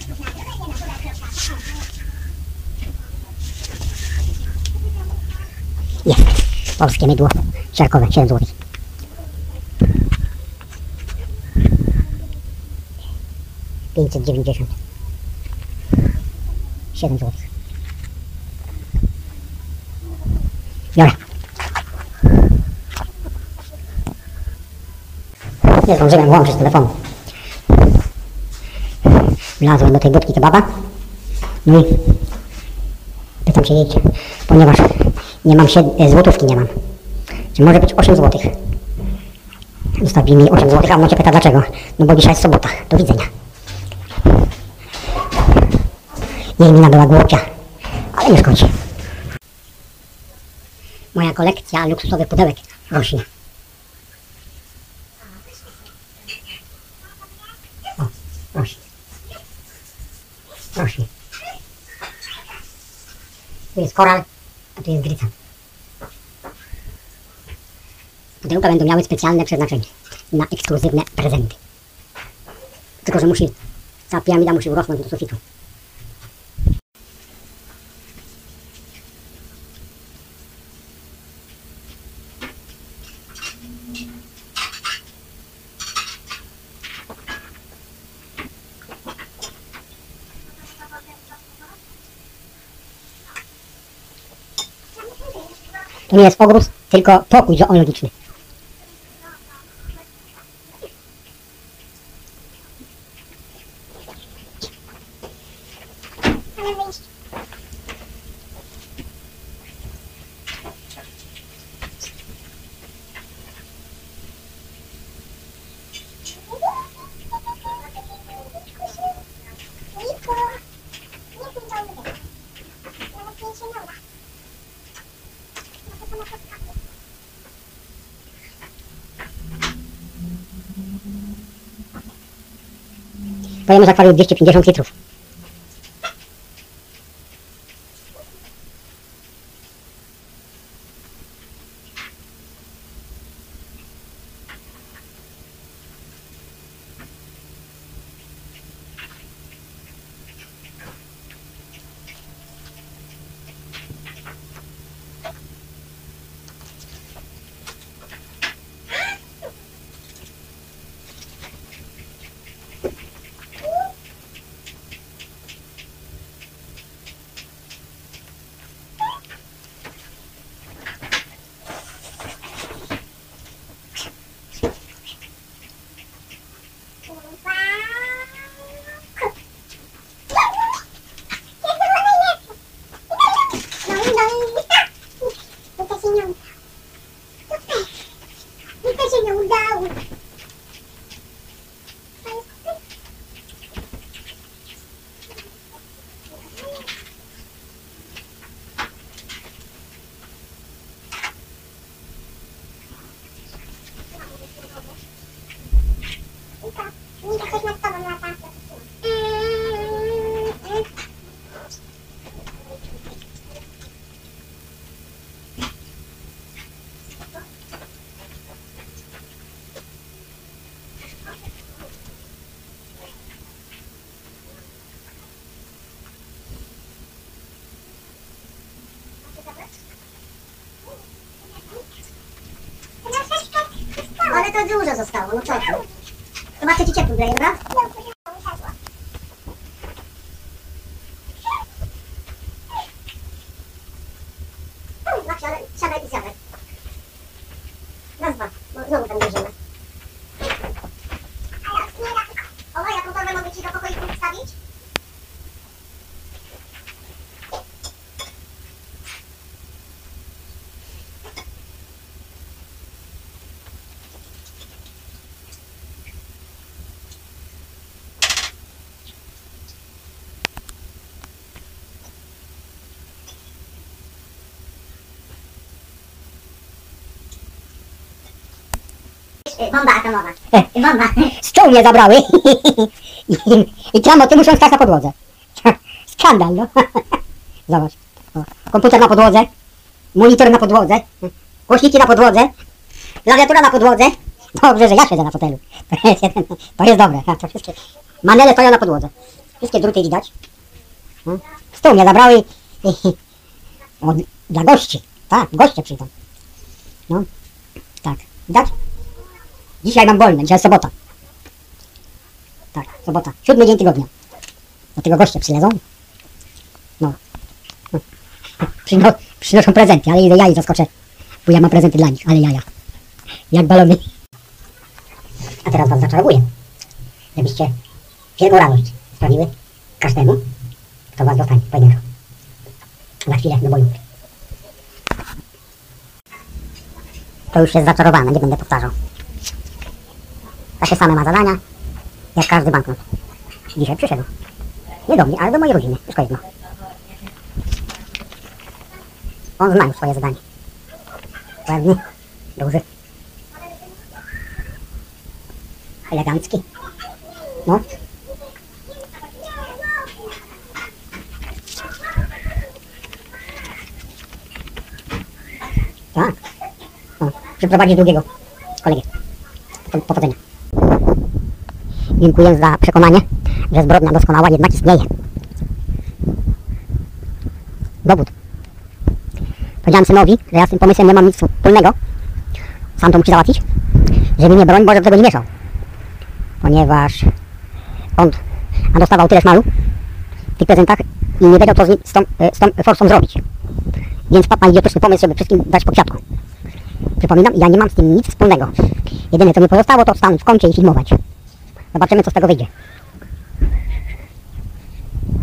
[SPEAKER 1] Jest. Polskie mydło. Siarkowe, 7 zł. Pięćset dziewięćdziesiąt. Siedem złotych. Biorę. Nie zdążyłem włączyć telefonu. Wlazłem do tej budki kebaba. No i pytam się jej, ponieważ nie mam się, e, złotówki nie mam. Czy może być 8 złotych? Zostawi mi 8 złotych, a ona się pyta dlaczego. No bo dzisiaj jest sobota. Do widzenia. Jej mina była głupia, ale nie szkodzi. Moja kolekcja luksusowych pudełek rośnie. O, rośnie. Rośnie. Tu jest koral, a tu jest gryca. Pudełka będą miały specjalne przeznaczenie na ekskluzywne prezenty. Tylko, że musi, cała piramida musi urosnąć do sufitu. To nie jest ogród, tylko pokój zoologiczny.
[SPEAKER 4] Ale wyjść. Niko, nie pójdź do mnie. Nawet nie się nie uda. Może to na podstawie.
[SPEAKER 1] Pojemy z akwarium 250 litrów.
[SPEAKER 3] Bomba atomowa. Bomba.
[SPEAKER 1] Stół mnie zabrały i, klamoty muszą stać na podłodze. Skandal, no. Zobacz. O, komputer na podłodze, monitor na podłodze, głośniki na podłodze, klawiatura na podłodze. Dobrze, że ja siedzę na fotelu. To jest, jeden, to jest dobre. To wszystkie manele stoją na podłodze. Wszystkie druty widać. Stół mnie zabrały o, dla gości. Tak, goście przyjdą. No, tak. Widać? Dzisiaj mam wolne, dzisiaj sobota. Tak, sobota. Siódmy dzień tygodnia. Do tego goście przylezą. No. Przyno, przynoszą prezenty, ale ja ich zaskoczę. Bo ja mam prezenty dla nich, ale jaja. Jak balony. A teraz was zaczaruję. Żebyście wielką radość sprawiły każdemu, kto was dostanie pojedynka. Za chwilę do boju. To już jest zaczarowane, nie będę powtarzał. Takie same ma zadania, jak każdy banknot. Dzisiaj przyszedł. Nie do mnie, ale do mojej rodziny. Wszystko jedno. On zna już swoje zadanie. Ładny, duży. Elegancki. No. Tak. No. Przyprowadzić drugiego kolegę. Po- Powodzenia. Dziękuję za przekonanie, że zbrodnia doskonała jednak istnieje. Dowód. Powiedziałem synowi, że ja z tym pomysłem nie mam nic wspólnego. Sam to musi załatwić. Żeby mnie broń Boże w tego nie mieszał. Ponieważ on a dostawał tyle szmalu w tych prezentach i nie wiedział co z, nim, z, tą, e, z tą forsą zrobić. Więc wpadł na idiotyczny pomysł, żeby wszystkim dać po kwiatku. Przypominam, ja nie mam z tym nic wspólnego. Jedyne co mi pozostało to stanąć w kącie i filmować. Zobaczymy co z tego wyjdzie.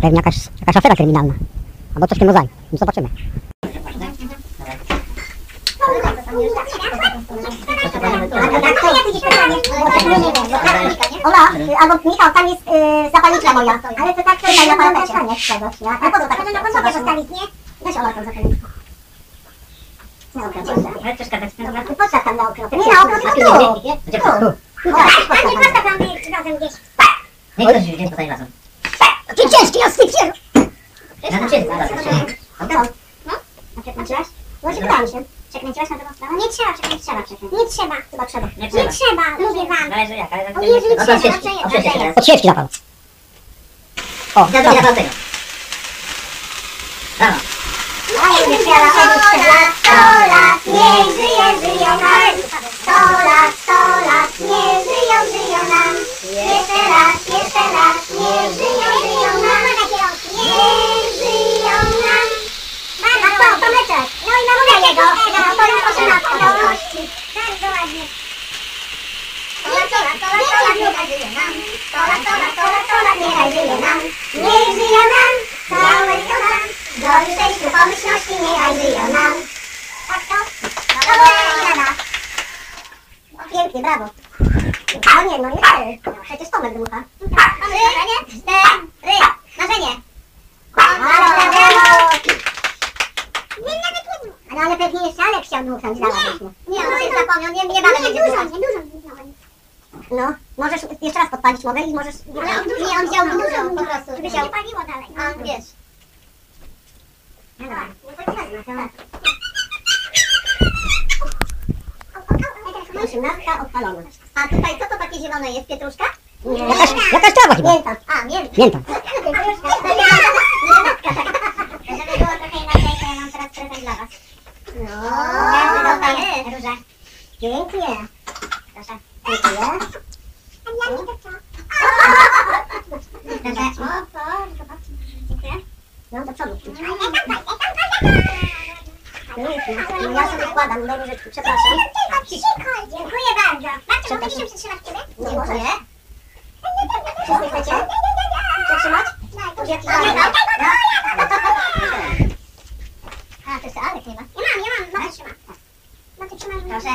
[SPEAKER 1] Pewnie jakaś, jakaś afera kryminalna. Albo coś w tym rodzaju. No zobaczymy.
[SPEAKER 3] Ola, albo Michał, tam jest y, zapalniczka moja. Ale to tak tutaj na parapecie. A po co tak? Na podłogę zostawić, nie? Weź Ola tą zapalniczkę. Na
[SPEAKER 5] przeszkadzać.
[SPEAKER 3] Postaw tam na okno. Nie na okno, tylko tu.
[SPEAKER 5] Gdzie to? Tu.
[SPEAKER 3] Ola, A nie postaw tam y, razem gdzieś.
[SPEAKER 5] Nie ktoś gdzieś tutaj razem.
[SPEAKER 1] Ty ciężki, ja stycznie!
[SPEAKER 5] Razem wszyscy razem.
[SPEAKER 3] Co? No? A przekręciłaś? No się pytałam się. Przekręciłaś na drugą stronę? Nie trzeba przekręcić. Trzeba przekręcić. Nie trzeba. Chyba trzeba.
[SPEAKER 5] Nie trzeba.
[SPEAKER 3] Mówię wam.
[SPEAKER 5] Zależy jak, ale...
[SPEAKER 3] O, jeżeli
[SPEAKER 5] No to
[SPEAKER 3] trzeba,
[SPEAKER 5] świeczki,
[SPEAKER 3] raczej-
[SPEAKER 5] o świeczki
[SPEAKER 3] raczej
[SPEAKER 5] teraz.
[SPEAKER 1] Od świeczki zapał. O,
[SPEAKER 5] Ja zapal tego. Brawo.
[SPEAKER 3] A ja sto lat, sto lat, niech żyje, żyją nam. Sto lat, sto lat, niech żyją, żyją nam. Jeszcze raz, jeszcze raz, niech żyją, żyją nam. Niech żyją nam. A to, Tomeczek. No i mamunia jego. No, to już na to. Bardzo ładnie. Sto lat, sto lat, sto lat, sto lat, niech żyje nam. Sto lat, sto lat, sto lat, sto lat, niech żyje nam. Niech żyją nam, całe sto lat. Zdrowiu, szczęściu, pomyślności, niech żyją nam. Tak to? Brawo, Jana. Pięknie, brawo. No nie, no nie. Przecież Tomek dmucha. Trzy, cztery. Marzenie. Brawo. Nie, nie. No ale pewnie jeszcze Alek chciał dmuchnąć, dałabyś mu. Nie, on się zapomniał, nie, nie mamy będzie dmuchać. Nie. No, możesz jeszcze raz podpalić mogę i możesz... Ale on dużo, nie, on wziął dużo po prostu. Żeby się nie paliło dalej. A, wiesz. No dobra, no to wezmę, Osiemnastka odpalona. A tutaj co to takie zielone jest? Pietruszka? Nie.
[SPEAKER 1] Jakaś, jakaś trawa chyba.
[SPEAKER 3] Mięta. A, mięta.
[SPEAKER 1] Mięta.
[SPEAKER 3] Pietruszka. Miętka taka. Żeby było trochę inaczej, to ja mam teraz prezent dla was. No. Każdy dostanie. Pięknie. Proszę. Dziękuję.
[SPEAKER 4] A ja nie to co?
[SPEAKER 3] Proszę.
[SPEAKER 4] O, to, zobacz. Dziękuję.
[SPEAKER 3] No do przodu.
[SPEAKER 4] Ej, tam, ej, tam, ej, tam,
[SPEAKER 3] No ja sobie wkładam do różeczki, przepraszam.
[SPEAKER 4] Tylko przykol. Dziękuję bardzo. Babcia, mogę się przytrzymać ciebie?
[SPEAKER 3] Dziękuję. Wszyscy chcecie? Przetrzymać? Buziaki
[SPEAKER 4] Daj,
[SPEAKER 3] dalej.
[SPEAKER 4] daj, daj, daj,
[SPEAKER 3] A, to jeszcze Alek nie ma.
[SPEAKER 4] Ja mam, ja mam, babcia trzyma. Babcia trzyma, żeby
[SPEAKER 3] Proszę.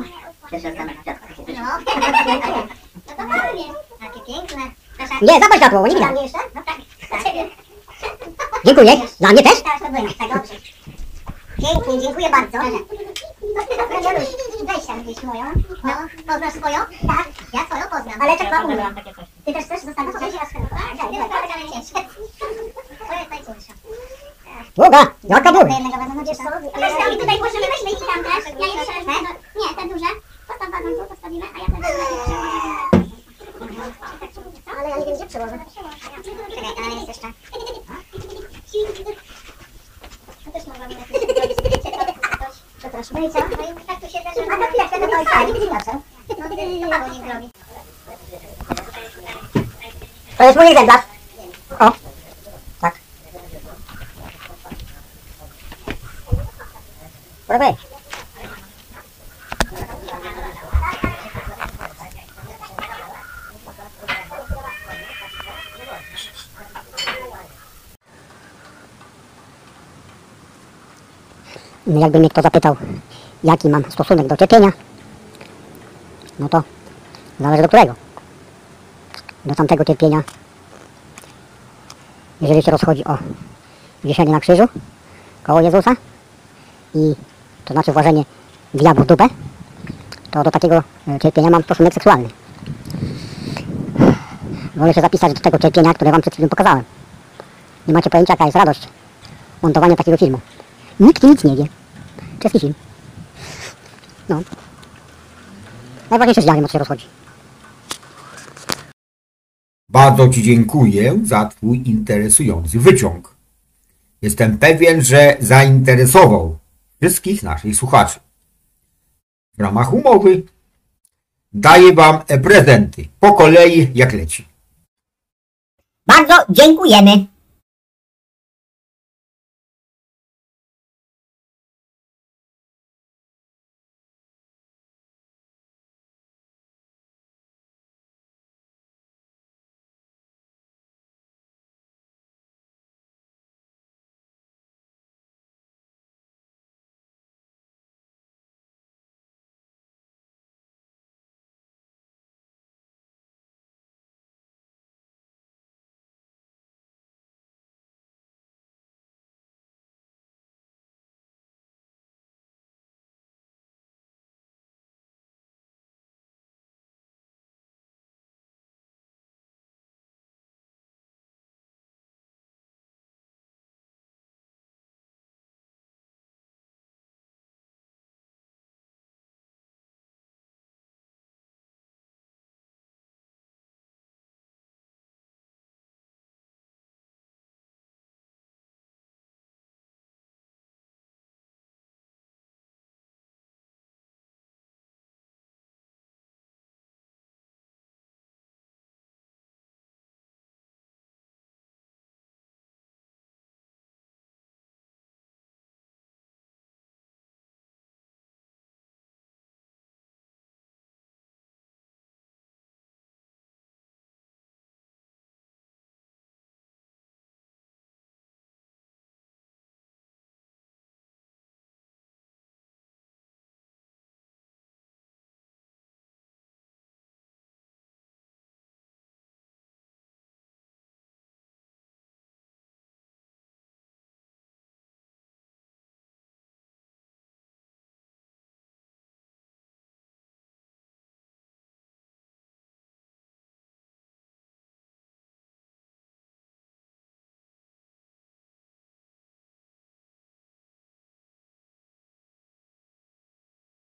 [SPEAKER 4] nie
[SPEAKER 5] Pierwszy raz kamera, kwiatka.
[SPEAKER 3] No.
[SPEAKER 4] No to fajnie.
[SPEAKER 3] Takie piękne.
[SPEAKER 1] Nie, zapal światło, bo nie
[SPEAKER 3] Dla
[SPEAKER 1] widać.
[SPEAKER 3] mnie jeszcze? No tak. Dla ciebie.
[SPEAKER 1] Dziękuję. Dla mnie też?
[SPEAKER 3] Tak, to byłem. Tak, dobrze. Pięknie, dziękuję bardzo. Janusz, gdzieś moją. No, poznasz swoją? Tak, ja swoją poznam. Ale tak ma umiem. Ty też chcesz zostawić gdzieś? Tak, tak, tak, ale cięższe. To jest najcięższa.
[SPEAKER 1] Długa, jaka
[SPEAKER 3] Do
[SPEAKER 1] długa.
[SPEAKER 3] jednego wezmę, wiesz co?
[SPEAKER 4] Wiesz co, i tutaj włożymy, weźmy i tam też. Ja jeszcze wezmę. Nie, te duże. Postaw wazon tu, postawimy, a ja te duże.
[SPEAKER 3] Ale ja nie wiem, gdzie przełożę.
[SPEAKER 4] Czekaj, ale jest jeszcze.
[SPEAKER 3] To też mogłabym jakoś zrobić. Przepraszam. No i co? No i tak tu siedzę, że... A to chwileczkę, to jest fajnie, ty inaczej. No ty, to Paweł niech zrobi.
[SPEAKER 1] Egzemplarz. O. Tak. Może być. Jakby mnie kto zapytał, jaki mam stosunek do cierpienia, no to zależy do którego. Do tamtego cierpienia, jeżeli się rozchodzi o wieszenie na krzyżu koło Jezusa i to znaczy włożenie diabłu w dupę, to do takiego e, cierpienia mam stosunek seksualny. Wolę się zapisać do tego cierpienia, które wam przed chwilą pokazałem. Nie macie pojęcia, jaka jest radość montowania takiego filmu. Nikt nic nie wie. Czeski film. No. Najważniejsze, że ja wiem, o co się rozchodzi.
[SPEAKER 2] Bardzo Ci dziękuję za Twój interesujący wyciąg. Jestem pewien, że zainteresował wszystkich naszych słuchaczy. W ramach umowy daję Wam prezenty po kolei jak leci.
[SPEAKER 1] Bardzo dziękujemy.